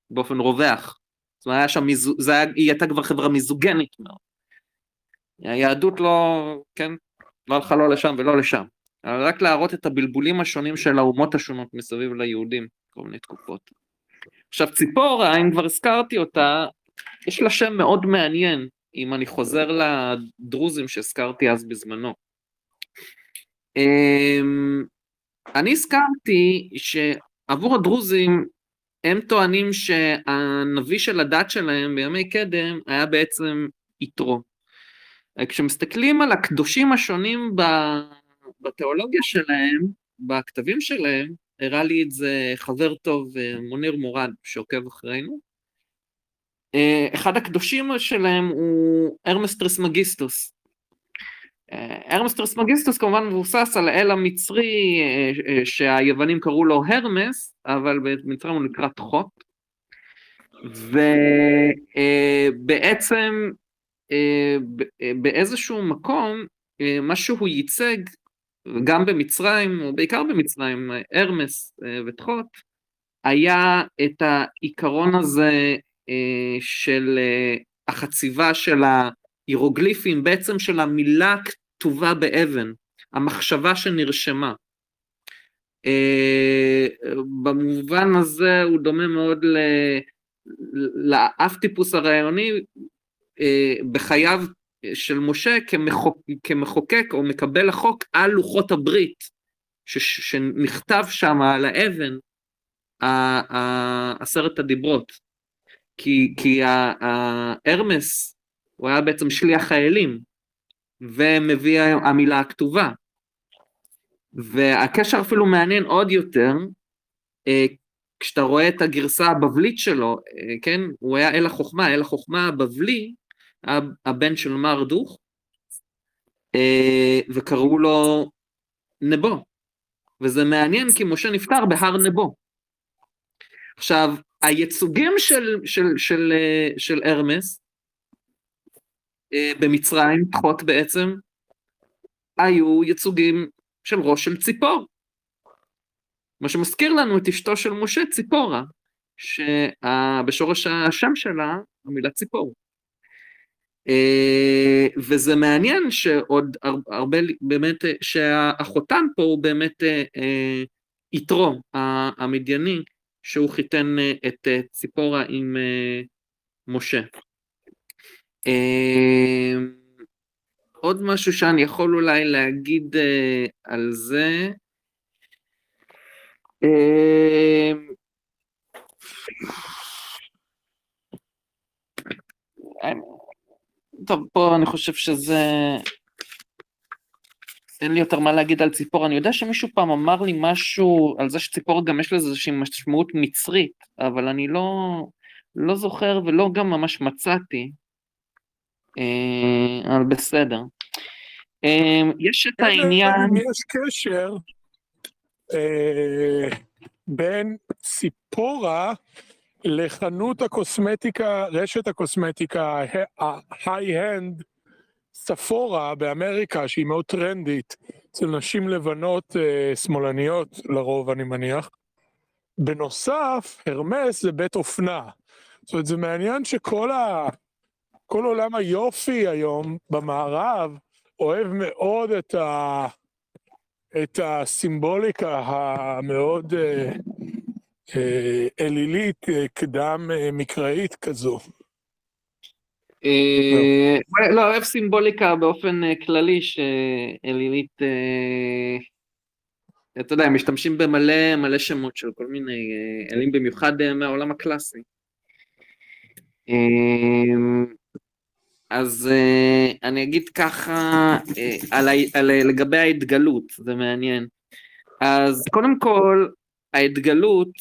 S2: באופן רווח. זאת אומרת, היה שם, זה היה, היא הייתה כבר חברה מיזוגנית מאוד. היהדות לא, כן, לא הלכה לא לשם ולא לשם. רק להראות את הבלבולים השונים של האומות השונות מסביב ליהודים, כל מיני תקופות. עכשיו ציפורה, אם כבר הזכרתי אותה, יש לה שם מאוד מעניין, אם אני חוזר לדרוזים שהזכרתי אז בזמנו. אמ, אני הזכרתי שעבור הדרוזים, הם טוענים שהנביא של הדת שלהם בימי קדם היה בעצם יתרו. כשמסתכלים על הקדושים השונים בתיאולוגיה שלהם, בכתבים שלהם, הראה לי את זה חבר טוב אה, מוניר מורד שעוקב אחרינו. אה, אחד הקדושים שלהם הוא ארמסטרס מגיסטוס. אה, ארמסטרס מגיסטוס כמובן מבוסס על האל המצרי שהיוונים קראו לו הרמס, אבל במצרים הוא נקרא תחות. ובעצם באיזשהו מקום מה שהוא ייצג גם במצרים, או בעיקר במצרים, הרמס אה, ותחות, היה את העיקרון הזה אה, של אה, החציבה של ההירוגליפים, בעצם של המילה הכתובה באבן, המחשבה שנרשמה. במובן הזה הוא דומה מאוד לאף טיפוס הרעיוני בחייו של משה כמחוק, כמחוקק או מקבל החוק על לוחות הברית, ש, שנכתב שם על האבן עשרת הדיברות. כי, כי ההרמס הוא היה בעצם שליח האלים, ומביא המילה הכתובה. והקשר אפילו מעניין עוד יותר, אה, כשאתה רואה את הגרסה הבבלית שלו, אה, כן, הוא היה אל החוכמה, אל החוכמה הבבלי, הבן של מרדוך, אה, וקראו לו נבו. וזה מעניין כי משה נפטר בהר נבו. עכשיו, הייצוגים של, של, של, אה, של הרמס אה, במצרים, פחות בעצם, היו ייצוגים של ראש של ציפור. מה שמזכיר לנו את אשתו של משה, ציפורה, שבשורש השם שלה המילה ציפור. אה, וזה מעניין שעוד הרבה, באמת, שהחותם פה הוא באמת אה, יתרו המדייני, שהוא חיתן אה, את ציפורה עם משה. עוד משהו שאני יכול אולי להגיד על זה, טוב, פה אני חושב שזה... אין לי יותר מה להגיד על ציפור. אני יודע שמישהו פעם אמר לי משהו על זה שציפור גם יש לזה איזושהי משמעות מצרית, אבל אני לא, לא זוכר ולא גם ממש מצאתי. אה, אבל בסדר. אה, יש את העניין...
S3: יש קשר אה, בין ציפורה לחנות הקוסמטיקה, רשת הקוסמטיקה ההיי-הנד, ספורה באמריקה, שהיא מאוד טרנדית, אצל נשים לבנות אה, שמאלניות לרוב, אני מניח. בנוסף, הרמס זה בית אופנה. זאת אומרת, זה מעניין שכל ה... כל עולם היופי היום במערב אוהב מאוד את, ה... את הסימבוליקה המאוד אה, אלילית, אה, קדם אה, מקראית כזו.
S2: אה, לא, אוהב סימבוליקה באופן אה, כללי שאלילית, אה, אתה יודע, משתמשים במלא מלא שמות של כל מיני אה, אלים, במיוחד אה, מהעולם הקלאסי. אה, אז אה, אני אגיד ככה אה, לגבי ההתגלות, זה מעניין. אז קודם כל, ההתגלות,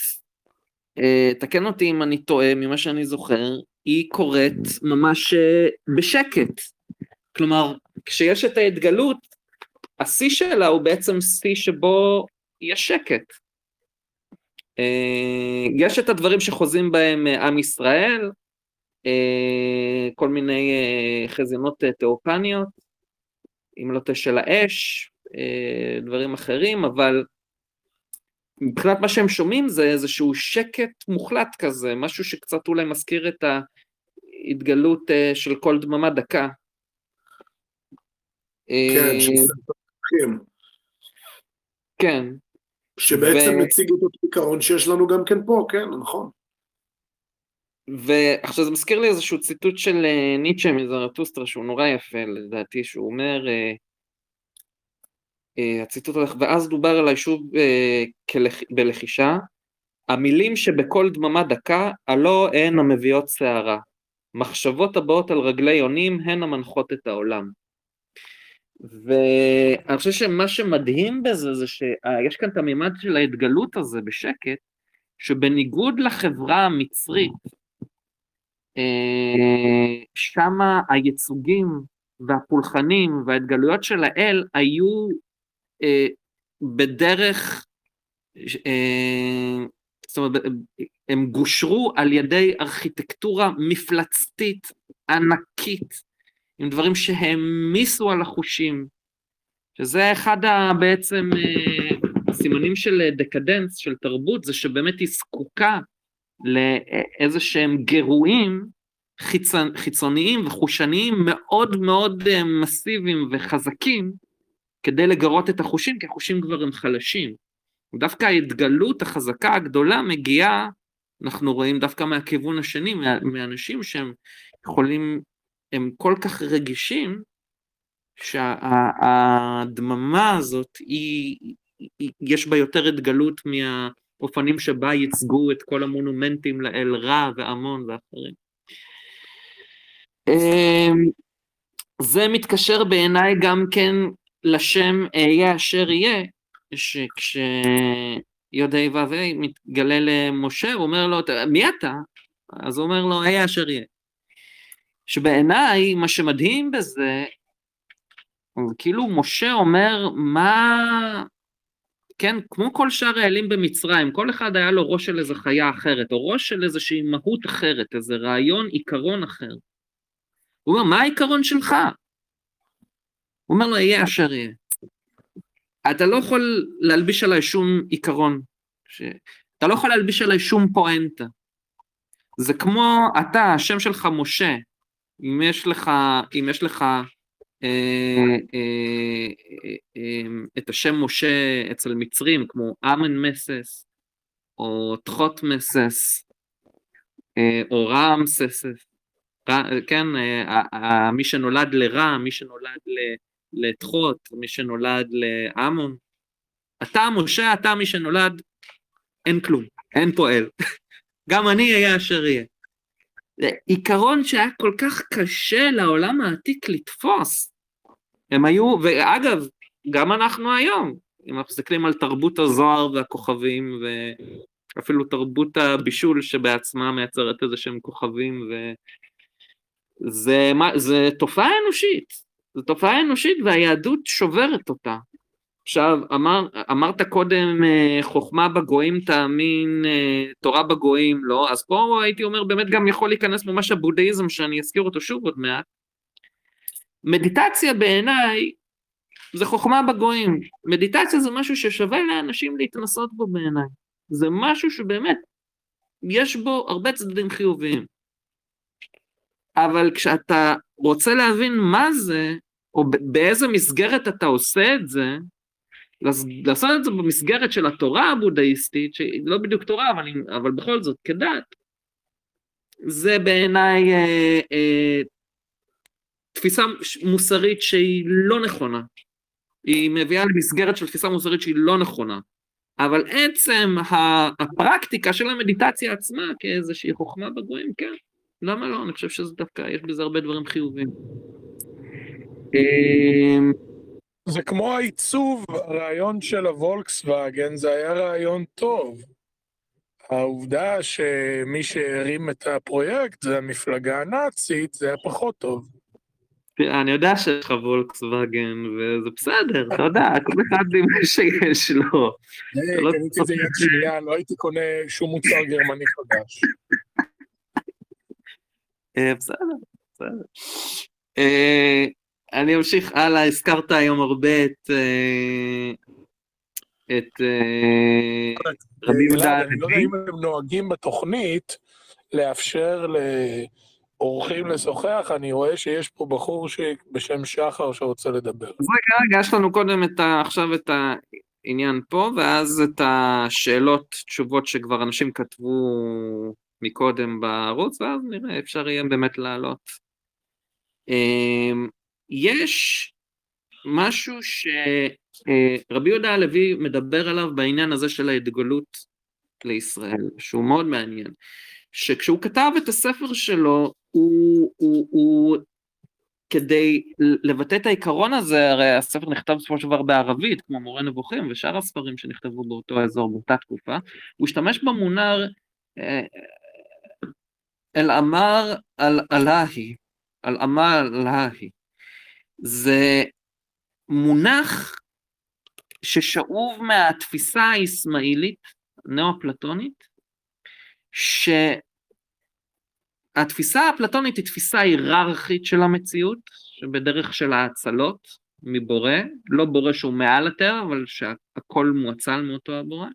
S2: אה, תקן אותי אם אני טועה ממה שאני זוכר, היא קורית ממש אה, בשקט. כלומר, כשיש את ההתגלות, השיא שלה הוא בעצם שיא שבו יש שקט. אה, יש את הדברים שחוזים בהם עם ישראל, כל מיני חזיונות תיאופניות, אם לא תשע האש, דברים אחרים, אבל מבחינת מה שהם שומעים זה איזשהו שקט מוחלט כזה, משהו שקצת אולי מזכיר את ההתגלות אה, של כל דממה דקה.
S1: כן,
S2: אה, כן,
S1: שבעצם מציג את אותו עיקרון שיש לנו גם כן פה, כן, נכון.
S2: ועכשיו זה מזכיר לי איזשהו ציטוט של אה, ניטשה מזרטוסטרה שהוא נורא יפה לדעתי, שהוא אומר, הציטוט הולך, ואז דובר על היישוב אה. בלחישה, המילים שבכל דממה דקה, הלא הן המביאות סערה. מחשבות הבאות על רגלי יונים הן המנחות את העולם. ואני חושב שמה שמדהים בזה זה שיש כאן את המימד של ההתגלות הזה בשקט, שבניגוד לחברה המצרית, אה, שמה הייצוגים והפולחנים וההתגלויות של האל היו אה, בדרך, אה, זאת אומרת, הם גושרו על ידי ארכיטקטורה מפלצתית ענקית, עם דברים שהעמיסו על החושים, שזה אחד ה, בעצם אה, הסימנים של דקדנס, של תרבות, זה שבאמת היא זקוקה לאיזה שהם גירויים חיצונ, חיצוניים וחושניים מאוד מאוד אה, מסיביים וחזקים, כדי לגרות את החושים, כי החושים כבר הם חלשים. דווקא ההתגלות החזקה הגדולה מגיעה, אנחנו רואים דווקא מהכיוון השני, מה- מאנשים שהם יכולים, הם כל כך רגישים, שהדממה הזאת היא, היא, יש בה יותר התגלות מהאופנים שבה ייצגו את כל המונומנטים לאל רע ועמון ואחרים. אמ, זה מתקשר בעיניי גם כן לשם אהיה אשר יהיה, שכשיודעי ו"ה מתגלה למשה, הוא אומר לו, מי אתה? אז הוא אומר לו, אהיה אשר יהיה. שבעיניי, מה שמדהים בזה, כאילו משה אומר, מה... כן, כמו כל שאר האלים במצרים, כל אחד היה לו ראש של איזו חיה אחרת, או ראש של איזושהי מהות אחרת, איזה רעיון, עיקרון אחר. הוא אומר, מה העיקרון שלך? הוא אומר לו, יהיה אשר יהיה. אתה לא יכול להלביש עליי שום עיקרון. ש... אתה לא יכול להלביש עליי שום פואנטה. זה כמו אתה, השם שלך משה. אם יש לך, אם יש לך אה, אה, אה, אה, את השם משה אצל מצרים, כמו אמן מסס, או תחות מסס, אה, או רעם ססס, רע- כן, אה, ה- ה- מי שנולד לרע, מי שנולד ל- לתחות, מי שנולד לעמון. אתה משה, אתה מי שנולד, אין כלום, אין פועל. *laughs* גם אני אהיה אשר יהיה. זה עיקרון שהיה כל כך קשה לעולם העתיק לתפוס. הם היו, ואגב, גם אנחנו היום, אם אנחנו מסתכלים על תרבות הזוהר והכוכבים, ואפילו תרבות הבישול שבעצמה מייצרת איזה שהם כוכבים, וזה מה- זה תופעה אנושית, זו תופעה אנושית והיהדות שוברת אותה. עכשיו, אמר, אמרת קודם אה, חוכמה בגויים תאמין, אה, תורה בגויים לא, אז פה הייתי אומר באמת גם יכול להיכנס ממש הבודהיזם שאני אזכיר אותו שוב עוד מעט. מדיטציה בעיניי זה חוכמה בגויים. מדיטציה זה משהו ששווה לאנשים להתנסות בו בעיניי. זה משהו שבאמת יש בו הרבה צדדים חיוביים. אבל כשאתה רוצה להבין מה זה, או באיזה מסגרת אתה עושה את זה, לעשות את זה במסגרת של התורה הבודהיסטית, שהיא לא בדיוק תורה, אבל, אבל בכל זאת כדת, זה בעיניי אה, אה, תפיסה מוסרית שהיא לא נכונה. היא מביאה למסגרת של תפיסה מוסרית שהיא לא נכונה. אבל עצם הפרקטיקה של המדיטציה עצמה כאיזושהי חוכמה בגויים, כן, למה לא? אני חושב שזה דווקא, יש בזה הרבה דברים חיוביים.
S3: אמ, זה כמו העיצוב, הרעיון של הוולקסווגן, זה היה רעיון טוב. העובדה שמי שהרים את הפרויקט זה המפלגה הנאצית, זה היה פחות טוב.
S2: אני יודע שיש לך וולקסווגן, וזה בסדר, אתה יודע, כל אחד עם מה שיש לו.
S3: לא קניתי את זה יד שנייה, לא הייתי קונה שום מוצר גרמני חדש.
S2: אה, בסדר, בסדר. אה, אני אמשיך הלאה, הזכרת היום הרבה את... אה, את
S3: רבי יהודה אני לא יודע אם הם נוהגים בתוכנית לאפשר לאורחים לשוחח, אני רואה שיש פה בחור בשם שחר שרוצה לדבר.
S2: אז רגע, רגע, יש לנו קודם את ה, עכשיו את העניין פה, ואז את השאלות, תשובות שכבר אנשים כתבו מקודם בערוץ, ואז נראה, אפשר יהיה באמת לעלות. יש משהו שרבי יהודה הלוי מדבר עליו בעניין הזה של ההתגלות לישראל, שהוא מאוד מעניין. שכשהוא כתב את הספר שלו, הוא, הוא, הוא כדי לבטא את העיקרון הזה, הרי הספר נכתב בסופו של דבר בערבית, כמו מורה נבוכים ושאר הספרים שנכתבו באותו אזור, באותה תקופה, הוא השתמש במונר אה, אל-אמר אל-אלהי, אל-אמר אל-אלהי. זה מונח ששאוב מהתפיסה האסמאעילית, נאו-אפלטונית, שהתפיסה האפלטונית היא תפיסה היררכית של המציאות, שבדרך של האצלות מבורא, לא בורא שהוא מעל הטבע, אבל שהכל מואצל מאותו הבורא.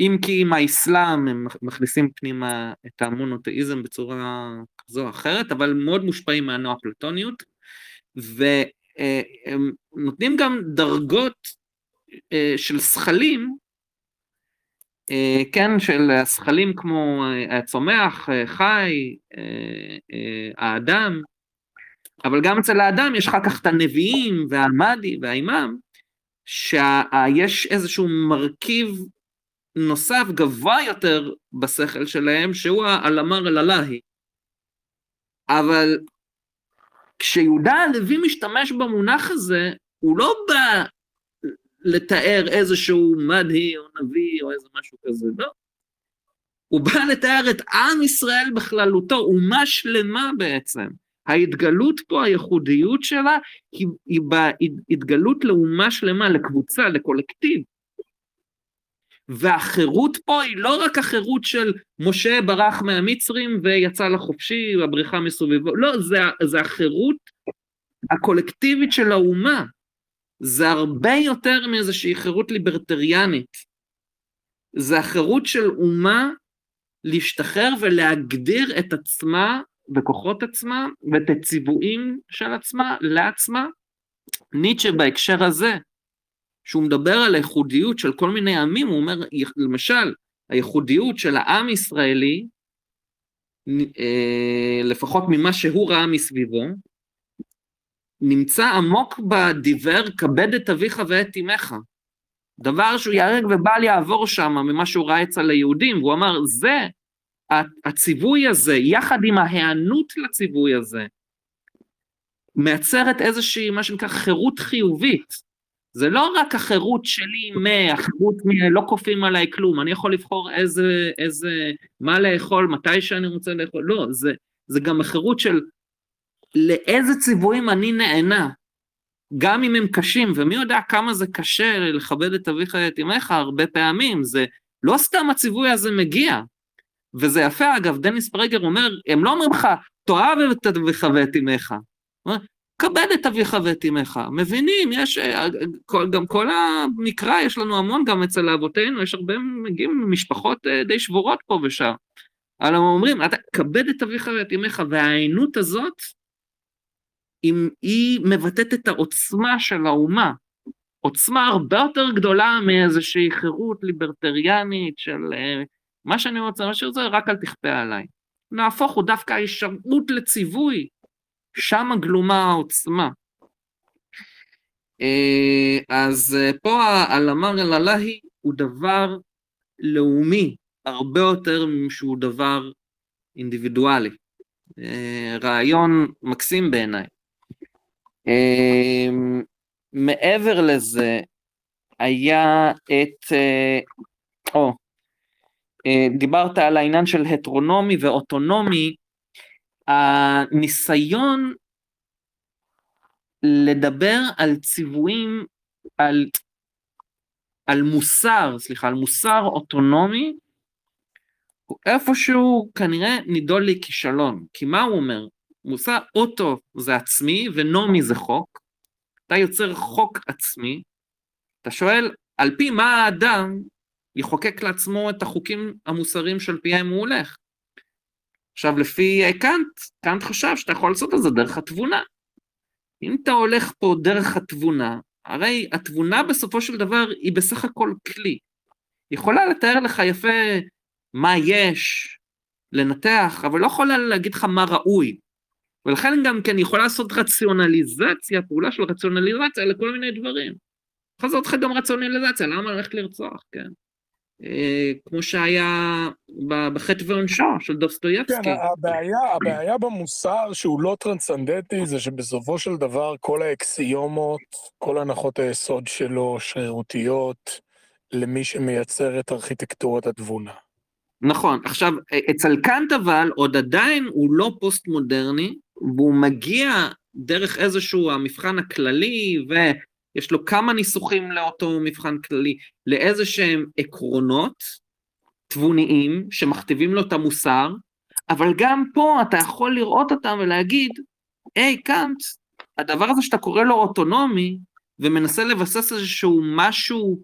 S2: אם כי עם האסלאם הם מכניסים פנימה את המונותאיזם בצורה כזו או אחרת, אבל מאוד מושפעים מהנאו-אפלטוניות, והם נותנים גם דרגות אה, של שכלים, אה, כן, של השכלים כמו הצומח, חי, אה, האדם, אבל גם אצל האדם יש אחר כך את הנביאים והמאדי והאימאם, שיש איזשהו מרכיב נוסף גבוה יותר בשכל שלהם, שהוא האלמר אל-אלהי. אבל כשיהודה הלוי משתמש במונח הזה, הוא לא בא לתאר איזשהו מדהי או נביא או איזה משהו כזה, לא. הוא בא לתאר את עם ישראל בכללותו, אומה שלמה בעצם. ההתגלות פה, הייחודיות שלה, היא, היא בהתגלות לאומה שלמה, לקבוצה, לקולקטיב. והחירות פה היא לא רק החירות של משה ברח מהמצרים ויצא לחופשי, הבריחה מסובבו, לא, זה, זה החירות הקולקטיבית של האומה. זה הרבה יותר מאיזושהי חירות ליברטריאנית. זה החירות של אומה להשתחרר ולהגדיר את עצמה בכוחות עצמה ואת הציוויים של עצמה לעצמה. ניטשה בהקשר הזה שהוא מדבר על הייחודיות של כל מיני עמים, הוא אומר, למשל, הייחודיות של העם ישראלי, אה, לפחות ממה שהוא ראה מסביבו, נמצא עמוק בדיבר כבד את אביך ואת אמך. דבר שהוא ייהרג ובל יעבור שם ממה שהוא ראה אצל היהודים, והוא אמר, זה, הציווי הזה, יחד עם ההיענות לציווי הזה, מייצרת איזושהי, מה שנקרא, חירות חיובית. זה לא רק החירות שלי מהחירות מלא כופים עליי כלום, אני יכול לבחור איזה, איזה, מה לאכול, מתי שאני רוצה לאכול, לא, זה, זה גם החירות של לאיזה ציוויים אני נהנה, גם אם הם קשים, ומי יודע כמה זה קשה לכבד את אביך ואת אמך הרבה פעמים, זה לא סתם הציווי הזה מגיע. וזה יפה, אגב, דניס פרגר אומר, הם לא אומרים לך, תאהב את אביך ואת אמך. כבד את אביך ואת אמך. מבינים, יש, אה, גם כל המקרא, יש לנו המון גם אצל אבותינו, יש הרבה מגיעים ממשפחות אה, די שבורות פה ושם. אבל הם אומרים, אתה כבד את אביך ואת אמך, והעיינות הזאת, אם היא מבטאת את העוצמה של האומה, עוצמה הרבה יותר גדולה מאיזושהי חירות ליברטריאנית של uh, מה שאני רוצה, מה שאני רוצה, רק אל תכפה עליי. נהפוך הוא דווקא ההישמעות לציווי, שם גלומה העוצמה. Uh, אז uh, פה הלמר אל אלהי הוא דבר לאומי, הרבה יותר משהוא דבר אינדיבידואלי. Uh, רעיון מקסים בעיניי. מעבר לזה, היה את, אה, או, אה, דיברת על העניין של הטרונומי ואוטונומי, הניסיון לדבר על ציוויים, על, על מוסר, סליחה, על מוסר אוטונומי, הוא איפשהו כנראה נידון לכישלון, כי מה הוא אומר? מוסר אוטו זה עצמי ונומי זה חוק, אתה יוצר חוק עצמי, אתה שואל, על פי מה האדם יחוקק לעצמו את החוקים המוסריים שעל פיהם הוא הולך? עכשיו, לפי קאנט, קאנט חשב שאתה יכול לעשות את זה דרך התבונה. אם אתה הולך פה דרך התבונה, הרי התבונה בסופו של דבר היא בסך הכל כלי. יכולה לתאר לך יפה מה יש, לנתח, אבל לא יכולה להגיד לך מה ראוי. ולכן גם כן יכולה לעשות רציונליזציה, פעולה של רציונליזציה לכל מיני דברים. יכול לעשות לך גם רציונליזציה, למה ללכת לרצוח, כן? אה, כמו שהיה בחטא ועונשו של דוסטויבסקי.
S3: כן, הבעיה, הבעיה במוסר שהוא לא טרנסצנדנטי זה שבסופו של דבר כל האקסיומות, כל הנחות היסוד שלו שרירותיות למי שמייצר את ארכיטקטורת התבונה.
S2: נכון, עכשיו אצל קאנט אבל עוד עדיין הוא לא פוסט מודרני, והוא מגיע דרך איזשהו המבחן הכללי, ויש לו כמה ניסוחים לאותו מבחן כללי, לאיזה שהם עקרונות תבוניים שמכתיבים לו את המוסר, אבל גם פה אתה יכול לראות אותם ולהגיד, היי קאנט, הדבר הזה שאתה קורא לו אוטונומי, ומנסה לבסס איזשהו משהו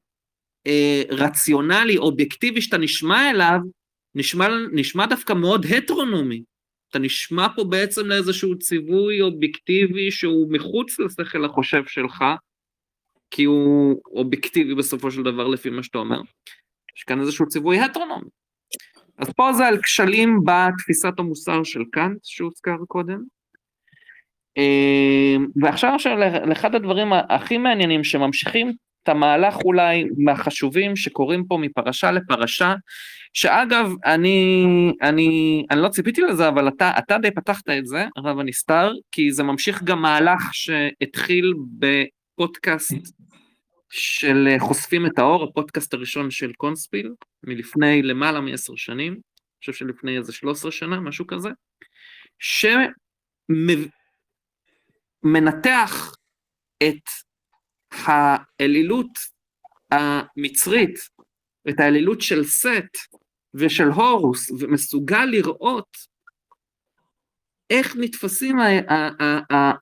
S2: אה, רציונלי, אובייקטיבי שאתה נשמע אליו, נשמע, נשמע דווקא מאוד הטרונומי. אתה נשמע פה בעצם לאיזשהו ציווי אובייקטיבי שהוא מחוץ לשכל החושב שלך, כי הוא אובייקטיבי בסופו של דבר לפי מה שאתה אומר. יש כאן איזשהו ציווי הטרונומי. אז פה זה על כשלים בתפיסת המוסר של קאנט שהוזכר קודם. אה, ועכשיו לאחד הדברים הכי מעניינים שממשיכים את המהלך אולי מהחשובים שקורים פה מפרשה לפרשה, שאגב, אני, אני, אני לא ציפיתי לזה, אבל אתה, אתה די פתחת את זה, הרב הנסתר, כי זה ממשיך גם מהלך שהתחיל בפודקאסט של חושפים את האור, הפודקאסט הראשון של קונספיל, מלפני למעלה מעשר שנים, אני חושב שלפני איזה 13 שנה, משהו כזה, שמנתח את האלילות המצרית, את האלילות של סט ושל הורוס, ומסוגל לראות איך נתפסים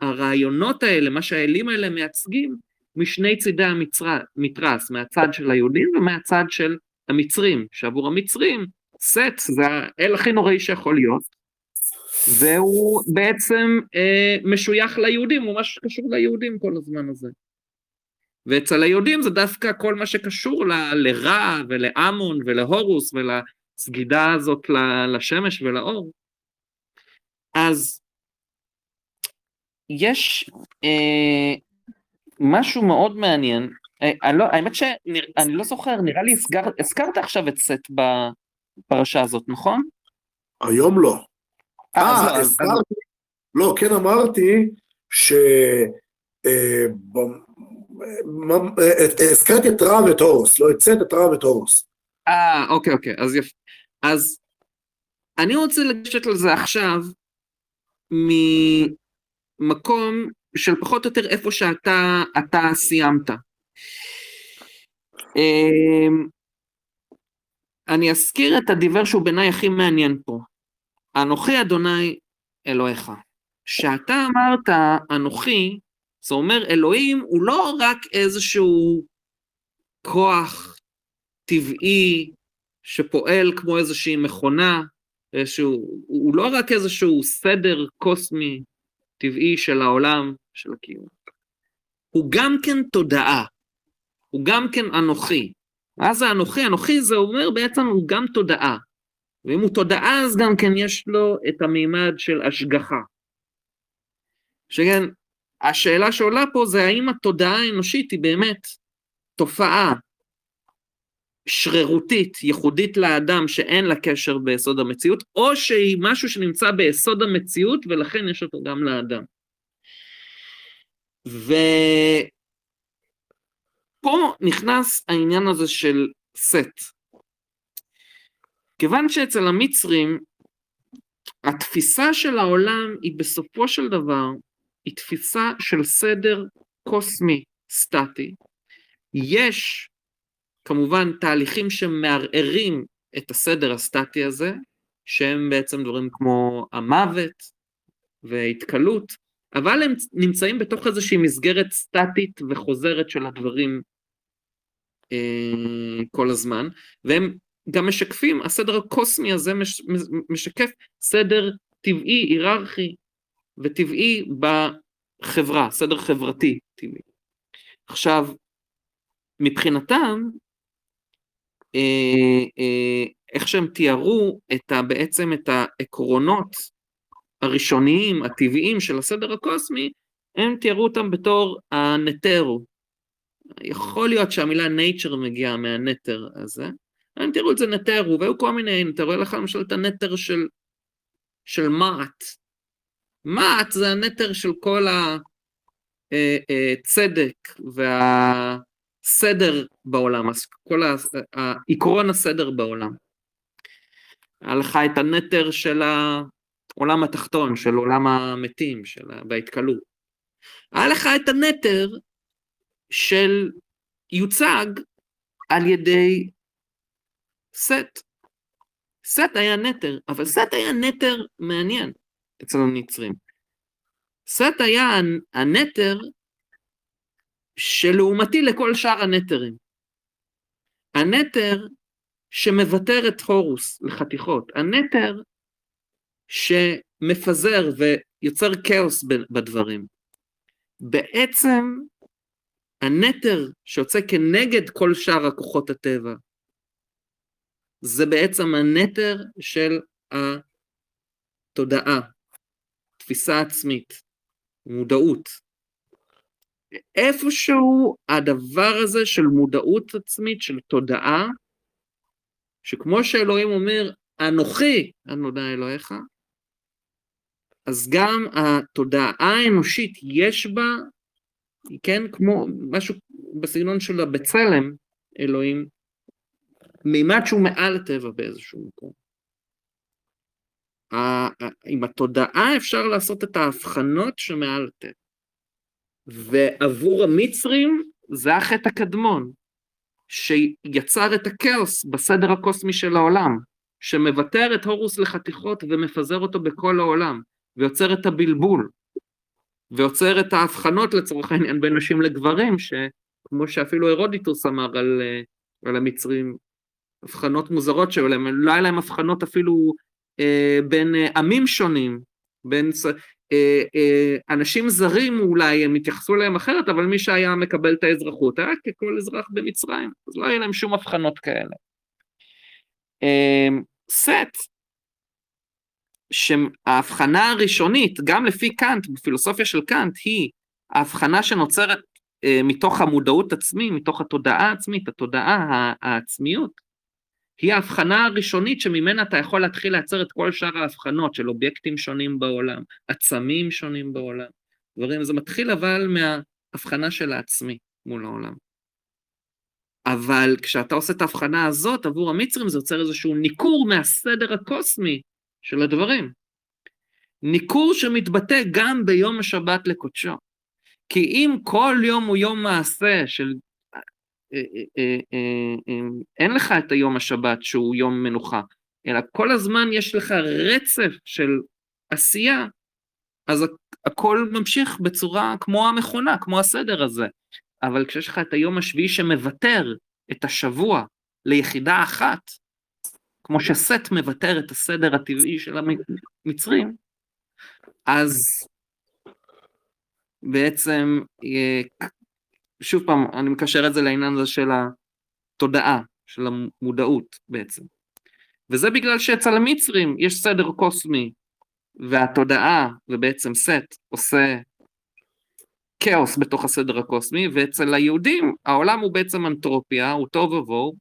S2: הרעיונות האלה, מה שהאלים האלה מייצגים, משני צידי המתרס, מהצד של היהודים ומהצד של המצרים, שעבור המצרים, סט זה האל הכי נוראי שיכול להיות, והוא בעצם אה, משוייך ליהודים, הוא ממש קשור ליהודים כל הזמן הזה. ואצל היהודים זה דווקא כל מה שקשור ל, לרע ולאמון ולהורוס ולסגידה הזאת לשמש ולאור. אז יש אה, משהו מאוד מעניין, אה, לא, האמת שאני לא זוכר, נראה לי הסגר, הזכרת עכשיו את סט בפרשה הזאת, נכון?
S1: היום לא. אה, אה הזכרתי, לא, כן אמרתי ש... אה, הזכרתי את רע ואת הורוס, לא את סט, את רע ואת הורוס.
S2: אה, אוקיי, אוקיי, אז יפה. אז אני רוצה לגשת לזה עכשיו ממקום של פחות או יותר איפה שאתה אתה סיימת. אמ, אני אזכיר את הדיבר שהוא בעיניי הכי מעניין פה. אנוכי אדוני אלוהיך. שאתה אמרת אנוכי, זה אומר, אלוהים הוא לא רק איזשהו כוח טבעי שפועל כמו איזושהי מכונה, איזשהו, הוא לא רק איזשהו סדר קוסמי טבעי של העולם, של הקיום, הוא גם כן תודעה, הוא גם כן אנוכי. מה זה אנוכי? אנוכי זה אומר בעצם הוא גם תודעה. ואם הוא תודעה אז גם כן יש לו את המימד של השגחה. שכן, השאלה שעולה פה זה האם התודעה האנושית היא באמת תופעה שרירותית, ייחודית לאדם, שאין לה קשר ביסוד המציאות, או שהיא משהו שנמצא ביסוד המציאות ולכן יש אותו גם לאדם. ופה נכנס העניין הזה של סט. כיוון שאצל המצרים התפיסה של העולם היא בסופו של דבר, היא תפיסה של סדר קוסמי סטטי. יש כמובן תהליכים שמערערים את הסדר הסטטי הזה, שהם בעצם דברים כמו המוות והתקלות, אבל הם נמצאים בתוך איזושהי מסגרת סטטית וחוזרת של הדברים אה, כל הזמן, והם גם משקפים, הסדר הקוסמי הזה מש, משקף סדר טבעי, היררכי וטבעי בחברה, סדר חברתי טבעי. עכשיו, מבחינתם, איך שהם תיארו את ה, בעצם את העקרונות הראשוניים, הטבעיים של הסדר הקוסמי, הם תיארו אותם בתור הנטרו. יכול להיות שהמילה nature מגיעה מהנטר הזה, הם תראו את זה נטרו, והיו כל מיני, אתה רואה לך למשל את הנטר של, של מה"ט. מה"ט זה הנטר של כל הצדק אה, והסדר בעולם, כל עקרון הסדר בעולם. היה לך את הנטר של העולם התחתון, של עולם המתים, של בהתקלות. היה לך את הנטר של יוצג על ידי סט. סט היה נטר, אבל סט היה נטר מעניין אצל המצרים. סט היה הנטר שלעומתי לכל שאר הנטרים. הנטר שמבתר את הורוס לחתיכות, הנטר שמפזר ויוצר כאוס בדברים. בעצם הנטר שיוצא כנגד כל שאר הכוחות הטבע, זה בעצם הנטר של התודעה, תפיסה עצמית, מודעות. איפשהו הדבר הזה של מודעות עצמית, של תודעה, שכמו שאלוהים אומר, אנוכי, אנודע אלוהיך, אז גם התודעה האנושית יש בה, כן, כמו משהו בסגנון של הבצלם, אלוהים, מימד שהוא מעל הטבע באיזשהו מקום. עם התודעה אפשר לעשות את ההבחנות שמעל הטבע. ועבור המצרים זה החטא הקדמון, שיצר את הכאוס בסדר הקוסמי של העולם, שמוותר את הורוס לחתיכות ומפזר אותו בכל העולם, ויוצר את הבלבול, ויוצר את ההבחנות לצורך העניין בין נשים לגברים, שכמו שאפילו הרודיטוס אמר על, אה, על המצרים, הבחנות מוזרות שהיו להם, לא היה להם הבחנות אפילו אה, בין אה, עמים שונים, בין אנשים זרים אולי הם התייחסו אליהם אחרת, אבל מי שהיה מקבל את האזרחות היה ככל אזרח במצרים, אז לא היה להם שום הבחנות כאלה. אה, סט, שההבחנה הראשונית, גם לפי קאנט, בפילוסופיה של קאנט, היא ההבחנה שנוצרת אה, מתוך המודעות עצמי, מתוך התודעה העצמית, התודעה, העצמיות, היא ההבחנה הראשונית שממנה אתה יכול להתחיל לייצר את כל שאר ההבחנות של אובייקטים שונים בעולם, עצמים שונים בעולם, דברים, זה מתחיל אבל מההבחנה של העצמי מול העולם. אבל כשאתה עושה את ההבחנה הזאת עבור המצרים זה יוצר איזשהו ניכור מהסדר הקוסמי של הדברים. ניכור שמתבטא גם ביום השבת לקודשו. כי אם כל יום הוא יום מעשה של אין לך את היום השבת שהוא יום מנוחה, אלא כל הזמן יש לך רצף של עשייה, אז הכל ממשיך בצורה כמו המכונה, כמו הסדר הזה. אבל כשיש לך את היום השביעי שמוותר את השבוע ליחידה אחת, כמו שסט מבטר את הסדר הטבעי של המצרים, אז בעצם, אה, שוב פעם, אני מקשר את זה לעניין הזה של התודעה, של המודעות בעצם. וזה בגלל שאצל המצרים יש סדר קוסמי, והתודעה, ובעצם סט, עושה כאוס בתוך הסדר הקוסמי, ואצל היהודים העולם הוא בעצם אנטרופיה, הוא תוהו ובוהו,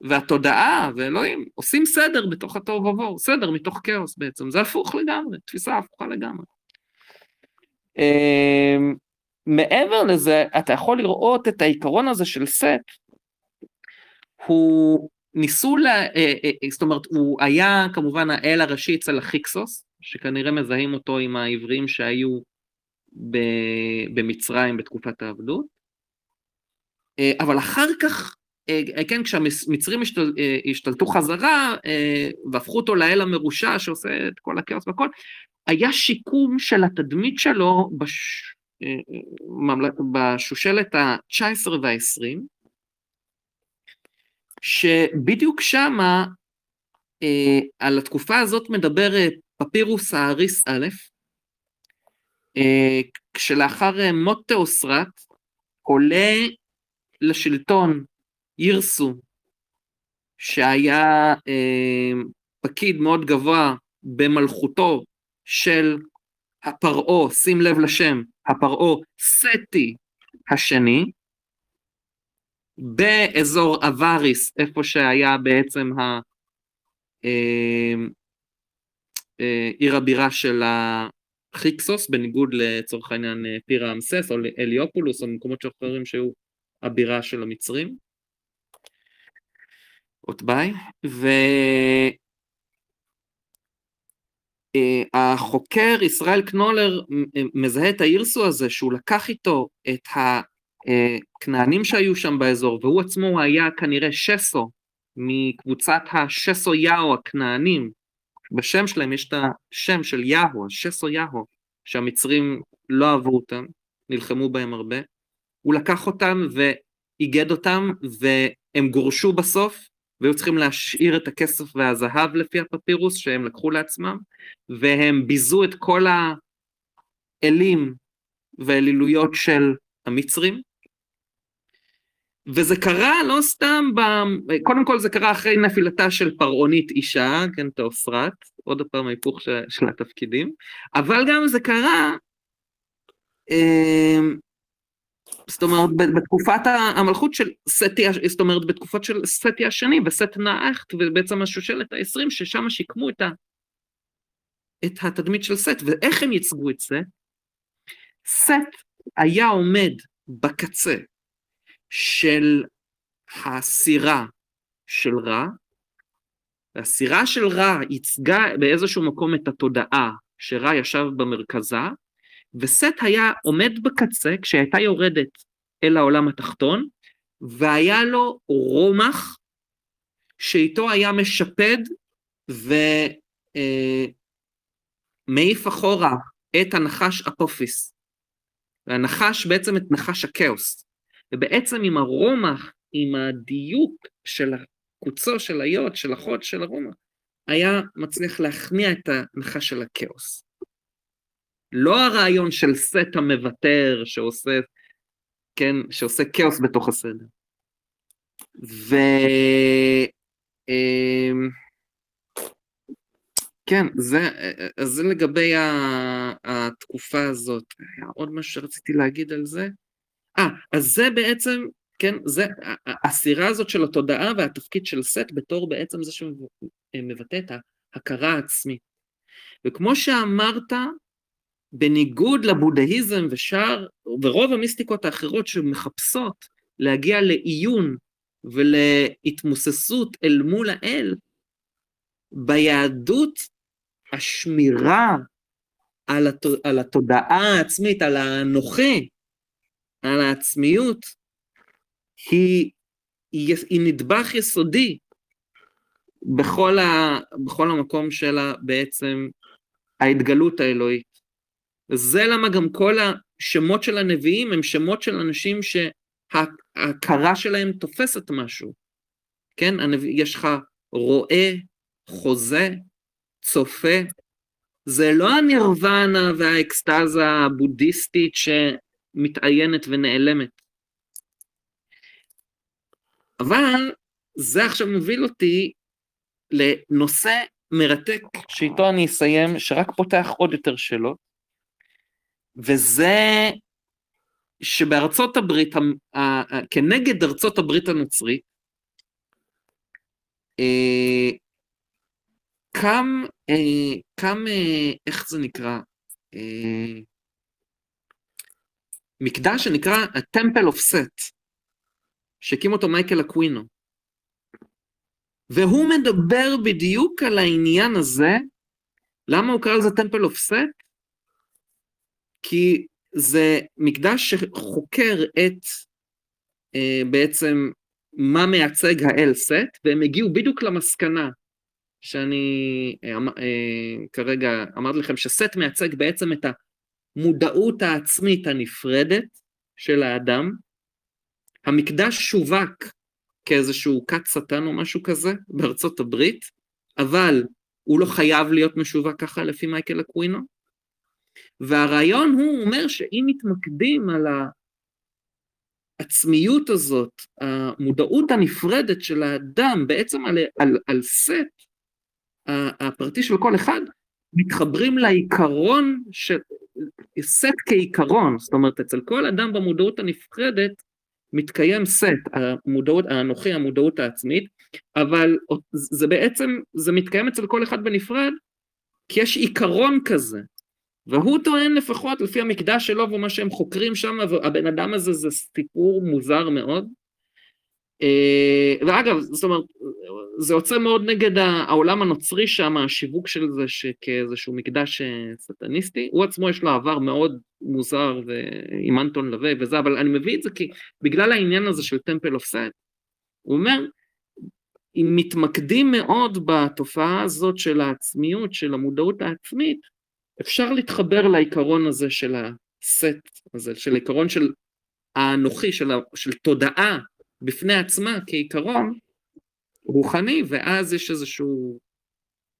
S2: והתודעה ואלוהים עושים סדר בתוך התוהו ובוהו, סדר מתוך כאוס בעצם, זה הפוך לגמרי, תפיסה הפוכה לגמרי. מעבר לזה, אתה יכול לראות את העיקרון הזה של סט, הוא ניסו, לה, אה, אה, אה, זאת אומרת, הוא היה כמובן האל הראשי אצל החיקסוס, שכנראה מזהים אותו עם העברים שהיו במצרים בתקופת העבדות, אבל אחר כך, כן, כשהמצרים השתל, השתלטו חזרה והפכו אותו לאל המרושע שעושה את כל הכאוס והכל, היה שיקום של התדמית שלו בש... בשושלת ה-19 וה-20, שבדיוק שמה, אה, על התקופה הזאת מדבר אה, פפירוס האריס א', אה, כשלאחר אה, מות תאוסרת עולה לשלטון ירסו, שהיה אה, פקיד מאוד גבוה במלכותו של הפרעה, שים לב לשם, הפרעה סטי השני, באזור אבריס, איפה שהיה בעצם ה... אה, אה, עיר הבירה של החיקסוס, בניגוד לצורך העניין אה, פירה אמסס או אליופולוס או מקומות אחרים שהיו הבירה של המצרים. אוטבאי, והחוקר ישראל קנולר מזהה את האירסו הזה שהוא לקח איתו את הכנענים שהיו שם באזור והוא עצמו היה כנראה שסו מקבוצת השסו יאו הכנענים בשם שלהם יש את השם של יהו, שסו יהו, שהמצרים לא אהבו אותם, נלחמו בהם הרבה. הוא לקח אותם ואיגד אותם והם גורשו בסוף והיו צריכים להשאיר את הכסף והזהב לפי הפפירוס שהם לקחו לעצמם והם ביזו את כל האלים והאלילויות של המצרים. וזה קרה לא סתם, ב... קודם כל זה קרה אחרי נפילתה של פרעונית אישה, כן, תאוסרת, עוד פעם ההיפוך של, של התפקידים, אבל גם זה קרה, אה, זאת אומרת, בתקופת המלכות של סטי, זאת אומרת, בתקופות של סטי השני וסט נאחט, ובעצם השושלת ה-20, ששם שיקמו את, ה, את התדמית של סט, ואיך הם ייצגו את זה? סט היה עומד בקצה של הסירה של רע, והסירה של רע ייצגה באיזשהו מקום את התודעה שרע ישב במרכזה, וסט היה עומד בקצה כשהייתה יורדת אל העולם התחתון, והיה לו רומח שאיתו היה משפד ומעיף אה, אחורה את הנחש אפופיס. והנחש בעצם את נחש הכאוס. ובעצם עם הרומח, עם הדיוק של הקוצו של היות, של החוד של הרומח, היה מצליח להכניע את הנחש של הכאוס. לא הרעיון של סט המוותר שעושה, כן, שעושה כאוס בתוך הסדר. ו... אמ, כן, זה, זה לגבי התקופה הזאת. היה עוד משהו שרציתי להגיד על זה? אה, אז זה בעצם, כן, זה, הסירה הזאת של התודעה והתפקיד של סט בתור בעצם זה שמבטא את ההכרה העצמית. וכמו שאמרת, בניגוד לבודהיזם ושאר, ורוב המיסטיקות האחרות שמחפשות להגיע לעיון ולהתמוססות אל מול האל, ביהדות השמירה על, הת... על התודעה העצמית, על האנוכי, על העצמיות, היא, היא, היא נדבך יסודי בכל, ה, בכל המקום שלה בעצם ההתגלות האלוהית. וזה למה גם כל השמות של הנביאים הם שמות של אנשים שההכרה שלהם תופסת משהו. כן, הנביא, יש לך רואה, חוזה, צופה. זה לא הנירוונה והאקסטזה הבודהיסטית שמתעיינת ונעלמת. אבל זה עכשיו מוביל אותי לנושא מרתק שאיתו אני אסיים, שרק פותח עוד יותר שאלות, וזה שבארצות הברית, כנגד ארצות הברית הנוצרית, אה, קם, אה, קם, אה, איך זה נקרא? מקדש שנקרא ה-Temple of Set, שהקים אותו מייקל אקווינו. והוא מדבר בדיוק על העניין הזה, למה הוא קרא לזה Temple of Set? כי זה מקדש שחוקר את אה, בעצם מה מייצג האל סט, והם הגיעו בדיוק למסקנה שאני אה, אה, כרגע אמרתי לכם שסט מייצג בעצם את המודעות העצמית הנפרדת של האדם. המקדש שווק כאיזשהו כת שטן או משהו כזה בארצות הברית, אבל הוא לא חייב להיות משווק ככה לפי מייקל אקווינו. והרעיון הוא אומר שאם מתמקדים על העצמיות הזאת, המודעות הנפרדת של האדם בעצם על, על, על סט הפרטי של כל אחד, מתחברים לעיקרון של סט כעיקרון, זאת אומרת אצל כל אדם במודעות הנפרדת מתקיים סט, המודעות, האנוכי, המודעות העצמית, אבל זה בעצם, זה מתקיים אצל כל אחד בנפרד, כי יש עיקרון כזה, והוא טוען לפחות לפי המקדש שלו ומה שהם חוקרים שם, והבן אדם הזה זה סיפור מוזר מאוד. אה, ואגב, זאת אומרת, זה יוצא מאוד נגד העולם הנוצרי שם, השיווק של זה כאיזשהו מקדש אה, סטניסטי, הוא עצמו יש לו עבר מאוד מוזר עם אנטון לוי וזה, אבל אני מביא את זה כי בגלל העניין הזה של טמפל אוף סט, הוא אומר, אם מתמקדים מאוד בתופעה הזאת של העצמיות, של המודעות העצמית, אפשר להתחבר לעיקרון הזה של הסט הזה, של העיקרון של האנוכי, של, של תודעה בפני עצמה כעיקרון רוחני, ואז יש איזושהי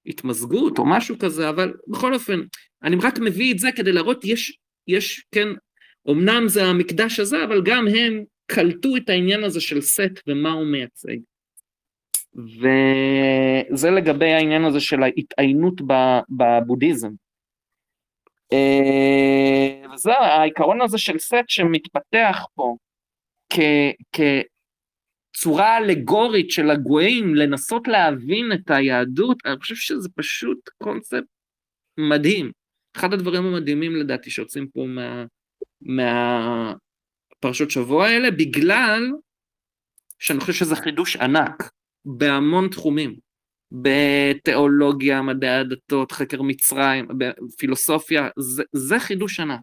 S2: התמזגות או משהו כזה, אבל בכל אופן, אני רק מביא את זה כדי להראות, יש, יש, כן, אמנם זה המקדש הזה, אבל גם הם קלטו את העניין הזה של סט ומה הוא מייצג. וזה לגבי העניין הזה של ההתעיינות בבודהיזם. אה, וזה העיקרון הזה של סט שמתפתח פה כצורה אלגורית של הגויים לנסות להבין את היהדות, אני חושב שזה פשוט קונספט מדהים. אחד הדברים המדהימים לדעתי שיוצאים פה מה, מהפרשות שבוע האלה, בגלל שאני חושב שזה חידוש ענק בהמון תחומים. בתיאולוגיה, מדעי הדתות, חקר מצרים, בפילוסופיה, זה, זה חידוש ענק.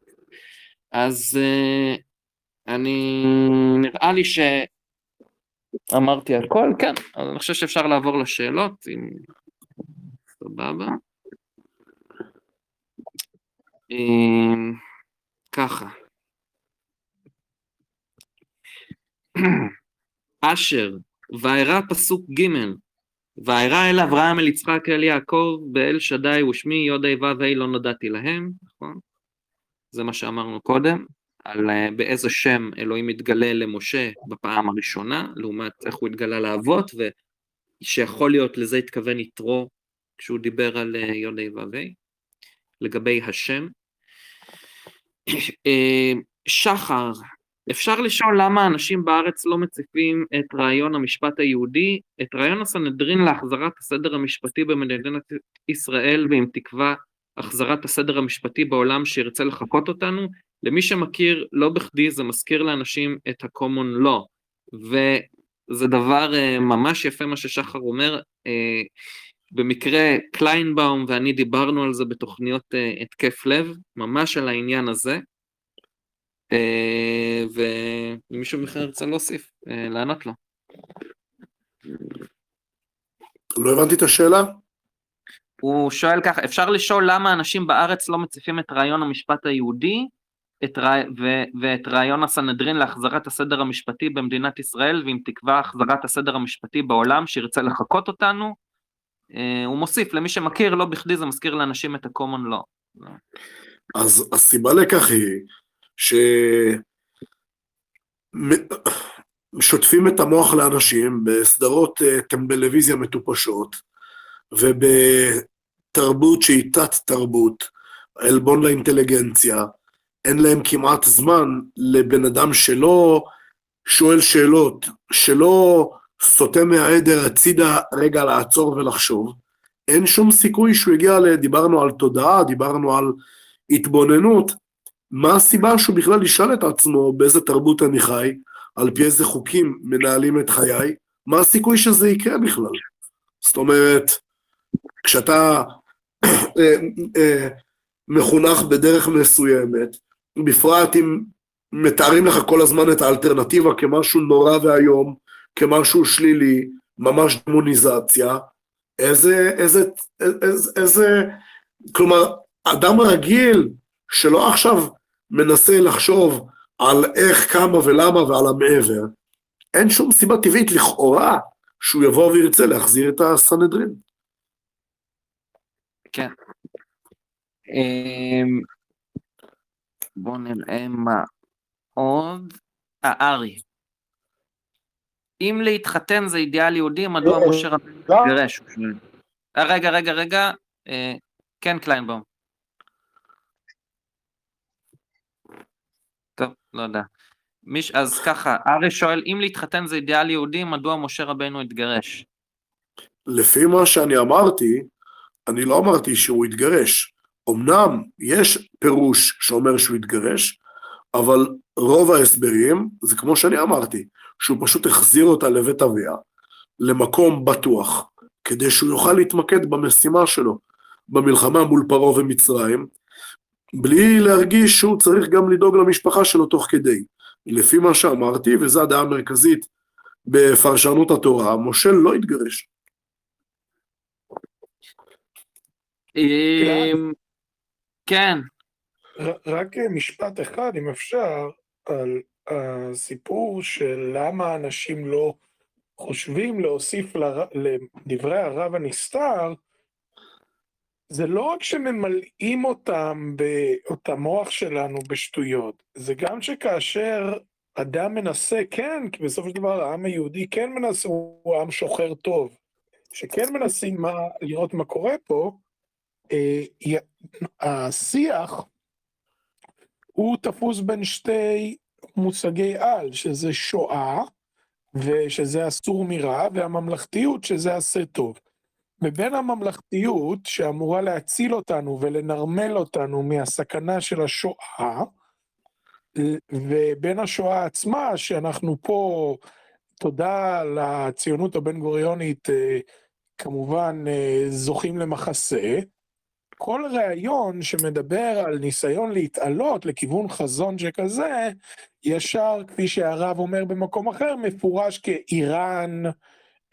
S2: אז uh, אני, נראה לי שאמרתי הכל, כן, אז אני חושב שאפשר לעבור לשאלות, אם... סבבה. Um, ככה. *clears throat* אשר, וארא פסוק ג' ואירע אל אברהם אל יצחק אל יעקב באל שדי ושמי יודי ו"ה לא נודעתי להם, נכון? זה מה שאמרנו קודם, על אה, באיזה שם אלוהים התגלה למשה בפעם הראשונה, לעומת איך הוא התגלה לאבות, ושיכול להיות לזה התכוון יתרו כשהוא דיבר על אה, יודי ו"ה, לגבי השם. אה, שחר, אפשר לשאול למה אנשים בארץ לא מציפים את רעיון המשפט היהודי, את רעיון הסנהדרין להחזרת הסדר המשפטי במדינת ישראל ועם תקווה החזרת הסדר המשפטי בעולם שירצה לחקות אותנו. למי שמכיר, לא בכדי זה מזכיר לאנשים את ה-common law, וזה דבר uh, ממש יפה מה ששחר אומר. Uh, במקרה קליינבאום ואני דיברנו על זה בתוכניות uh, התקף לב, ממש על העניין הזה. אה, ואם מישהו בכלל ירצה להוסיף, אה, לענות לו.
S1: לא הבנתי את השאלה.
S2: הוא שואל ככה, אפשר לשאול למה אנשים בארץ לא מציפים את רעיון המשפט היהודי, את, ו, ואת רעיון הסנהדרין להחזרת הסדר המשפטי במדינת ישראל, ועם תקווה החזרת הסדר המשפטי בעולם, שירצה לחקות אותנו. אה, הוא מוסיף, למי שמכיר, לא בכדי זה מזכיר לאנשים את ה-common law.
S1: אז הסיבה לכך היא ששוטפים את המוח לאנשים בסדרות אה, טלוויזיה מטופשות, ובתרבות שהיא תת-תרבות, עלבון לאינטליגנציה, אין להם כמעט זמן לבן אדם שלא שואל שאלות, שלא סוטה מהעדר הצידה רגע לעצור ולחשוב, אין שום סיכוי שהוא יגיע ל... דיברנו על תודעה, דיברנו על התבוננות, מה הסיבה שהוא בכלל ישאל את עצמו באיזה תרבות אני חי, על פי איזה חוקים מנהלים את חיי, מה הסיכוי שזה יקרה בכלל? זאת אומרת, כשאתה אה, אה, מחונך בדרך מסוימת, בפרט אם מתארים לך כל הזמן את האלטרנטיבה כמשהו נורא ואיום, כמשהו שלילי, ממש דמוניזציה, איזה, איזה, איזה, איזה, כלומר, אדם רגיל שלא עכשיו מנסה לחשוב על איך, כמה ולמה ועל המעבר, אין שום סיבה טבעית לכאורה שהוא יבוא וירצה להחזיר את הסנהדרין.
S2: כן. אמ, בואו נראה מה עוד. אה, ארי. אם להתחתן זה אידיאל יהודי, מדוע
S3: לא,
S2: משה רבנו גירש? אה, רגע, רגע, רגע. אה, כן, קליינבאום. טוב, לא יודע. מיש, אז ככה, ארי שואל, אם להתחתן זה אידיאל יהודי, מדוע משה רבנו התגרש?
S1: לפי מה שאני אמרתי, אני לא אמרתי שהוא התגרש. אמנם יש פירוש שאומר שהוא התגרש, אבל רוב ההסברים, זה כמו שאני אמרתי, שהוא פשוט החזיר אותה לבית אביה, למקום בטוח, כדי שהוא יוכל להתמקד במשימה שלו, במלחמה מול פרעה ומצרים, בלי להרגיש שהוא צריך גם לדאוג למשפחה שלו תוך כדי. לפי מה שאמרתי, וזו הדעה המרכזית בפרשנות התורה, משה לא התגרש.
S2: אמ, כן.
S3: רק משפט אחד, אם אפשר, על הסיפור של למה אנשים לא חושבים להוסיף לדברי הרב הנסתר, זה לא רק שממלאים אותם, את המוח שלנו בשטויות, זה גם שכאשר אדם מנסה, כן, כי בסופו של דבר העם היהודי כן מנסה, הוא עם שוחר טוב, שכן מנסים מה, לראות מה קורה פה, אה, השיח הוא תפוס בין שתי מושגי על, שזה שואה, ושזה אסור מרע, והממלכתיות, שזה עשה טוב. ובין הממלכתיות, שאמורה להציל אותנו ולנרמל אותנו מהסכנה של השואה, ובין השואה עצמה, שאנחנו פה, תודה לציונות הבין-גוריונית, אה, כמובן אה, זוכים למחסה, כל ראיון שמדבר על ניסיון להתעלות לכיוון חזון שכזה, ישר, כפי שהרב אומר במקום אחר, מפורש כאיראן,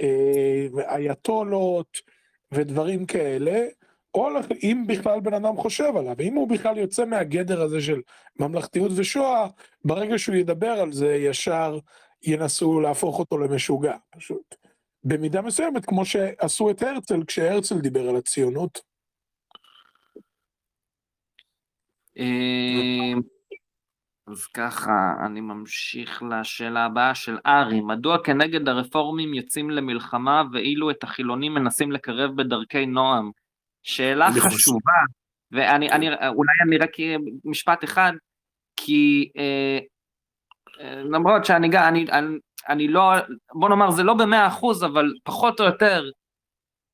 S3: אה, אייתולות ודברים כאלה, או אם בכלל בן אדם חושב עליו, אם הוא בכלל יוצא מהגדר הזה של ממלכתיות ושואה, ברגע שהוא ידבר על זה, ישר ינסו להפוך אותו למשוגע, פשוט. במידה מסוימת, כמו שעשו את הרצל, כשהרצל דיבר על הציונות.
S2: אז ככה, אני ממשיך לשאלה הבאה של ארי, מדוע כנגד הרפורמים יוצאים למלחמה ואילו את החילונים מנסים לקרב בדרכי נועם? שאלה חשובה, ואני אני, אולי אני רק משפט אחד, כי אה, אה, למרות שאני אני, אני, אני לא, בוא נאמר זה לא במאה אחוז, אבל פחות או יותר,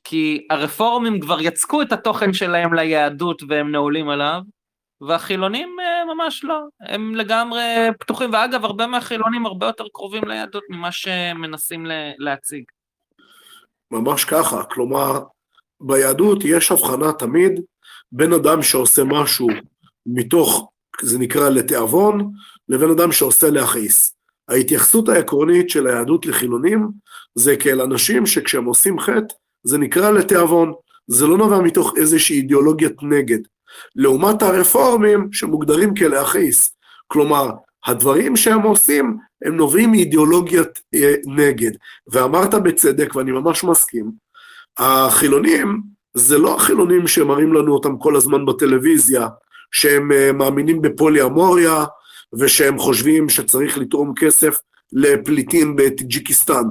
S2: כי הרפורמים כבר יצקו את התוכן שלהם ליהדות והם נעולים עליו, והחילונים אה, ממש לא, הם לגמרי פתוחים, ואגב, הרבה מהחילונים הרבה יותר קרובים ליהדות ממה שמנסים להציג.
S1: ממש ככה, כלומר, ביהדות יש הבחנה תמיד בין אדם שעושה משהו מתוך, זה נקרא לתיאבון, לבין אדם שעושה להכעיס. ההתייחסות העקרונית של היהדות לחילונים זה כאל אנשים שכשהם עושים חטא, זה נקרא לתיאבון. זה לא נובע מתוך איזושהי אידיאולוגיית נגד. לעומת הרפורמים שמוגדרים כלהכעיס. כלומר, הדברים שהם עושים, הם נובעים מאידיאולוגיית אה, נגד. ואמרת בצדק, ואני ממש מסכים, החילונים, זה לא החילונים שמראים לנו אותם כל הזמן בטלוויזיה, שהם אה, מאמינים בפולי אמוריה, ושהם חושבים שצריך לתרום כסף לפליטים בטג'יקיסטן.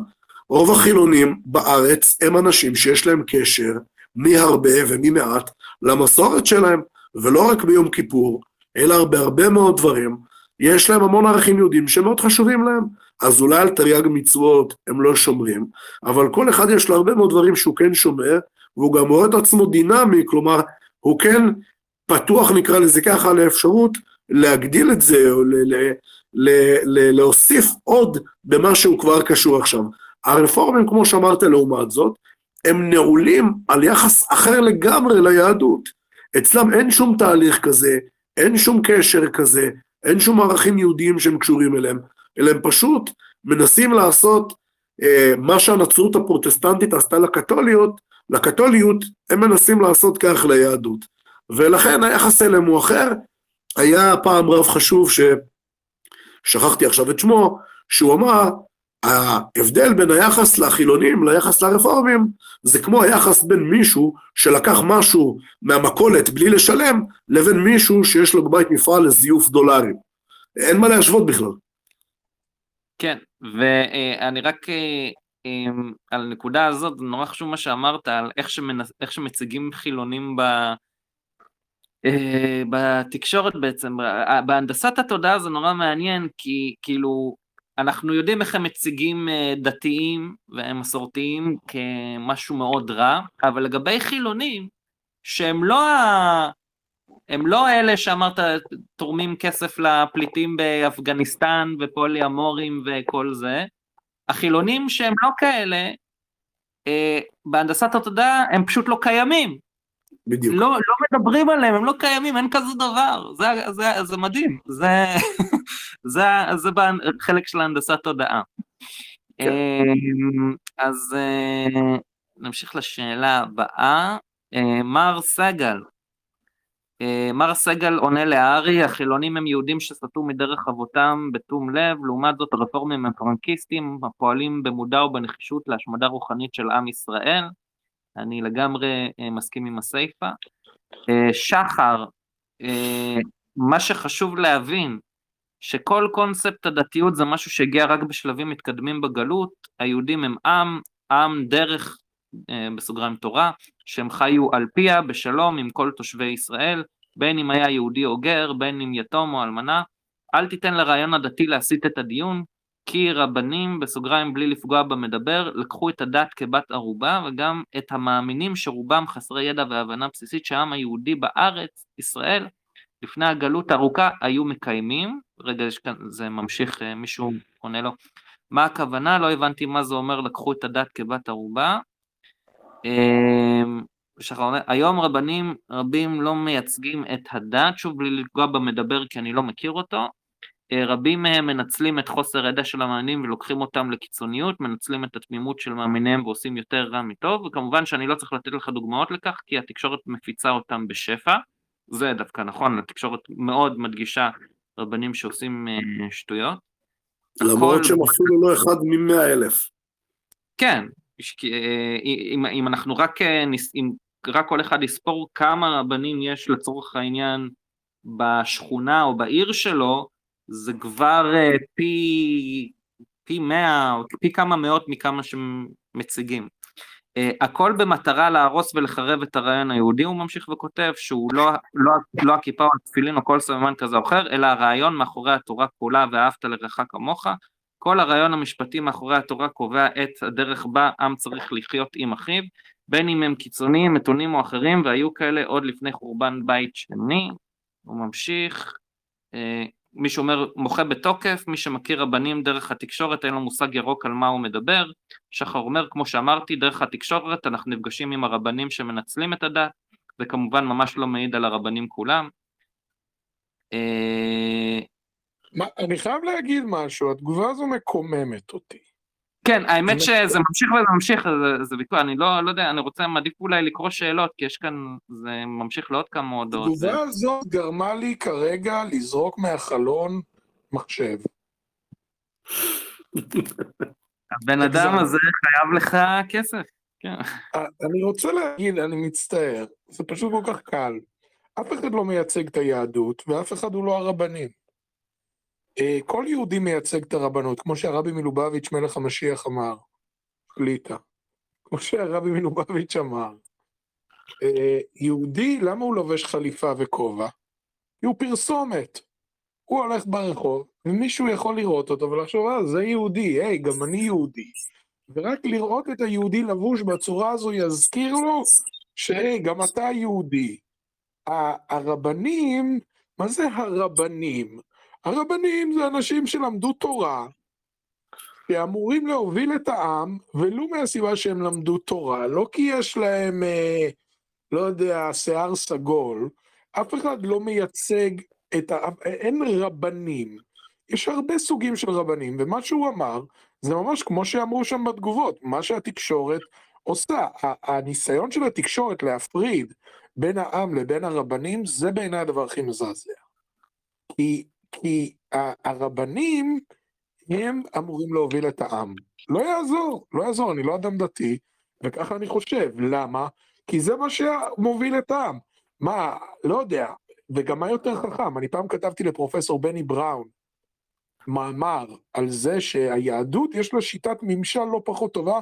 S1: רוב החילונים בארץ הם אנשים שיש להם קשר מהרבה וממעט למסורת שלהם, ולא רק ביום כיפור, אלא בהרבה מאוד דברים, יש להם המון ערכים יהודים שמאוד חשובים להם. אז אולי על תרי"ג מצוות הם לא שומרים, אבל כל אחד יש לו הרבה מאוד דברים שהוא כן שומר, והוא גם רואה את עצמו דינמי, כלומר, הוא כן פתוח, נקרא לזה ככה, לאפשרות להגדיל את זה, או ל- ל- ל- ל- להוסיף עוד במה שהוא כבר קשור עכשיו. הרפורמים, כמו שאמרת לעומת זאת, הם נעולים על יחס אחר לגמרי ליהדות. אצלם אין שום תהליך כזה, אין שום קשר כזה, אין שום ערכים יהודיים שהם קשורים אליהם, אלא הם פשוט מנסים לעשות אה, מה שהנצרות הפרוטסטנטית עשתה לקתוליות, לקתוליות הם מנסים לעשות כך ליהדות. ולכן היחס אליהם הוא אחר. היה פעם רב חשוב ששכחתי עכשיו את שמו, שהוא אמר, ההבדל בין היחס לחילונים ליחס לרפורמים זה כמו היחס בין מישהו שלקח משהו מהמכולת בלי לשלם לבין מישהו שיש לו בבית מפעל לזיוף דולרים. אין מה להשוות בכלל.
S2: כן, ואני רק על הנקודה הזאת, נורא חשוב מה שאמרת על איך, שמנס, איך שמציגים חילונים ב... אה, בתקשורת בעצם, בהנדסת התודעה זה נורא מעניין כי כאילו אנחנו יודעים איך הם מציגים אה, דתיים ומסורתיים כמשהו מאוד רע, אבל לגבי חילונים, שהם לא, ה... הם לא אלה שאמרת תורמים כסף לפליטים באפגניסטן ופולי אמורים וכל זה, החילונים שהם לא כאלה, אה, בהנדסת התודעה הם פשוט לא קיימים.
S1: בדיוק.
S2: לא, לא מדברים עליהם, הם לא קיימים, אין כזה דבר, זה, זה, זה מדהים, זה, *laughs* זה, זה חלק של הנדסת תודעה. כן. אמ, אז אה, נמשיך לשאלה הבאה. אה, מר סגל, אה, מר סגל עונה להארי, החילונים הם יהודים שסטו מדרך אבותם בתום לב, לעומת זאת הרפורמים הם פרנקיסטים הפועלים במודע ובנחישות להשמדה רוחנית של עם ישראל. אני לגמרי אה, מסכים עם הסיפה. אה, שחר, אה, מה שחשוב להבין, שכל קונספט הדתיות זה משהו שהגיע רק בשלבים מתקדמים בגלות, היהודים הם עם, עם דרך, בסוגריים תורה, שהם חיו על פיה בשלום עם כל תושבי ישראל, בין אם היה יהודי או גר, בין אם יתום או אלמנה, אל תיתן לרעיון הדתי להסיט את הדיון, כי רבנים, בסוגריים בלי לפגוע במדבר, לקחו את הדת כבת ערובה וגם את המאמינים שרובם חסרי ידע והבנה בסיסית שהעם היהודי בארץ, ישראל, לפני הגלות הארוכה היו מקיימים. רגע, יש כאן, זה ממשיך, אה, מישהו עונה לו. מה הכוונה? לא הבנתי מה זה אומר לקחו את הדת כבת ערובה. אמ, שחר, היום רבנים רבים לא מייצגים את הדת, שוב בלי לפגוע במדבר כי אני לא מכיר אותו, רבים מהם מנצלים את חוסר ידע של המאמינים ולוקחים אותם לקיצוניות, מנצלים את התמימות של מאמיניהם ועושים יותר רע מטוב, וכמובן שאני לא צריך לתת לך דוגמאות לכך, כי התקשורת מפיצה אותם בשפע, זה דווקא נכון, התקשורת מאוד מדגישה רבנים שעושים אה, שטויות.
S1: למרות שהם אפילו לא אחד ממאה אלף.
S2: כן, אה, אם, אם אנחנו רק, אם רק כל אחד יספור כמה רבנים יש לצורך העניין בשכונה או בעיר שלו, זה כבר uh, פי, פי מאה, או פי כמה מאות מכמה שמציגים. Uh, הכל במטרה להרוס ולחרב את הרעיון היהודי, הוא ממשיך וכותב שהוא לא, לא, לא הכיפה או התפילין או כל סממן כזה או אחר, אלא הרעיון מאחורי התורה כולה ואהבת לרעך כמוך. כל הרעיון המשפטי מאחורי התורה קובע את הדרך בה עם צריך לחיות עם אחיו, בין אם הם קיצוניים, מתונים או אחרים, והיו כאלה עוד לפני חורבן בית שני. הוא ממשיך, אה, מי שאומר מוחה בתוקף, מי שמכיר רבנים דרך התקשורת אין לו מושג ירוק על מה הוא מדבר, שחר אומר כמו שאמרתי דרך התקשורת אנחנו נפגשים עם הרבנים שמנצלים את הדת, זה כמובן ממש לא מעיד על הרבנים כולם.
S3: אה, מה, אני חייב להגיד משהו, התגובה הזו מקוממת אותי.
S2: כן, האמת שזה ממשיך וזה ממשיך, זה, זה ויכוח, אני לא, לא יודע, אני רוצה, מעדיף אולי לקרוא שאלות, כי יש כאן, זה ממשיך לעוד כמה הודעות.
S3: התגובה הזאת גרמה לי כרגע לזרוק מהחלון מחשב.
S2: הבן אדם הזה חייב לך כסף, כן.
S3: אני רוצה להגיד, אני מצטער, זה פשוט כל כך קל. אף אחד לא מייצג את היהדות, ואף אחד הוא לא הרבנים. אה, כל יהודי מייצג את הרבנות, כמו שהרבי מלובביץ' מלך המשיח אמר, ליטא. כמו שהרבי מלובביץ' אמר. אה, יהודי, למה הוא לובש חליפה וכובע? כי הוא פרסומת. הוא הולך ברחוב, ומישהו יכול לראות אותו ולחשוב, אה, זה יהודי, היי, גם אני יהודי. ורק לראות את היהודי לבוש בצורה הזו יזכיר לו שהי, גם אתה יהודי. הרבנים, מה זה הרבנים? הרבנים זה אנשים שלמדו תורה, שאמורים להוביל את העם, ולו מהסיבה שהם למדו תורה, לא כי יש להם, אה, לא יודע, שיער סגול, אף אחד לא מייצג את ה... אין רבנים. יש הרבה סוגים של רבנים, ומה שהוא אמר, זה ממש כמו שאמרו שם בתגובות, מה שהתקשורת עושה. הניסיון של התקשורת להפריד בין העם לבין הרבנים, זה בעיניי הדבר הכי מזעזע. כי, כי הרבנים, הם אמורים להוביל את העם. לא יעזור, לא יעזור, אני לא אדם דתי, וככה אני חושב. למה? כי זה מה שמוביל את העם. מה, לא יודע, וגם מה יותר חכם, אני פעם כתבתי לפרופסור בני בראון מאמר על זה שהיהדות יש לה שיטת ממשל לא פחות טובה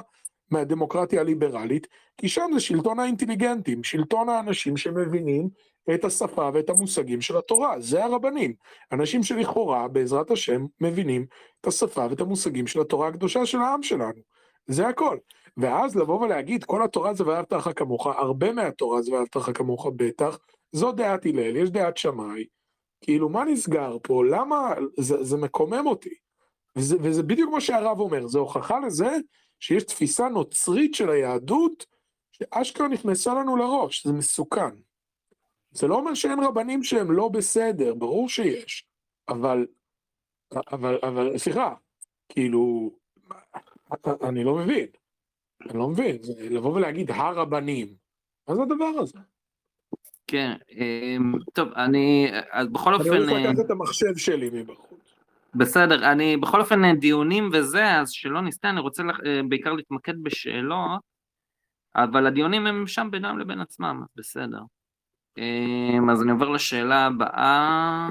S3: מהדמוקרטיה הליברלית, כי שם זה שלטון האינטליגנטים, שלטון האנשים שמבינים את השפה ואת המושגים של התורה, זה הרבנים. אנשים שלכאורה, בעזרת השם, מבינים את השפה ואת המושגים של התורה הקדושה של העם שלנו. זה הכל. ואז לבוא ולהגיד, כל התורה זה ואהבת לך כמוך, הרבה מהתורה זה ואהבת לך כמוך בטח, זו דעת הלל, יש דעת שמאי. כאילו, מה נסגר פה? למה? זה, זה מקומם אותי. וזה, וזה בדיוק מה שהרב אומר, זה הוכחה לזה שיש תפיסה נוצרית של היהדות, שאשכרה נכנסה לנו לראש, זה מסוכן. זה לא אומר שאין רבנים שהם לא בסדר, ברור שיש, אבל, אבל, אבל, סליחה, כאילו, אני לא מבין, אני לא מבין, לבוא ולהגיד הרבנים, מה זה הדבר הזה?
S2: כן, אמ, טוב, אני, אז בכל אופן...
S3: אני הולך לקחת את המחשב שלי מבחוץ.
S2: בסדר, אני בכל אופן דיונים וזה, אז שלא נסתה, אני רוצה אה, בעיקר להתמקד בשאלות, אבל הדיונים הם שם בינם לבין עצמם, בסדר. אמ, אז אני עובר לשאלה הבאה.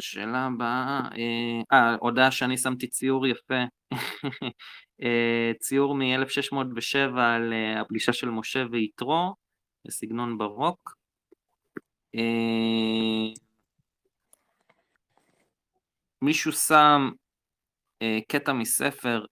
S2: שאלה הבאה, אה, אה הודעה שאני שמתי ציור יפה, *laughs* אה, ציור מ-1607 על הפגישה של משה ויתרו, בסגנון ברוק. מישהו שם קטע מספר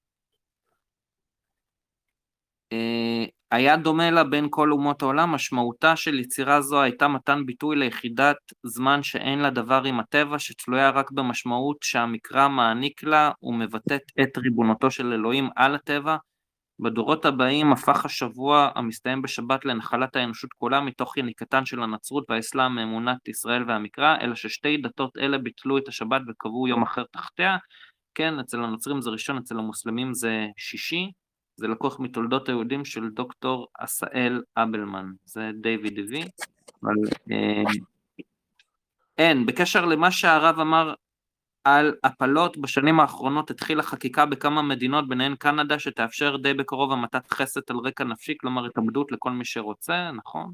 S2: היה דומה לה בין כל אומות העולם, משמעותה של יצירה זו הייתה מתן ביטוי ליחידת זמן שאין לה דבר עם הטבע, שתלויה רק במשמעות שהמקרא מעניק לה ומבטאת את ריבונותו של אלוהים על הטבע. בדורות הבאים הפך השבוע המסתיים בשבת לנחלת האנושות כולה מתוך יניקתן של הנצרות והאסלאם מאמונת ישראל והמקרא, אלא ששתי דתות אלה ביטלו את השבת וקבעו יום אחר תחתיה. כן, אצל הנוצרים זה ראשון, אצל המוסלמים זה שישי. זה לקוח מתולדות היהודים של דוקטור עשאל אבלמן, זה דיוויד הביא, אבל אה, אין, בקשר למה שהרב אמר על הפלות, בשנים האחרונות התחילה חקיקה בכמה מדינות, ביניהן קנדה, שתאפשר די בקרוב המתת חסד על רקע נפשי, כלומר התאבדות לכל מי שרוצה, נכון?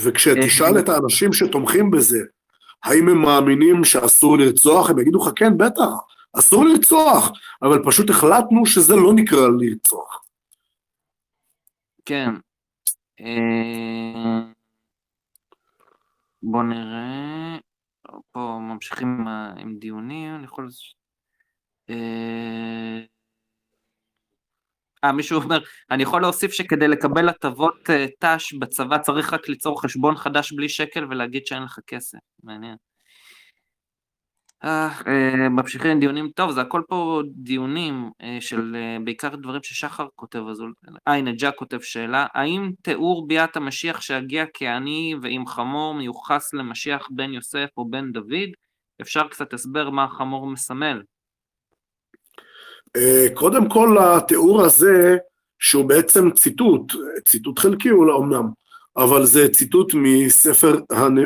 S1: וכשתשאל את האנשים שתומכים בזה, האם הם מאמינים שאסור לרצוח, הם יגידו לך, כן, בטח, אסור לרצוח, אבל פשוט החלטנו שזה לא נקרא לרצוח.
S2: כן. אה, בוא נראה, פה ממשיכים עם דיונים, אני יכול... אה, אה, מישהו אומר, אני יכול להוסיף שכדי לקבל הטבות אה, ת"ש בצבא צריך רק ליצור חשבון חדש בלי שקל ולהגיד שאין לך כסף, מעניין. אה, אה, ממשיכים דיונים, טוב זה הכל פה דיונים אה, של בעיקר דברים ששחר כותב, אז אה הנה ג'ק כותב שאלה, האם תיאור ביאת המשיח שיגיע כעני ועם חמור מיוחס למשיח בן יוסף או בן דוד? אפשר קצת הסבר מה החמור מסמל.
S1: קודם כל התיאור הזה, שהוא בעצם ציטוט, ציטוט חלקי אולי אמנם, אבל זה ציטוט מספר,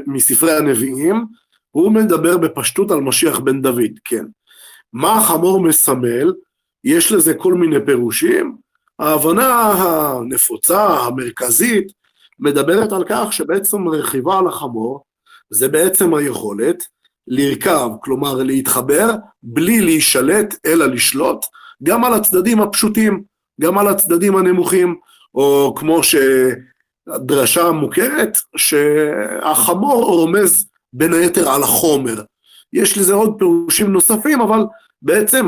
S1: מספרי הנביאים, הוא מדבר בפשטות על משיח בן דוד, כן. מה החמור מסמל? יש לזה כל מיני פירושים. ההבנה הנפוצה, המרכזית, מדברת על כך שבעצם רכיבה על החמור זה בעצם היכולת לרכב, כלומר להתחבר בלי להישלט אלא לשלוט, גם על הצדדים הפשוטים, גם על הצדדים הנמוכים, או כמו שהדרשה מוכרת, שהחמור רומז בין היתר על החומר. יש לזה עוד פירושים נוספים, אבל בעצם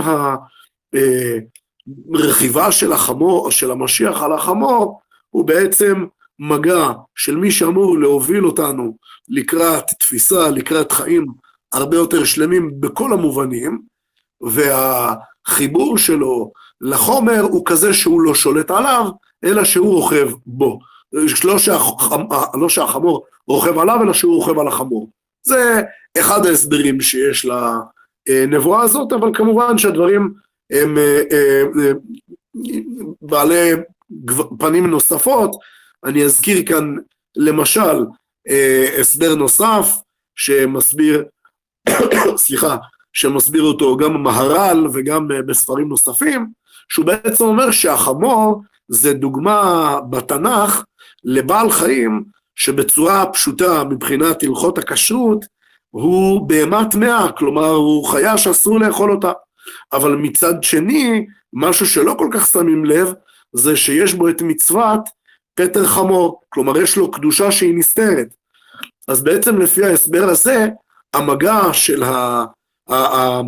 S1: הרכיבה אה, של החמור, של המשיח על החמור, הוא בעצם מגע של מי שאמור להוביל אותנו לקראת תפיסה, לקראת חיים הרבה יותר שלמים בכל המובנים, והחיבור שלו לחומר הוא כזה שהוא לא שולט עליו, אלא שהוא רוכב בו. לא, שהח... לא שהחמור רוכב עליו, אלא שהוא רוכב על החמור. זה אחד ההסברים שיש לנבואה הזאת, אבל כמובן שהדברים הם אה, אה, אה, בעלי פנים נוספות. אני אזכיר כאן למשל הסבר נוסף שמסביר, *coughs* סליחה, שמסביר אותו גם המהר"ל וגם בספרים נוספים, שהוא בעצם אומר שהחמור זה דוגמה בתנ"ך לבעל חיים שבצורה פשוטה מבחינת הלכות הכשרות הוא בהמה טמאה, כלומר הוא חיה שאסור לאכול אותה. אבל מצד שני, משהו שלא כל כך שמים לב, זה שיש בו את מצוות פטר חמור, כלומר יש לו קדושה שהיא נסתרת. אז בעצם לפי ההסבר הזה, המגע של ה... ה... ה...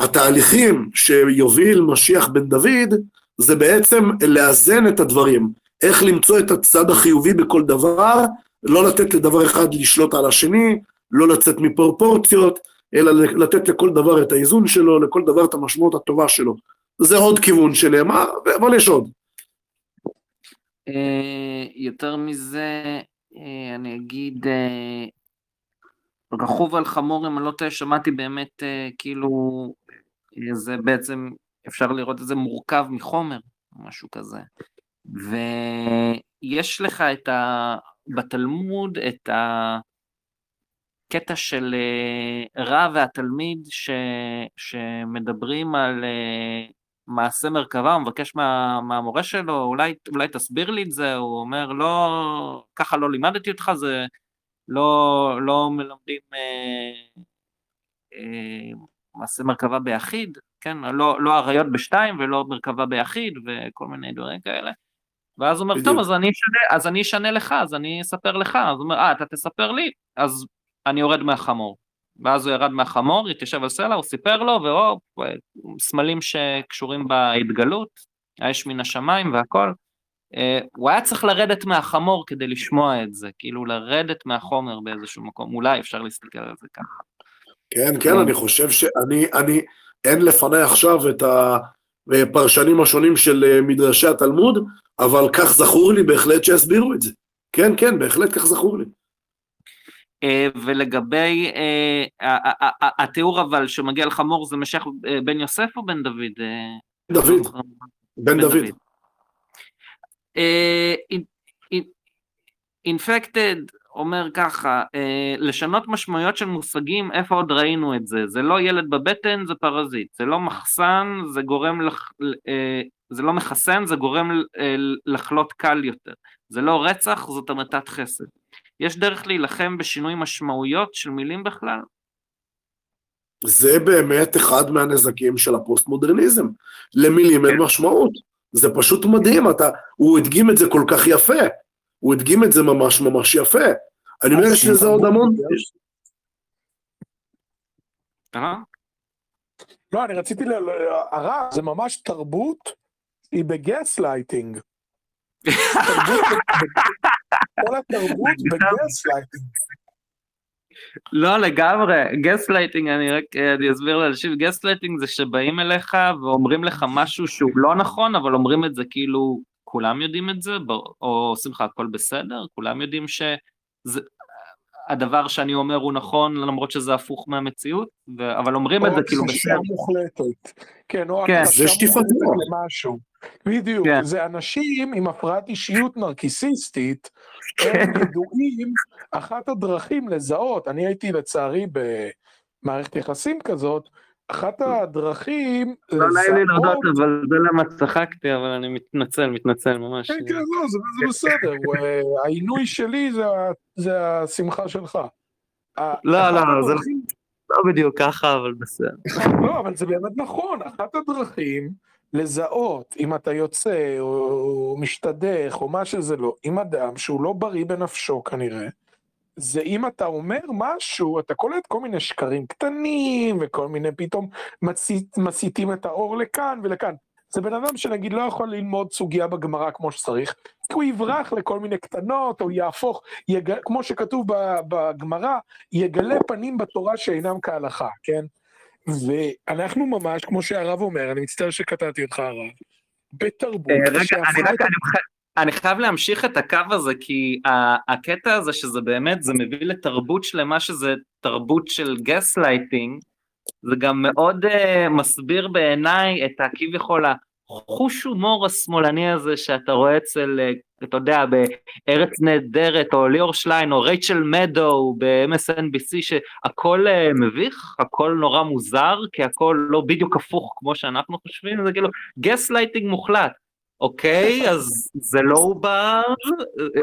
S1: התהליכים שיוביל משיח בן דוד, זה בעצם לאזן את הדברים. איך למצוא את הצד החיובי בכל דבר, לא לתת לדבר אחד לשלוט על השני, לא לצאת מפרופורציות, אלא לתת לכל דבר את האיזון שלו, לכל דבר את המשמעות הטובה שלו. זה עוד כיוון שנאמר, אבל יש עוד.
S2: אה, יותר מזה, אה, אני אגיד, אה, רכוב על חמור, אם אני לא טועה, שמעתי באמת, כאילו, זה בעצם, אפשר לראות את זה מורכב מחומר, משהו כזה. ויש לך את ה... בתלמוד את הקטע של אה, רב והתלמיד ש... שמדברים על אה, מעשה מרכבה, הוא מבקש מה... מהמורה שלו, אולי, אולי תסביר לי את זה, הוא אומר, לא, ככה לא לימדתי אותך, זה לא, לא מלמדים אה, אה, מעשה מרכבה ביחיד, כן, לא, לא אריות בשתיים ולא מרכבה ביחיד וכל מיני דברים כאלה. ואז הוא אומר, טוב, אז אני, אשנה, אז אני אשנה לך, אז אני אספר לך. אז הוא אומר, אה, אתה תספר לי? אז אני יורד מהחמור. ואז הוא ירד מהחמור, התיישב על סלע, הוא סיפר לו, והופ, סמלים שקשורים בהתגלות, האש מן השמיים והכל. אה, הוא היה צריך לרדת מהחמור כדי לשמוע את זה, כאילו לרדת מהחומר באיזשהו מקום, אולי אפשר להסתכל על זה ככה.
S1: כן, כן, אני חושב שאני, אני, אין לפניי עכשיו את הפרשנים השונים של אה, מדרשי התלמוד, אבל כך זכור לי בהחלט שהסבירו את זה. כן, כן, בהחלט כך זכור לי.
S2: אה, ולגבי אה, התיאור אבל שמגיע לחמור זה משך בן יוסף או בן דוד?
S1: דוד, בן דוד.
S2: אינפקטד אומר ככה, אה, לשנות משמעויות של מושגים, איפה עוד ראינו את זה? זה לא ילד בבטן, זה פרזיט. זה לא מחסן, זה גורם, לח, אה, זה לא מחסן, זה גורם אה, לחלות קל יותר. זה לא רצח, זאת המתת חסד. יש דרך להילחם בשינוי משמעויות של מילים בכלל?
S1: זה באמת אחד מהנזקים של הפוסט-מודרניזם. למילים אין כן. משמעות. זה פשוט מדהים, אתה, הוא הדגים את זה כל כך יפה. הוא הדגים את זה ממש ממש יפה. אני אומר שזה עוד המון...
S3: אה? לא, אני רציתי ל... הרע זה ממש תרבות, היא בגס לייטינג. כל התרבות *laughs* בגס לייטינג.
S2: לא לגמרי, גס לייטינג, אני רק אני אסביר לאנשים, גס לייטינג זה שבאים אליך ואומרים לך משהו שהוא לא נכון, אבל אומרים את זה כאילו כולם יודעים את זה, או עושים לך הכל בסדר, כולם יודעים שזה... הדבר שאני אומר הוא נכון למרות שזה הפוך מהמציאות, ו... אבל אומרים את זה כאילו
S3: בסדר. או הכחשה מוחלטת. כן, או
S2: כן.
S3: הכחשה
S1: זה שטיפת
S3: מוחלטת. למשהו. בדיוק,
S2: כן.
S3: זה אנשים עם הפרעת אישיות נרקיסיסטית, *laughs* הם ידועים, אחת הדרכים לזהות, אני הייתי לצערי במערכת יחסים כזאת, אחת הדרכים
S2: לא נעים לי להודות, אבל זה למה צחקתי, אבל אני מתנצל, מתנצל ממש.
S3: כן, כן, לא, זה, בסדר, אה, העינוי שלי זה, השמחה שלך.
S2: לא, לא, זה-
S3: הדרכים-
S2: לא בדיוק ככה, אבל בסדר.
S3: לא, אבל זה באמת נכון, אחת הדרכים לזהות אם אתה יוצא או משתדך או מה שזה לא, עם אדם שהוא לא בריא בנפשו כנראה, זה אם אתה אומר משהו, אתה קולט כל מיני שקרים קטנים וכל מיני פתאום מצית, מסיתים את האור לכאן ולכאן. זה בן אדם שנגיד לא יכול ללמוד סוגיה בגמרא כמו שצריך, כי הוא יברח לכל מיני קטנות, או יהפוך, יג... כמו שכתוב בגמרא, יגלה פנים בתורה שאינם כהלכה, כן? ואנחנו ממש, כמו שהרב אומר, אני מצטער שקטעתי אותך הרב, בתרבות,
S2: אה, רגע, אני רק, אני חי- אני חייב להמשיך את הקו הזה, כי הקטע הזה שזה באמת, זה מביא לתרבות שלמה שזה תרבות של גס לייטינג, זה גם מאוד אה, מסביר בעיניי את הכביכול החוש הומור השמאלני הזה שאתה רואה אצל, אה, אתה יודע, בארץ נהדרת, או ליאור שליין, או רייצ'ל מדו ב-MSNBC, שהכל אה, מביך, הכל נורא מוזר, כי הכל לא בדיוק הפוך כמו שאנחנו חושבים, זה כאילו גס לייטינג מוחלט. אוקיי, אז זה לא עובר,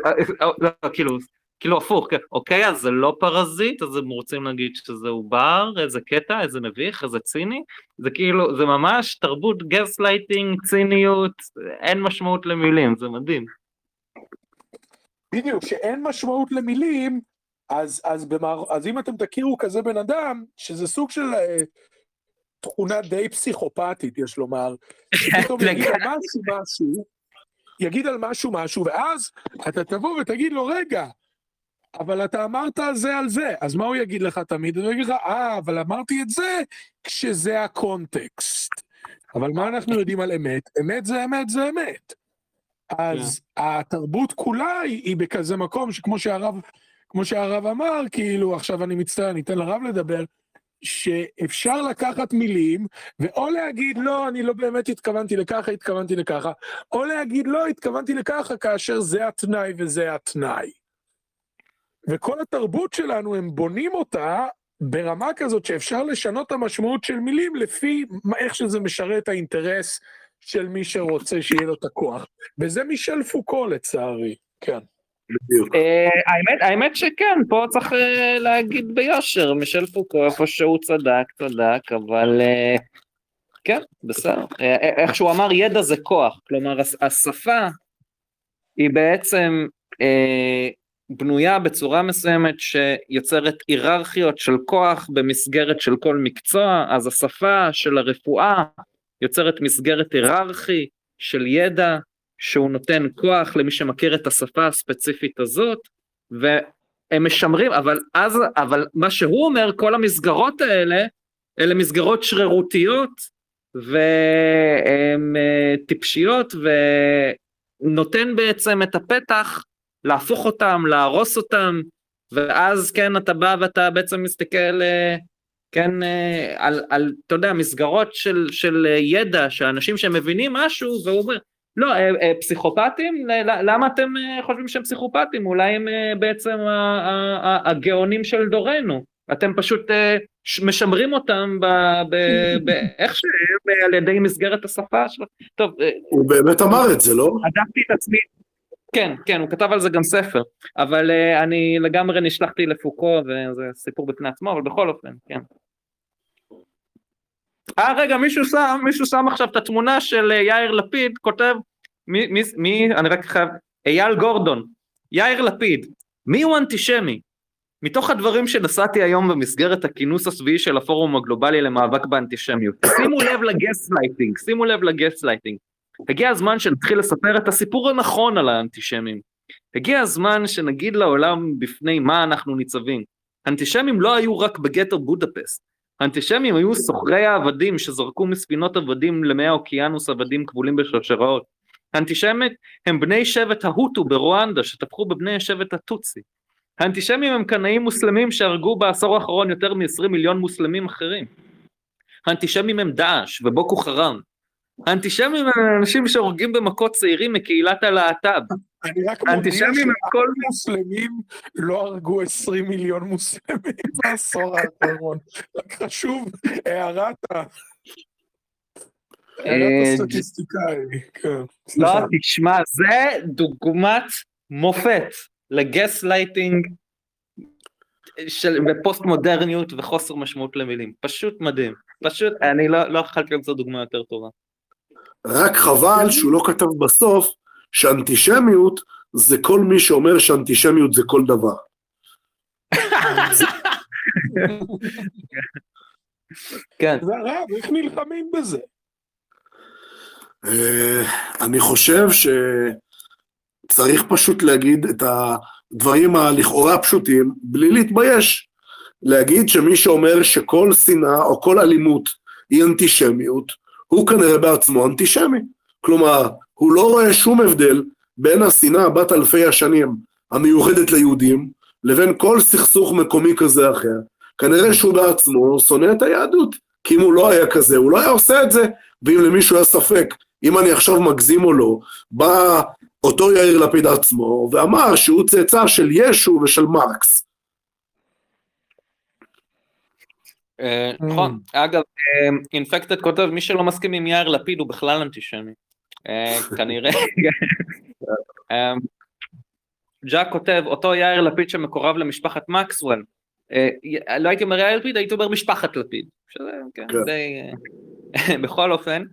S2: אה, אה, אה, כאילו, כאילו הפוך, כן, אוקיי, אז זה לא פרזיט, אז הם רוצים להגיד שזה עובר, איזה קטע, איזה מביך, איזה ציני, זה כאילו, זה ממש תרבות גס לייטינג, ציניות, אין משמעות למילים, זה מדהים.
S3: בדיוק, שאין משמעות למילים, אז, אז, במער... אז אם אתם תכירו כזה בן אדם, שזה סוג של תכונה די פסיכופתית, יש לומר, פתאום יגיד על משהו משהו, יגיד על משהו משהו, ואז אתה תבוא ותגיד לו, רגע, אבל אתה אמרת זה על זה, אז מה הוא יגיד לך תמיד? הוא יגיד לך, אה, אבל אמרתי את זה כשזה הקונטקסט. אבל מה אנחנו יודעים על אמת? אמת זה אמת זה אמת. אז התרבות כולה היא, היא בכזה מקום שכמו שהרב, כמו שהרב אמר, כאילו, עכשיו אני מצטער, אני אתן לרב לדבר, שאפשר לקחת מילים, ואו להגיד, לא, אני לא באמת התכוונתי לככה, התכוונתי לככה, או להגיד, לא, התכוונתי לככה, כאשר זה התנאי וזה התנאי. וכל התרבות שלנו, הם בונים אותה ברמה כזאת שאפשר לשנות את המשמעות של מילים לפי איך שזה משרת את האינטרס של מי שרוצה שיהיה לו את הכוח. וזה מישל פוקו לצערי, כן.
S2: אה, האמת, האמת שכן, פה צריך אה, להגיד ביושר, מישל פוקו, איפה שהוא צדק, צדק, אבל אה, כן, בסדר. איך שהוא אמר, ידע זה כוח, כלומר, הש- השפה היא בעצם בנויה בצורה מסוימת שיוצרת היררכיות של כוח במסגרת של כל מקצוע, אז השפה של הרפואה יוצרת מסגרת היררכי של ידע, שהוא נותן כוח למי שמכיר את השפה הספציפית הזאת, והם משמרים, אבל אז, אבל מה שהוא אומר, כל המסגרות האלה, אלה מסגרות שרירותיות, והן אה, טיפשיות, ונותן בעצם את הפתח להפוך אותם, להרוס אותם, ואז כן, אתה בא ואתה בעצם מסתכל, אה, כן, אה, על, על, אתה יודע, מסגרות של, של ידע, שאנשים שמבינים משהו, והוא אומר, לא, אה, אה, פסיכופטים? למה אתם אה, חושבים שהם פסיכופטים? אולי הם בעצם הגאונים של דורנו. אתם פשוט משמרים אותם באיך *laughs* שהם על ידי מסגרת השפה שלו. טוב,
S1: הוא באמת אמר את זה, לא?
S2: הדפתי את עצמי. כן, כן, הוא כתב על זה גם ספר, אבל אני לגמרי נשלחתי לפוקו וזה סיפור בפני עצמו, אבל בכל אופן, כן. אה, רגע, מישהו שם, מישהו שם עכשיו את התמונה של אה, יאיר לפיד, כותב, מי, מי, מי, אני רק חייב, אייל גורדון, יאיר לפיד, מי הוא אנטישמי? מתוך הדברים שנשאתי היום במסגרת הכינוס השביעי של הפורום הגלובלי למאבק באנטישמיות, שימו לב לגס לייטינג, שימו לב לגס לייטינג. הגיע הזמן שנתחיל לספר את הסיפור הנכון על האנטישמים. הגיע הזמן שנגיד לעולם בפני מה אנחנו ניצבים. האנטישמים לא היו רק בגטו בודפסט. האנטישמים היו סוחרי העבדים שזרקו מספינות עבדים למי האוקיינוס עבדים כבולים בשרשראות. האנטישמית הם בני שבט ההוטו ברואנדה שטבחו בבני שבט הטוצי. האנטישמים הם קנאים מוסלמים שהרגו בעשור האחרון יותר מ-20 מיליון מוסלמים אחרים. האנטישמים הם דאעש ובוקו חראם. האנטישמים הם אנשים שהורגים במכות צעירים מקהילת הלהט"ב.
S3: אני רק מודיע
S2: האנטישמים הם כל...
S3: מוסלמים לא הרגו 20 מיליון מוסלמים *laughs* בעשור האחרון. רק חשוב, הערת ה...
S2: אה,
S3: הסטטיסטיקאי, כן.
S2: לא. תשמע, זה דוגמת מופת לגס לייטינג של מודרניות וחוסר משמעות למילים. פשוט מדהים. פשוט, אני לא לא יכולתי למצוא דוגמה יותר טובה.
S1: רק חבל שהוא לא כתב בסוף שאנטישמיות זה כל מי שאומר שאנטישמיות זה כל דבר.
S2: כן.
S3: זה הרב, איך נלחמים בזה?
S1: אה, אני חושב שצריך פשוט להגיד את הדברים הלכאורה הפשוטים, בלי להתבייש. להגיד שמי שאומר שכל שנאה או כל אלימות היא אנטישמיות, הוא כנראה בעצמו אנטישמי. כלומר, הוא לא רואה שום הבדל בין השנאה בת אלפי השנים המיוחדת ליהודים, לבין כל סכסוך מקומי כזה אחר. כנראה שהוא בעצמו שונא את היהדות, כי אם הוא לא היה כזה, הוא לא היה עושה את זה, ואם למישהו היה ספק אם אני עכשיו מגזים או לא, בא אותו יאיר לפיד עצמו ואמר שהוא צאצא של ישו ושל מרקס.
S2: אה, נכון. אגב, אינפקטד כותב, מי שלא מסכים עם יאיר לפיד הוא בכלל אנטישמי. אה, *laughs* כנראה. אה, ג'אק כותב, אותו יאיר לפיד שמקורב למשפחת מקסוול. אה, לא הייתי אומר יאיר לפיד, הייתי אומר משפחת לפיד. שזה, כן,
S1: כן.
S2: די... אה, *laughs* בכל אופן.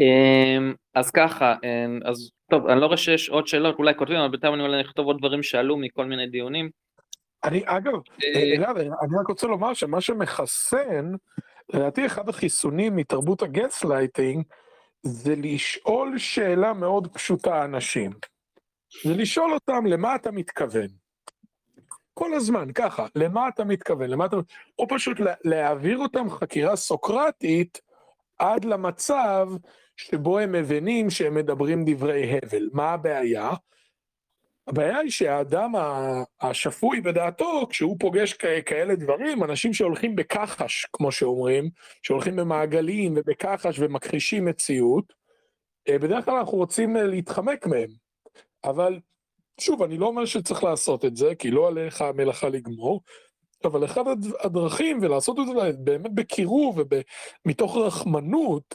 S2: אה, אז ככה, אה, אז טוב, אני לא רואה שיש עוד שאלות, אולי כותבים, אבל בינתיים אני אולי אכתוב עוד דברים שעלו מכל מיני דיונים.
S3: אני, אגב,
S2: אה,
S3: אלעד, אני רק רוצה לומר שמה שמחסן, לדעתי אחד החיסונים מתרבות הגסלייטינג, זה לשאול שאלה מאוד פשוטה אנשים. זה לשאול אותם למה אתה מתכוון. כל הזמן, ככה, למה אתה מתכוון, למה אתה... או פשוט לה- להעביר אותם חקירה סוקרטית עד למצב שבו הם מבינים שהם מדברים דברי הבל. מה הבעיה? הבעיה היא שהאדם השפוי בדעתו, כשהוא פוגש כאלה דברים, אנשים שהולכים בכחש, כמו שאומרים, שהולכים במעגלים ובכחש ומכחישים מציאות, אה, בדרך כלל אנחנו רוצים אה, להתחמק מהם. אבל שוב, אני לא אומר שצריך לעשות את זה, כי לא עליך המלאכה לגמור, אבל הד- הדרכים, ולעשות את זה באמת בקירוב ומתוך רחמנות,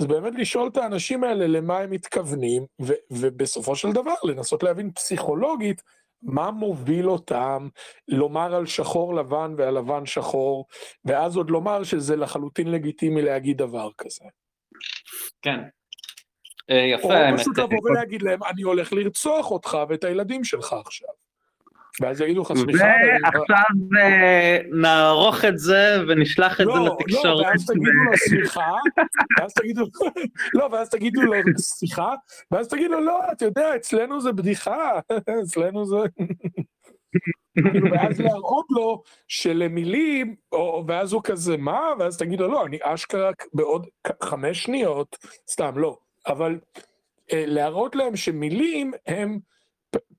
S3: זה באמת לשאול את האנשים האלה למה הם מתכוונים, ו- ובסופו של דבר לנסות להבין פסיכולוגית מה מוביל אותם לומר על שחור לבן ועל לבן שחור, ואז עוד לומר שזה לחלוטין לגיטימי להגיד דבר כזה.
S2: כן. אה, יפה,
S3: או
S2: האמת.
S3: פשוט לבוא ולהגיד להם, אני הולך לרצוח אותך ואת הילדים שלך עכשיו. ואז יגידו לך, סליחה,
S2: ועכשיו אה, נערוך את זה ונשלח את זה
S3: לא, לא,
S2: לתקשורת.
S3: ואז תגידו לו סליחה, ואז תגידו, לא, ואז תגידו לו סליחה, ואז תגידו לו, לא, אתה יודע, אצלנו זה בדיחה, *laughs* אצלנו זה... כאילו, ואז להראות לו שלמילים, או, ואז הוא כזה, מה? ואז תגיד לו, לא, אני אשכרה בעוד חמש שניות, סתם, לא, אבל אה, להראות להם שמילים הם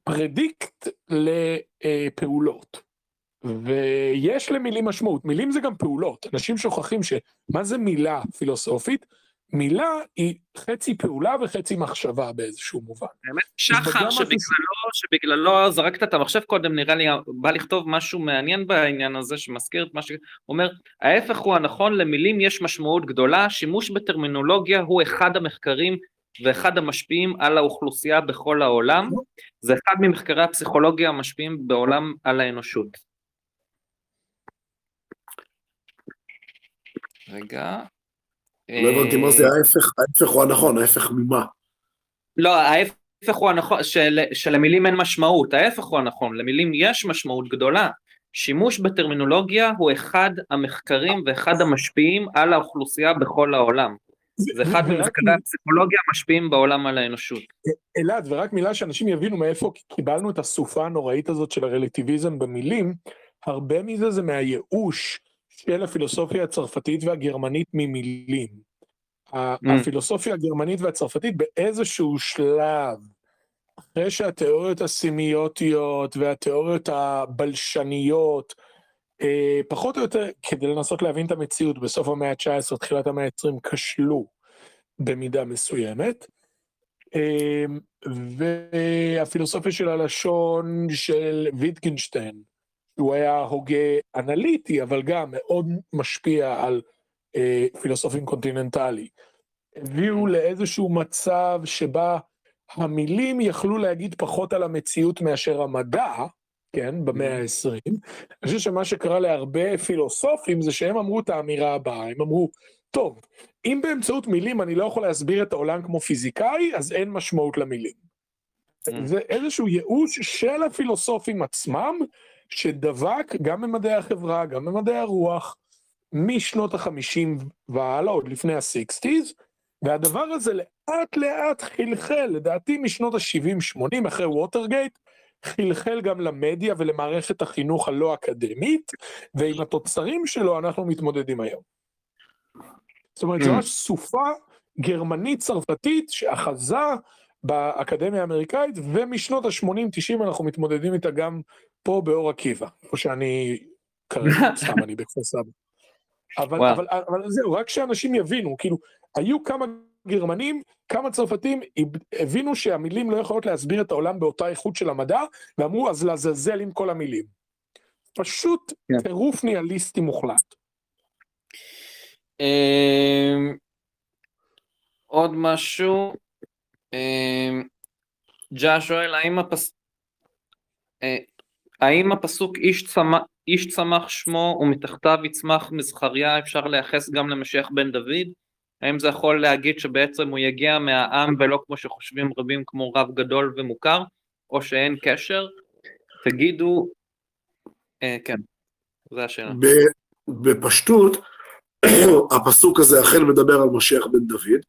S3: פרדיקט לפעולות. ויש למילים משמעות, מילים זה גם פעולות, אנשים שוכחים שמה זה מילה פילוסופית? מילה היא חצי פעולה וחצי מחשבה באיזשהו מובן.
S2: האמת, שחר שבגללו, שבגללו זרקת את המחשב קודם, נראה לי בא לכתוב משהו מעניין בעניין הזה, שמזכיר את מה ש... אומר, ההפך הוא הנכון, למילים יש משמעות גדולה, שימוש בטרמינולוגיה הוא אחד המחקרים ואחד המשפיעים על האוכלוסייה בכל העולם, זה אחד ממחקרי הפסיכולוגיה המשפיעים בעולם על האנושות. רגע.
S1: לא הבנתי מה זה ההפך, ההפך הוא הנכון, ההפך ממה.
S2: לא, ההפך הוא הנכון, של, שלמילים אין משמעות, ההפך הוא הנכון, למילים יש משמעות גדולה. שימוש בטרמינולוגיה הוא אחד המחקרים ואחד המשפיעים על האוכלוסייה בכל העולם. זה אחד ממחקרי הפסיכולוגיה המשפיעים בעולם על האנושות.
S3: אלעד, ורק מילה שאנשים יבינו מאיפה קיבלנו את הסופה הנוראית הזאת של הרלטיביזם במילים, הרבה מזה זה מהייאוש של הפילוסופיה הצרפתית והגרמנית ממילים.
S2: Mm.
S3: הפילוסופיה הגרמנית והצרפתית באיזשהו שלב, אחרי שהתיאוריות הסימיוטיות והתיאוריות הבלשניות, פחות או יותר, כדי לנסות להבין את המציאות בסוף המאה ה-19, תחילת המאה ה-20, כשלו במידה מסוימת. אה, והפילוסופיה של הלשון של ויטגנשטיין, הוא היה הוגה אנליטי, אבל גם מאוד משפיע על אה, פילוסופים קונטיננטלי. הביאו לאיזשהו מצב שבה המילים יכלו להגיד פחות על המציאות מאשר המדע, כן, במאה ה-20. אני חושב שמה שקרה להרבה פילוסופים זה שהם אמרו את האמירה הבאה, הם אמרו, טוב, אם באמצעות מילים אני לא יכול להסביר את העולם כמו פיזיקאי, אז אין משמעות למילים. Mm. זה איזשהו ייאוש של הפילוסופים עצמם, שדבק גם במדעי החברה, גם במדעי הרוח, משנות החמישים והלאה, עוד לפני הסיקסטיז, והדבר הזה לאט לאט חלחל, לדעתי משנות ה-70-80 אחרי ווטרגייט, חלחל גם למדיה ולמערכת החינוך הלא אקדמית, ועם התוצרים שלו אנחנו מתמודדים היום. זאת אומרת, זו ממש סופה גרמנית-צרפתית שאחזה באקדמיה האמריקאית, ומשנות ה-80-90 אנחנו מתמודדים איתה גם פה באור עקיבא, או שאני כרגע, *laughs* סתם אני בכפר סבא. אבל, אבל, אבל זהו, רק שאנשים יבינו, כאילו, היו כמה גרמנים, כמה צרפתים הבינו שהמילים לא יכולות להסביר את העולם באותה איכות של המדע, ואמרו אז לעזאזל עם כל המילים. פשוט yeah. כן. טירוף ניהליסטי מוחלט.
S2: אמ, עוד משהו, אמ, ג'ה שואל האם, הפס... אה, האם הפסוק איש צמח, איש צמח שמו ומתחתיו יצמח מזכריה אפשר לייחס גם למשיח בן דוד? האם זה יכול להגיד שבעצם הוא יגיע מהעם ולא כמו שחושבים רבים כמו רב גדול ומוכר, או שאין קשר? תגידו, אה, כן, זו השאלה.
S1: בפשטות, *clears throat* הפסוק הזה אכן מדבר על משיח בן דוד,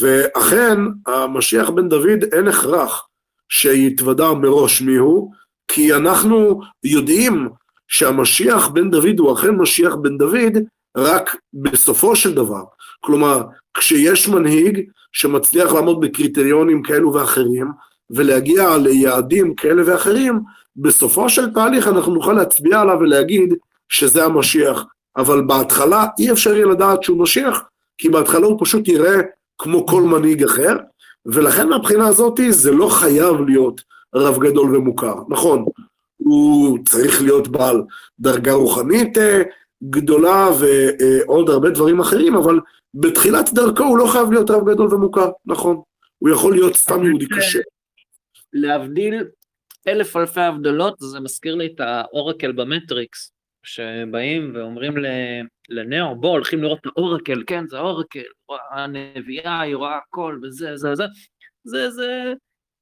S1: ואכן המשיח בן דוד אין הכרח שיתוודע מראש מיהו, כי אנחנו יודעים שהמשיח בן דוד הוא אכן משיח בן דוד רק בסופו של דבר. כלומר, כשיש מנהיג שמצליח לעמוד בקריטריונים כאלו ואחרים, ולהגיע ליעדים כאלה ואחרים, בסופו של תהליך אנחנו נוכל להצביע עליו ולהגיד שזה המשיח. אבל בהתחלה אי אפשר יהיה לדעת שהוא משיח, כי בהתחלה הוא פשוט יראה כמו כל מנהיג אחר, ולכן מהבחינה הזאת זה לא חייב להיות רב גדול ומוכר. נכון, הוא צריך להיות בעל דרגה רוחנית אה, גדולה ועוד הרבה דברים אחרים, אבל בתחילת דרכו הוא לא חייב להיות רב גדול ומוכר, נכון. הוא יכול להיות סתם יהודי קשה.
S2: להבדיל אלף אלפי הבדלות, זה מזכיר לי את האורקל במטריקס, שבאים ואומרים לנאו, בוא, הולכים לראות את האורקל, כן, זה האורקל, הנביאה, היא רואה הכל, וזה, זה, זה, זה, זה,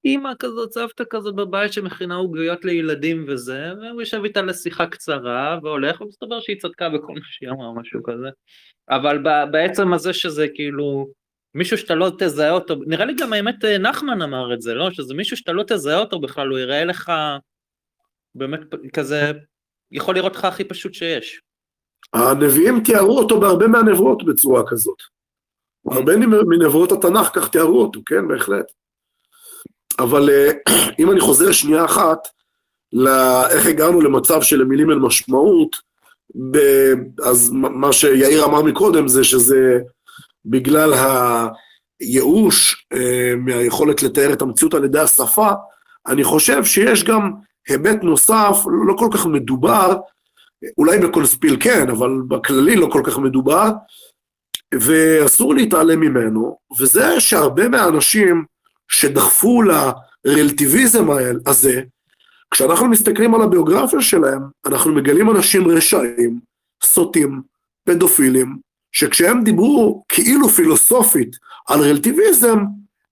S2: אימא כזאת, סבתא כזאת בבית שמכינה עוגיות לילדים וזה, והוא יושב איתה לשיחה קצרה והולך, ומסתבר שהיא צדקה בכל מה שהיא אמרה, משהו כזה. אבל בעצם הזה שזה כאילו, מישהו שאתה לא תזהה אותו, נראה לי גם האמת נחמן אמר את זה, לא? שזה מישהו שאתה לא תזהה אותו בכלל, הוא יראה לך באמת כזה, יכול לראות לך הכי פשוט שיש.
S1: הנביאים תיארו אותו בהרבה מהנבואות בצורה כזאת. הרבה מנבואות התנ"ך כך תיארו אותו, כן, בהחלט. אבל אה, *clears throat* אם אני חוזר שנייה אחת, לאיך הגענו למצב שלמילים אין משמעות, ב, אז מה שיאיר אמר מקודם זה שזה בגלל הייאוש אה, מהיכולת לתאר את המציאות על ידי השפה, אני חושב שיש גם היבט נוסף, לא כל כך מדובר, אולי בקונספיל כן, אבל בכללי לא כל כך מדובר, ואסור להתעלם ממנו, וזה שהרבה מהאנשים שדחפו לרלטיביזם הזה, כשאנחנו מסתכלים על הביוגרפיה שלהם, אנחנו מגלים אנשים רשעים, סוטים, פדופילים, שכשהם דיברו כאילו פילוסופית על רלטיביזם,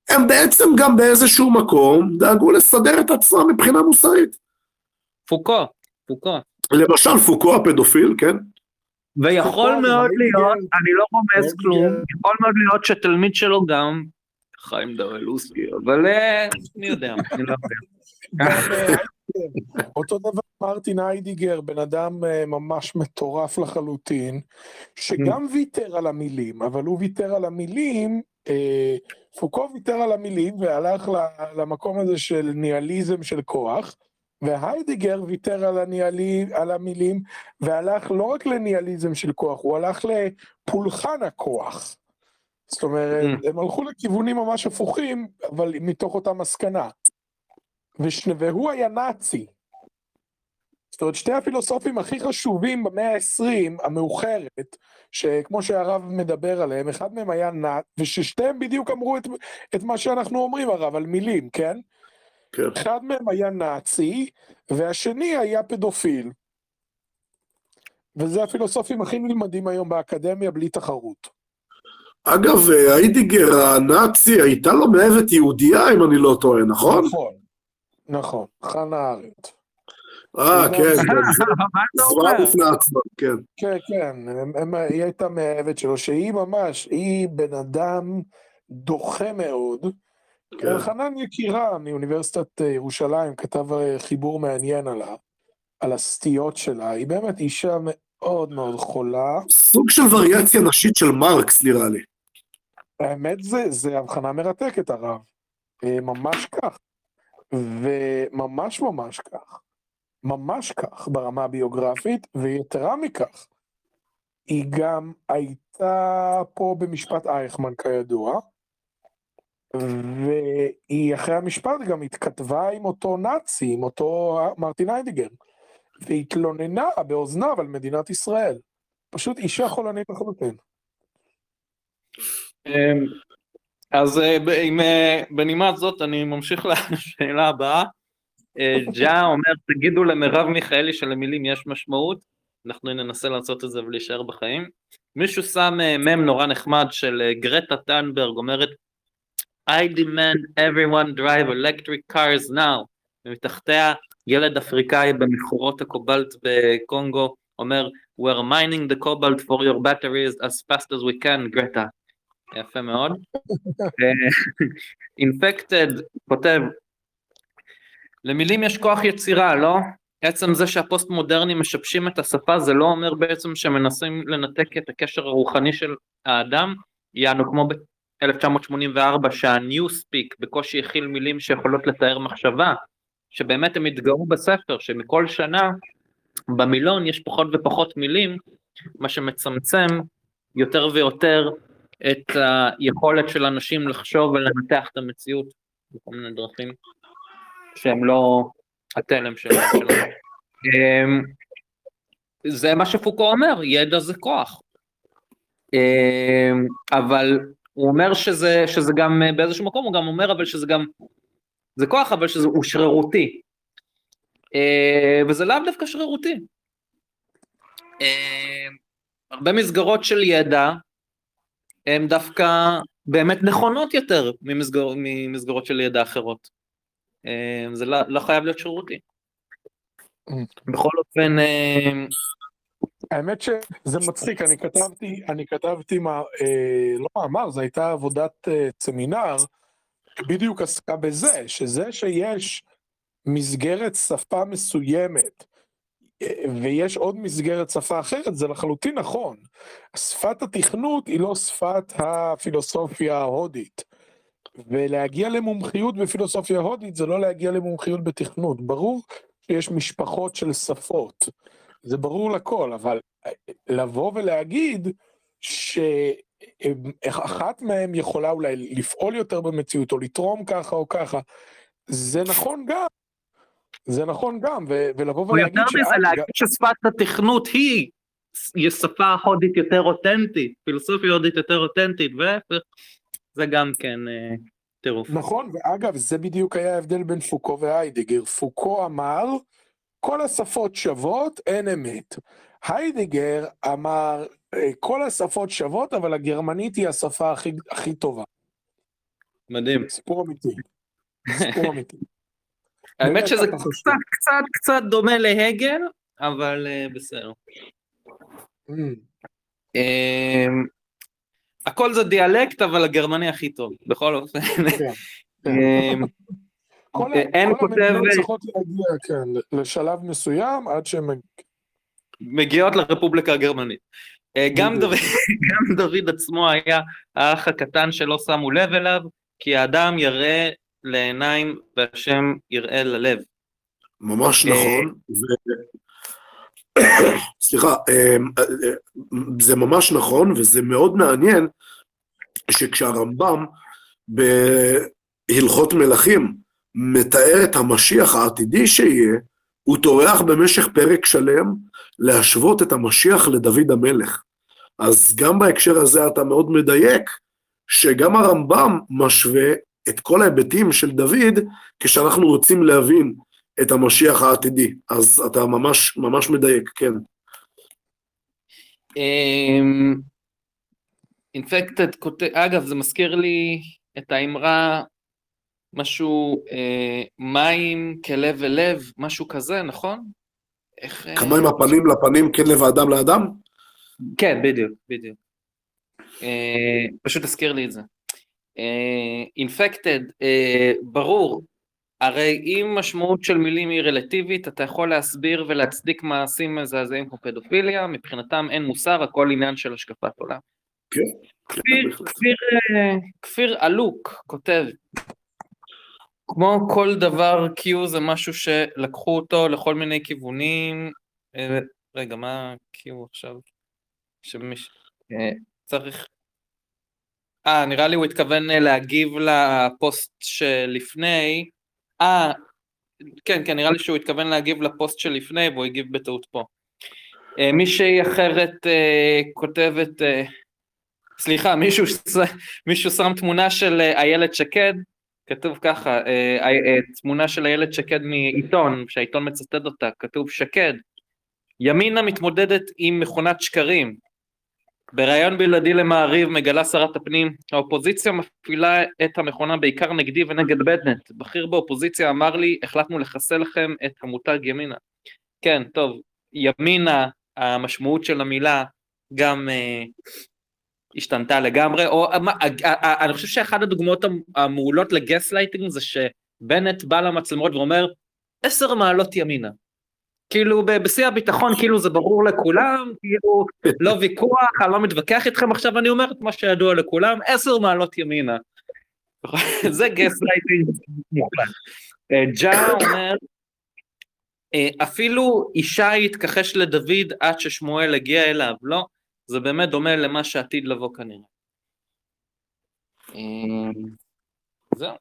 S1: הם בעצם גם באיזשהו מקום דאגו לסדר את עצמם מבחינה מוסרית.
S2: פוקו, פוקו.
S1: למשל פוקו הפדופיל, כן?
S2: ויכול מאוד להיות, אני לא רומז כלום, יכול מאוד להיות שתלמיד שלו גם חיים דרלוסקי, אבל אה, מי יודע, *laughs* אני לא יודע. *laughs*
S3: אותו דבר מרטין היידיגר, בן אדם אה, ממש מטורף לחלוטין, שגם ויתר על המילים, אבל הוא ויתר על המילים, אה, פוקו ויתר על המילים והלך למקום הזה של ניהליזם של כוח, והיידיגר ויתר על, הניהלי, על המילים והלך לא רק לניהליזם של כוח, הוא הלך לפולחן הכוח. זאת אומרת,
S2: Mm.
S3: הם הלכו לכיוונים ממש הפוכים, אבל מתוך אותה מסקנה. וש... והוא היה נאצי. זאת אומרת, שתי הפילוסופים הכי חשובים במאה ה-20 המאוחרת, שכמו שהרב מדבר עליהם, אחד מהם היה נאצ, וששתיהם בדיוק אמרו את, את מה שאנחנו אומרים, הרב, על מילים, כן?
S1: כן.
S3: אחד מהם היה נאצי, והשני היה פדופיל. וזה הפילוסופים הכי נלמדים היום באקדמיה בלי תחרות.
S1: אגב, אה, היידיגר הנאצי, הייתה לו מאהבת יהודייה, אם אני לא טועה, נכון?
S3: נכון, נכון, חנה ארנדט.
S1: אה. כן, כן, *laughs*
S2: אומר?
S1: בפני עצמה, כן.
S3: כן, כן, הם, הם, היא הייתה מאהבת שלו, שהיא ממש, היא בן אדם דוחה מאוד.
S1: כן.
S3: אלחנן יקירה מאוניברסיטת אה, ירושלים כתב אה, חיבור מעניין עליו, על הסטיות שלה, היא באמת אישה מאוד מאוד חולה.
S1: סוג של וריאציה נשית של מרקס, נראה לי.
S3: האמת זה, זה הבחנה מרתקת הרב, אה, ממש כך, וממש ממש כך, ממש כך ברמה הביוגרפית, ויתרה מכך, היא גם הייתה פה במשפט אייכמן כידוע, והיא אחרי המשפט גם התכתבה עם אותו נאצי, עם אותו מרטין היידיגר, והתלוננה באוזניו על מדינת ישראל. פשוט אישה חולנית לחלוטין.
S2: אמ, אז אה, עם, אה, בנימה זאת אני ממשיך לשאלה הבאה. אה, ג'ה אומר, תגידו למרב מיכאלי שלמילים יש משמעות, אנחנו ננסה לעשות את זה ולהישאר בחיים. מישהו שם מם נורא נחמד של גרטה טנברג אומרת, I demand everyone drive electric cars now, ומתחתיה ילד אפריקאי במכורות הקובלט בקונגו אומר, we're mining the cobalt for your batteries as fast as we can, גרטה. יפה מאוד. *laughs* אינפקטד כותב, למילים יש כוח יצירה, לא? עצם זה שהפוסט מודרנים משבשים את השפה זה לא אומר בעצם שמנסים לנתק את הקשר הרוחני של האדם, יענו כמו ב-1984 שה-new speak בקושי הכיל מילים שיכולות לתאר מחשבה, שבאמת הם התגאו בספר שמכל שנה במילון יש פחות ופחות מילים, מה שמצמצם יותר ויותר את היכולת של אנשים לחשוב ולנתח את המציאות בכל מיני דרכים שהם לא התלם שלנו. אמ, זה מה שפוקו אומר, ידע זה כוח. אמ, אבל הוא אומר שזה, שזה גם באיזשהו מקום, הוא גם אומר אבל שזה גם, זה כוח אבל שזה הוא שרירותי. אמ, וזה לאו דווקא שרירותי. הרבה מסגרות של ידע הן דווקא באמת נכונות יותר ממסגר, ממסגרות של ידע אחרות. אמ, זה לא, לא חייב להיות שרירותי. בכל אופן, אמ,
S3: האמת שזה מצחיק, אני כתבתי, אני כתבתי, מה, אה, לא מאמר, זו הייתה עבודת אה, סמינר, בדיוק עסקה בזה, שזה שיש מסגרת שפה מסוימת, אה, ויש עוד מסגרת שפה אחרת, זה לחלוטין נכון. שפת התכנות היא לא שפת הפילוסופיה ההודית. ולהגיע למומחיות בפילוסופיה הודית זה לא להגיע למומחיות בתכנות. ברור שיש משפחות של שפות, זה ברור לכל, אבל לבוא ולהגיד שאחת מהן יכולה אולי לפעול יותר במציאות, או לתרום ככה או ככה, זה נכון גם. זה נכון גם, ו- ולבוא ולהגיד
S2: יותר מזה, להגיד ששפת התכנות היא שפה הודית יותר אותנטית, פילוסופיה הודית יותר אותנטית, וההפך, זה גם כן אה, טירוף.
S3: נכון, ואגב, זה בדיוק היה ההבדל בין פוקו והיידיגר. פוקו אמר, כל השפות שוות, אין אמת. היידיגר אמר, "אה, כל השפות שוות, אבל הגרמנית היא השפה הכי, הכי טובה.
S2: מדהים.
S3: סיפור אמיתי. סיפור אמיתי.
S2: האמת שזה. קצת קצת קצת דומה להגל, אבל אה, בסדר.
S3: Mm,
S2: אמ, הכל זה דיאלקט, אבל הגרמני הכי טוב, בכל אופן.
S3: כן.
S2: אמ,
S3: כל ה-
S2: אין
S3: כל המדינות
S2: כותב-
S3: צריכות להגיע, כן, לשלב מסוים, עד שהן...
S2: מגיעות לרפובליקה הגרמנית. אה, גם. דוד, *laughs* גם דוד עצמו היה האח הקטן שלא שמו לב אליו, כי האדם יראה לעיניים והשם יראה ללב.
S1: ממש
S2: אה,
S1: נכון. *coughs* סליחה, אה, אה, זה ממש נכון, וזה מאוד מעניין שכשהרמב"ם בהלכות מלכים מתאר את המשיח העתידי שיהיה, הוא טורח במשך פרק שלם להשוות את המשיח לדוד המלך. אז גם בהקשר הזה אתה מאוד מדייק, שגם הרמב"ם משווה את כל ההיבטים של דוד כשאנחנו רוצים להבין את המשיח העתידי. אז אתה ממש ממש מדייק, כן.
S2: אינפקטד כותב, אגב זה מזכיר לי את האמרה משהו אה, מים כלב ולב, משהו כזה, נכון? איך... אה,
S1: כמים הפנים לפנים, כן לב האדם לאדם?
S2: כן, בדיוק, בדיוק. אה, פשוט תזכיר לי את זה. אינפקטד, uh, uh, ברור, הרי אם משמעות של מילים היא רלטיבית, אתה יכול להסביר ולהצדיק מעשים מזעזעים כמו פדופיליה, מבחינתם אין מוסר, הכל עניין של השקפת עולם.
S1: כן.
S2: כפיר, כפיר, אה, כפיר אלוק כותב, כמו כל דבר Q זה משהו שלקחו אותו לכל מיני כיוונים, אה, רגע מה Q עכשיו? שמיש... אה, צריך... אה, נראה לי הוא התכוון להגיב לפוסט שלפני, אה, כן, כן, נראה לי שהוא התכוון להגיב לפוסט שלפני והוא הגיב בטעות פה. מישהי אחרת כותבת, סליחה, *laughs* מישהו, מישהו שם תמונה של אה, איילת שקד, כתוב ככה, אה, אה, תמונה של איילת שקד מעיתון, שהעיתון מצטט אותה, כתוב שקד, ימינה מתמודדת עם מכונת שקרים. בריאיון בלעדי למעריב מגלה שרת הפנים, האופוזיציה מפעילה את המכונה בעיקר נגדי ונגד בנט. בכיר באופוזיציה אמר לי, החלטנו לחסל לכם את המותג ימינה. כן, טוב, ימינה, המשמעות של המילה, גם השתנתה לגמרי, או אני חושב שאחת הדוגמאות המעולות לגס לייטינג זה שבנט בא למצלמות ואומר עשר מעלות ימינה. כאילו בשיא הביטחון כאילו זה ברור לכולם, כאילו לא ויכוח, אני לא מתווכח איתכם עכשיו, אני אומר את מה שידוע לכולם, עשר מעלות ימינה. *laughs* זה gas lighting מוחלט. אה, ג'ה אומר, אה, אפילו ישי התכחש לדוד עד ששמואל הגיע אליו, לא, זה באמת דומה למה שעתיד לבוא כנראה. אמ, זהו.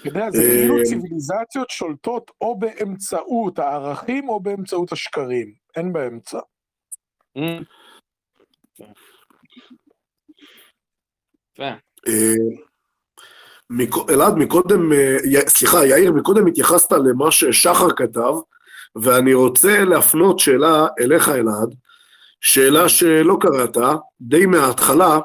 S3: אתה יודע, זה כאילו אה, ציוויליזציות שולטות או באמצעות הערכים או באמצעות השקרים, אין באמצע. אמ.
S1: אה, אלעד, מקודם, אה, סליחה, יאיר, מקודם התייחסת למה ששחר כתב, ואני רוצה להפנות שאלה אליך, אלעד. שאלה שלא קראת, די מההתחלה,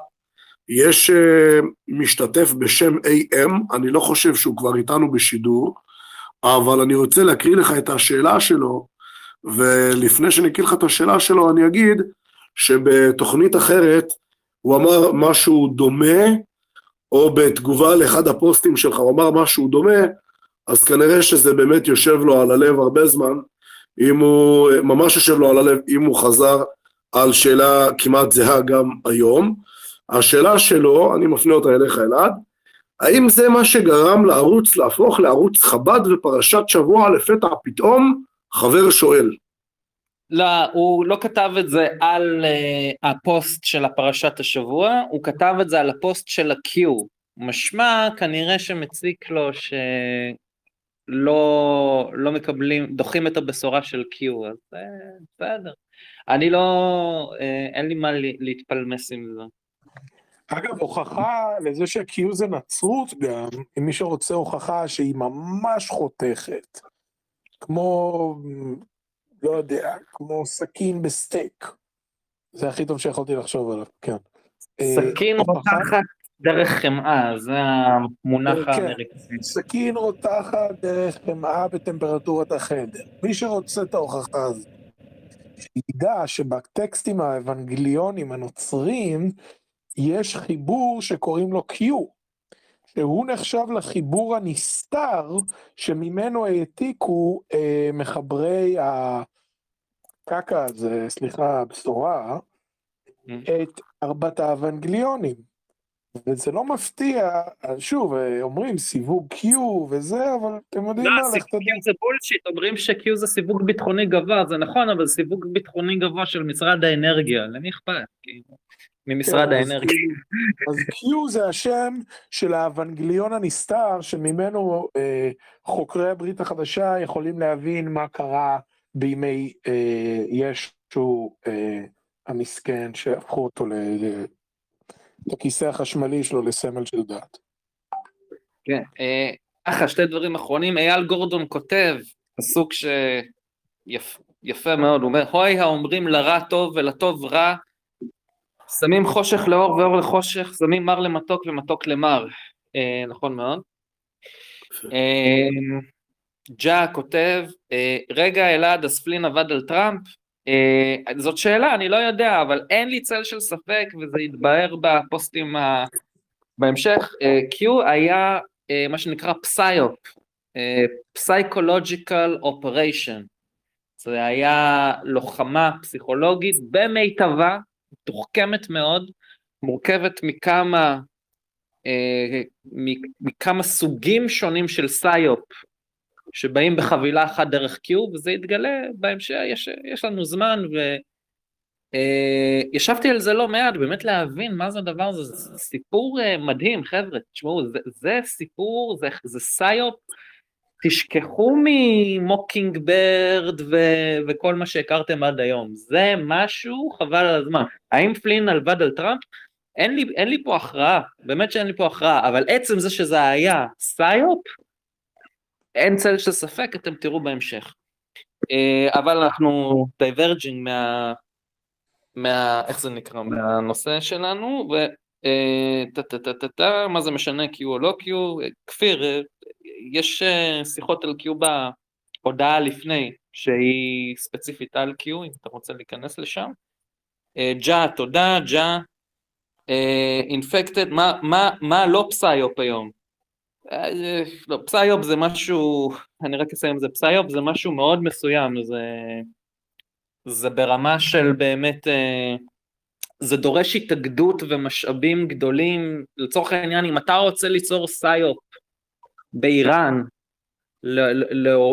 S1: יש uh, משתתף בשם AM, אני לא חושב שהוא כבר איתנו בשידור, אבל אני רוצה להקריא לך את השאלה שלו, ולפני שאני אקריא לך את השאלה שלו, אני אגיד שבתוכנית אחרת הוא אמר משהו דומה, או בתגובה לאחד הפוסטים שלך הוא אמר משהו דומה, אז כנראה שזה באמת יושב לו על הלב הרבה זמן, אם הוא, ממש יושב לו על הלב, אם הוא חזר על שאלה כמעט זהה גם היום. השאלה שלו, אני מפנה אותה אליך אלעד, האם זה מה שגרם לערוץ להפוך לערוץ חב"ד ופרשת שבוע לפתע פתאום? חבר שואל.
S2: לא, הוא לא כתב את זה על uh, הפוסט של הפרשת השבוע, הוא כתב את זה על הפוסט של ה-Q. משמע כנראה שמציק לו שלא לא מקבלים, דוחים את הבשורה של Q, אז uh, בסדר. אני לא, אה, אין לי מה להתפלמס עם זה.
S3: אגב, הוכחה לזה ש-Q זה נצרות גם, אם מי שרוצה הוכחה שהיא ממש חותכת, כמו, לא יודע, כמו סכין בסטייק. זה הכי טוב שיכולתי לחשוב עליו, כן.
S2: אה, סכין רותחת דרך חמאה, זה המונח כן, האמריקאי.
S3: סכין רותחת דרך חמאה בטמפרטורת החדר. מי שרוצה את ההוכחה הזאת. שידע שבטקסטים האבנגליונים הנוצרים יש חיבור שקוראים לו Q, שהוא נחשב לחיבור הנסתר שממנו העתיקו אה, מחברי הקקה הזה, סליחה, הבשורה, mm. את ארבעת האבנגליונים. וזה לא מפתיע, שוב, אומרים סיווג Q וזה, אבל אתם יודעים
S2: לא,
S3: מה, לך תדע.
S2: Q זה בולשיט, אומרים ש-Q זה סיווג ביטחוני גבוה, זה נכון, אבל סיווג ביטחוני גבוה של משרד האנרגיה, למי אכפת? ממשרד
S3: כן, אז
S2: האנרגיה.
S3: כאילו- אז Q זה השם של האוונגליון הנסתר, שממנו אה, חוקרי הברית החדשה יכולים להבין מה קרה בימי אה, ישו אה, המסכן, שהפכו אותו ל... ל- את הכיסא החשמלי שלו לסמל של דת.
S2: כן, ככה שתי דברים אחרונים, אייל גורדון כותב, פסוק שיפה מאוד, הוא אומר, הוי האומרים לרע טוב ולטוב רע, שמים חושך לאור ואור לחושך, שמים מר למתוק ומתוק למר, אה, נכון מאוד. אה, ג'ה כותב, אה, רגע אלעד הספלין עבד על טראמפ, אה, זאת שאלה, אני לא יודע, אבל אין לי צל של ספק, וזה יתבהר בפוסטים ה... בהמשך, אה, Q היה אה, מה שנקרא psyop, psychological operation, זה היה לוחמה פסיכולוגית במיטבה, מתוחכמת מאוד, מורכבת מכמה, אה, מכמה סוגים שונים של סיופ, שבאים בחבילה אחת דרך Q, וזה יתגלה בהמשך, יש, יש לנו זמן, ו... אה, על זה לא מעט, באמת להבין מה זה הדבר הזה, זה סיפור אה, מדהים, חבר'ה, תשמעו, זה, זה סיפור, זה, זה סיופ, תשכחו מ Mockingbird ו, וכל מה שהכרתם עד היום, זה משהו חבל על הזמן. האם פלין עבד על טראמפ? אין לי, אין לי פה הכרעה, באמת שאין לי פה הכרעה, אבל עצם זה שזה היה psyop, אין צל של ספק, אתם תראו בהמשך. אה, אבל אנחנו diverging מה... מה... איך זה נקרא? מהנושא שלנו, ו... אה, טה טה טה טה מה זה משנה Q או לא Q? כפיר, אה, יש אה, שיחות על Q בהודעה לפני, שהיא ספציפית על Q, אם אתה רוצה להיכנס לשם. אה, ג'ה, תודה, ג'ה. אינפקטד, מה, מה, מה לא פסיופ היום? אה, לא, פסיופ זה משהו, *laughs* אני רק אסיים את זה, פסיופ זה משהו מאוד מסוים, זה, זה ברמה של באמת, אה, זה דורש התאגדות ומשאבים גדולים, לצורך העניין אם אתה רוצה ליצור פסיופ באיראן,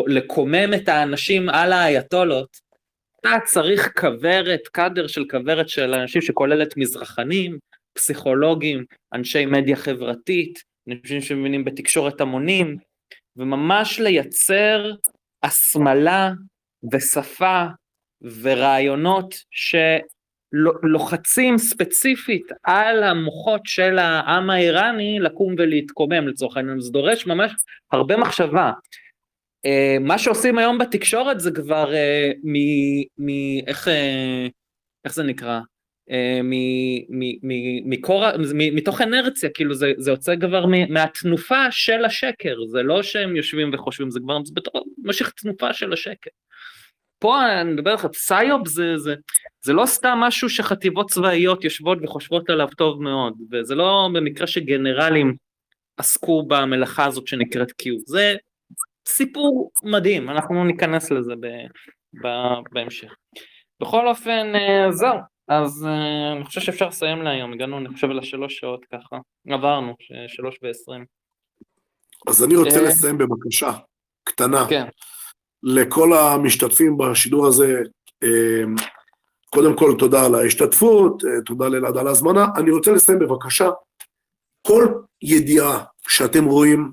S2: לקומם את האנשים על האייתולות, אתה צריך כוורת, קאדר של כוורת של אנשים שכוללת מזרחנים, פסיכולוגים, אנשי מדיה חברתית, אנשים שמבינים בתקשורת המונים, וממש לייצר הסמלה ושפה ורעיונות שלוחצים ספציפית על המוחות של העם האיראני לקום ולהתקומם לצורך העניין, זה דורש ממש הרבה מחשבה. אה, מה שעושים היום בתקשורת זה כבר אה, מ... מ... איך, אה, איך זה נקרא? מ- מ- מ- מקור, מ- מתוך אנרציה, כאילו זה, זה יוצא כבר מ- מהתנופה של השקר, זה לא שהם יושבים וחושבים, זה כבר בתור משך תנופה של השקר. פה אני מדבר לך, פסיופ זה, זה, זה לא סתם משהו שחטיבות צבאיות יושבות וחושבות עליו טוב מאוד, וזה לא במקרה שגנרלים עסקו במלאכה הזאת שנקראת Q, זה סיפור מדהים, אנחנו ניכנס לזה ב, ב, בהמשך. בכל אופן, אה, זהו, אז uh, אני חושב שאפשר לסיים להיום, הגענו אני חושב לשלוש שעות ככה, עברנו, שלוש ועשרים.
S1: אז אני רוצה
S2: אה.
S1: לסיים בבקשה קטנה
S2: כן,
S1: לכל המשתתפים בשידור הזה. אה, קודם כל, תודה על ההשתתפות, אה, תודה לאלעד על ההזמנה. אני רוצה לסיים בבקשה. כל ידיעה שאתם רואים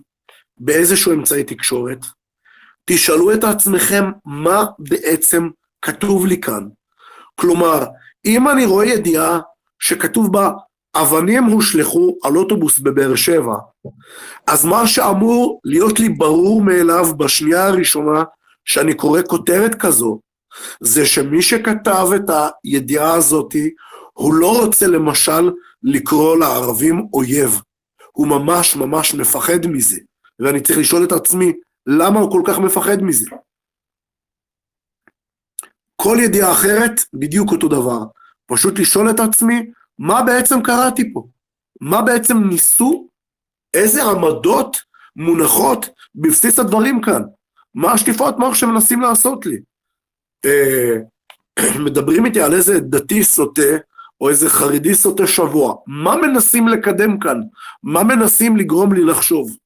S1: באיזשהו אמצעי תקשורת, תשאלו את עצמכם מה בעצם כתוב לי כאן. כלומר, אם אני רואה ידיעה שכתוב בה אבנים הושלכו על אוטובוס בבאר שבע, אז מה שאמור להיות לי ברור מאליו בשנייה הראשונה שאני קורא כותרת כזו, זה שמי שכתב את הידיעה הזאתי, הוא לא רוצה למשל לקרוא לערבים אויב. הוא ממש ממש מפחד מזה. ואני צריך לשאול את עצמי, למה הוא כל כך מפחד מזה? כל ידיעה אחרת, בדיוק אותו דבר. פשוט לשאול את עצמי, מה בעצם קראתי פה? מה בעצם ניסו? איזה עמדות מונחות בבסיס הדברים כאן? מה השטיפות מוח שמנסים לעשות לי? אה, *clears throat* מדברים איתי על איזה דתי סוטה, או איזה חרדי סוטה שבוע, מה מנסים לקדם כאן? מה מנסים לגרום לי לחשוב?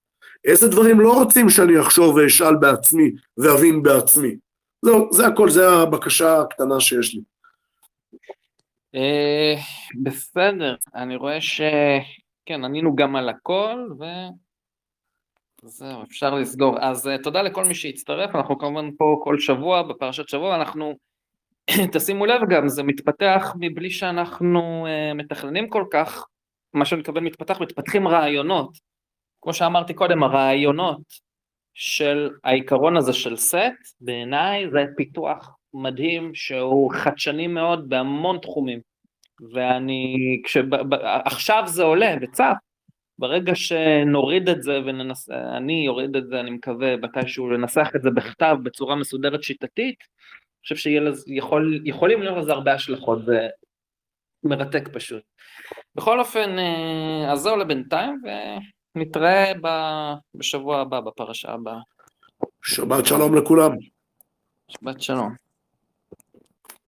S1: איזה דברים לא רוצים שאני אחשוב ואשאל בעצמי ואבין בעצמי? זהו, זה הכל, זה הבקשה הקטנה שיש לי.
S2: אה, בסדר, אני רואה שכן, ענינו גם על הכל, ו... זהו, אפשר לסגור. אז uh, תודה לכל מי שהצטרף, אנחנו כמובן פה כל שבוע, בפרשת שבוע, אנחנו, *clears throat* תשימו לב גם, זה מתפתח מבלי שאנחנו uh, מתכננים כל כך, מה שאני מתכוון מתפתח, מתפתחים רעיונות. כמו שאמרתי קודם, הרעיונות של העיקרון הזה של סט, בעיניי זה פיתוח מדהים שהוא חדשני מאוד בהמון תחומים. ואני, כשב, עכשיו זה עולה וצף, ברגע שנוריד את זה וננסה, אני אוריד את זה, אני מקווה מתישהו לנסח את זה בכתב בצורה מסודרת שיטתית, אני חושב שיכולים להיות לזה הרבה השלכות, זה מרתק פשוט. בכל אופן, אה, אז זהו לבינתיים, ונתראה בשבוע הבא, בפרשה הבאה.
S1: שבת שלום לכולם.
S2: שבת שלום.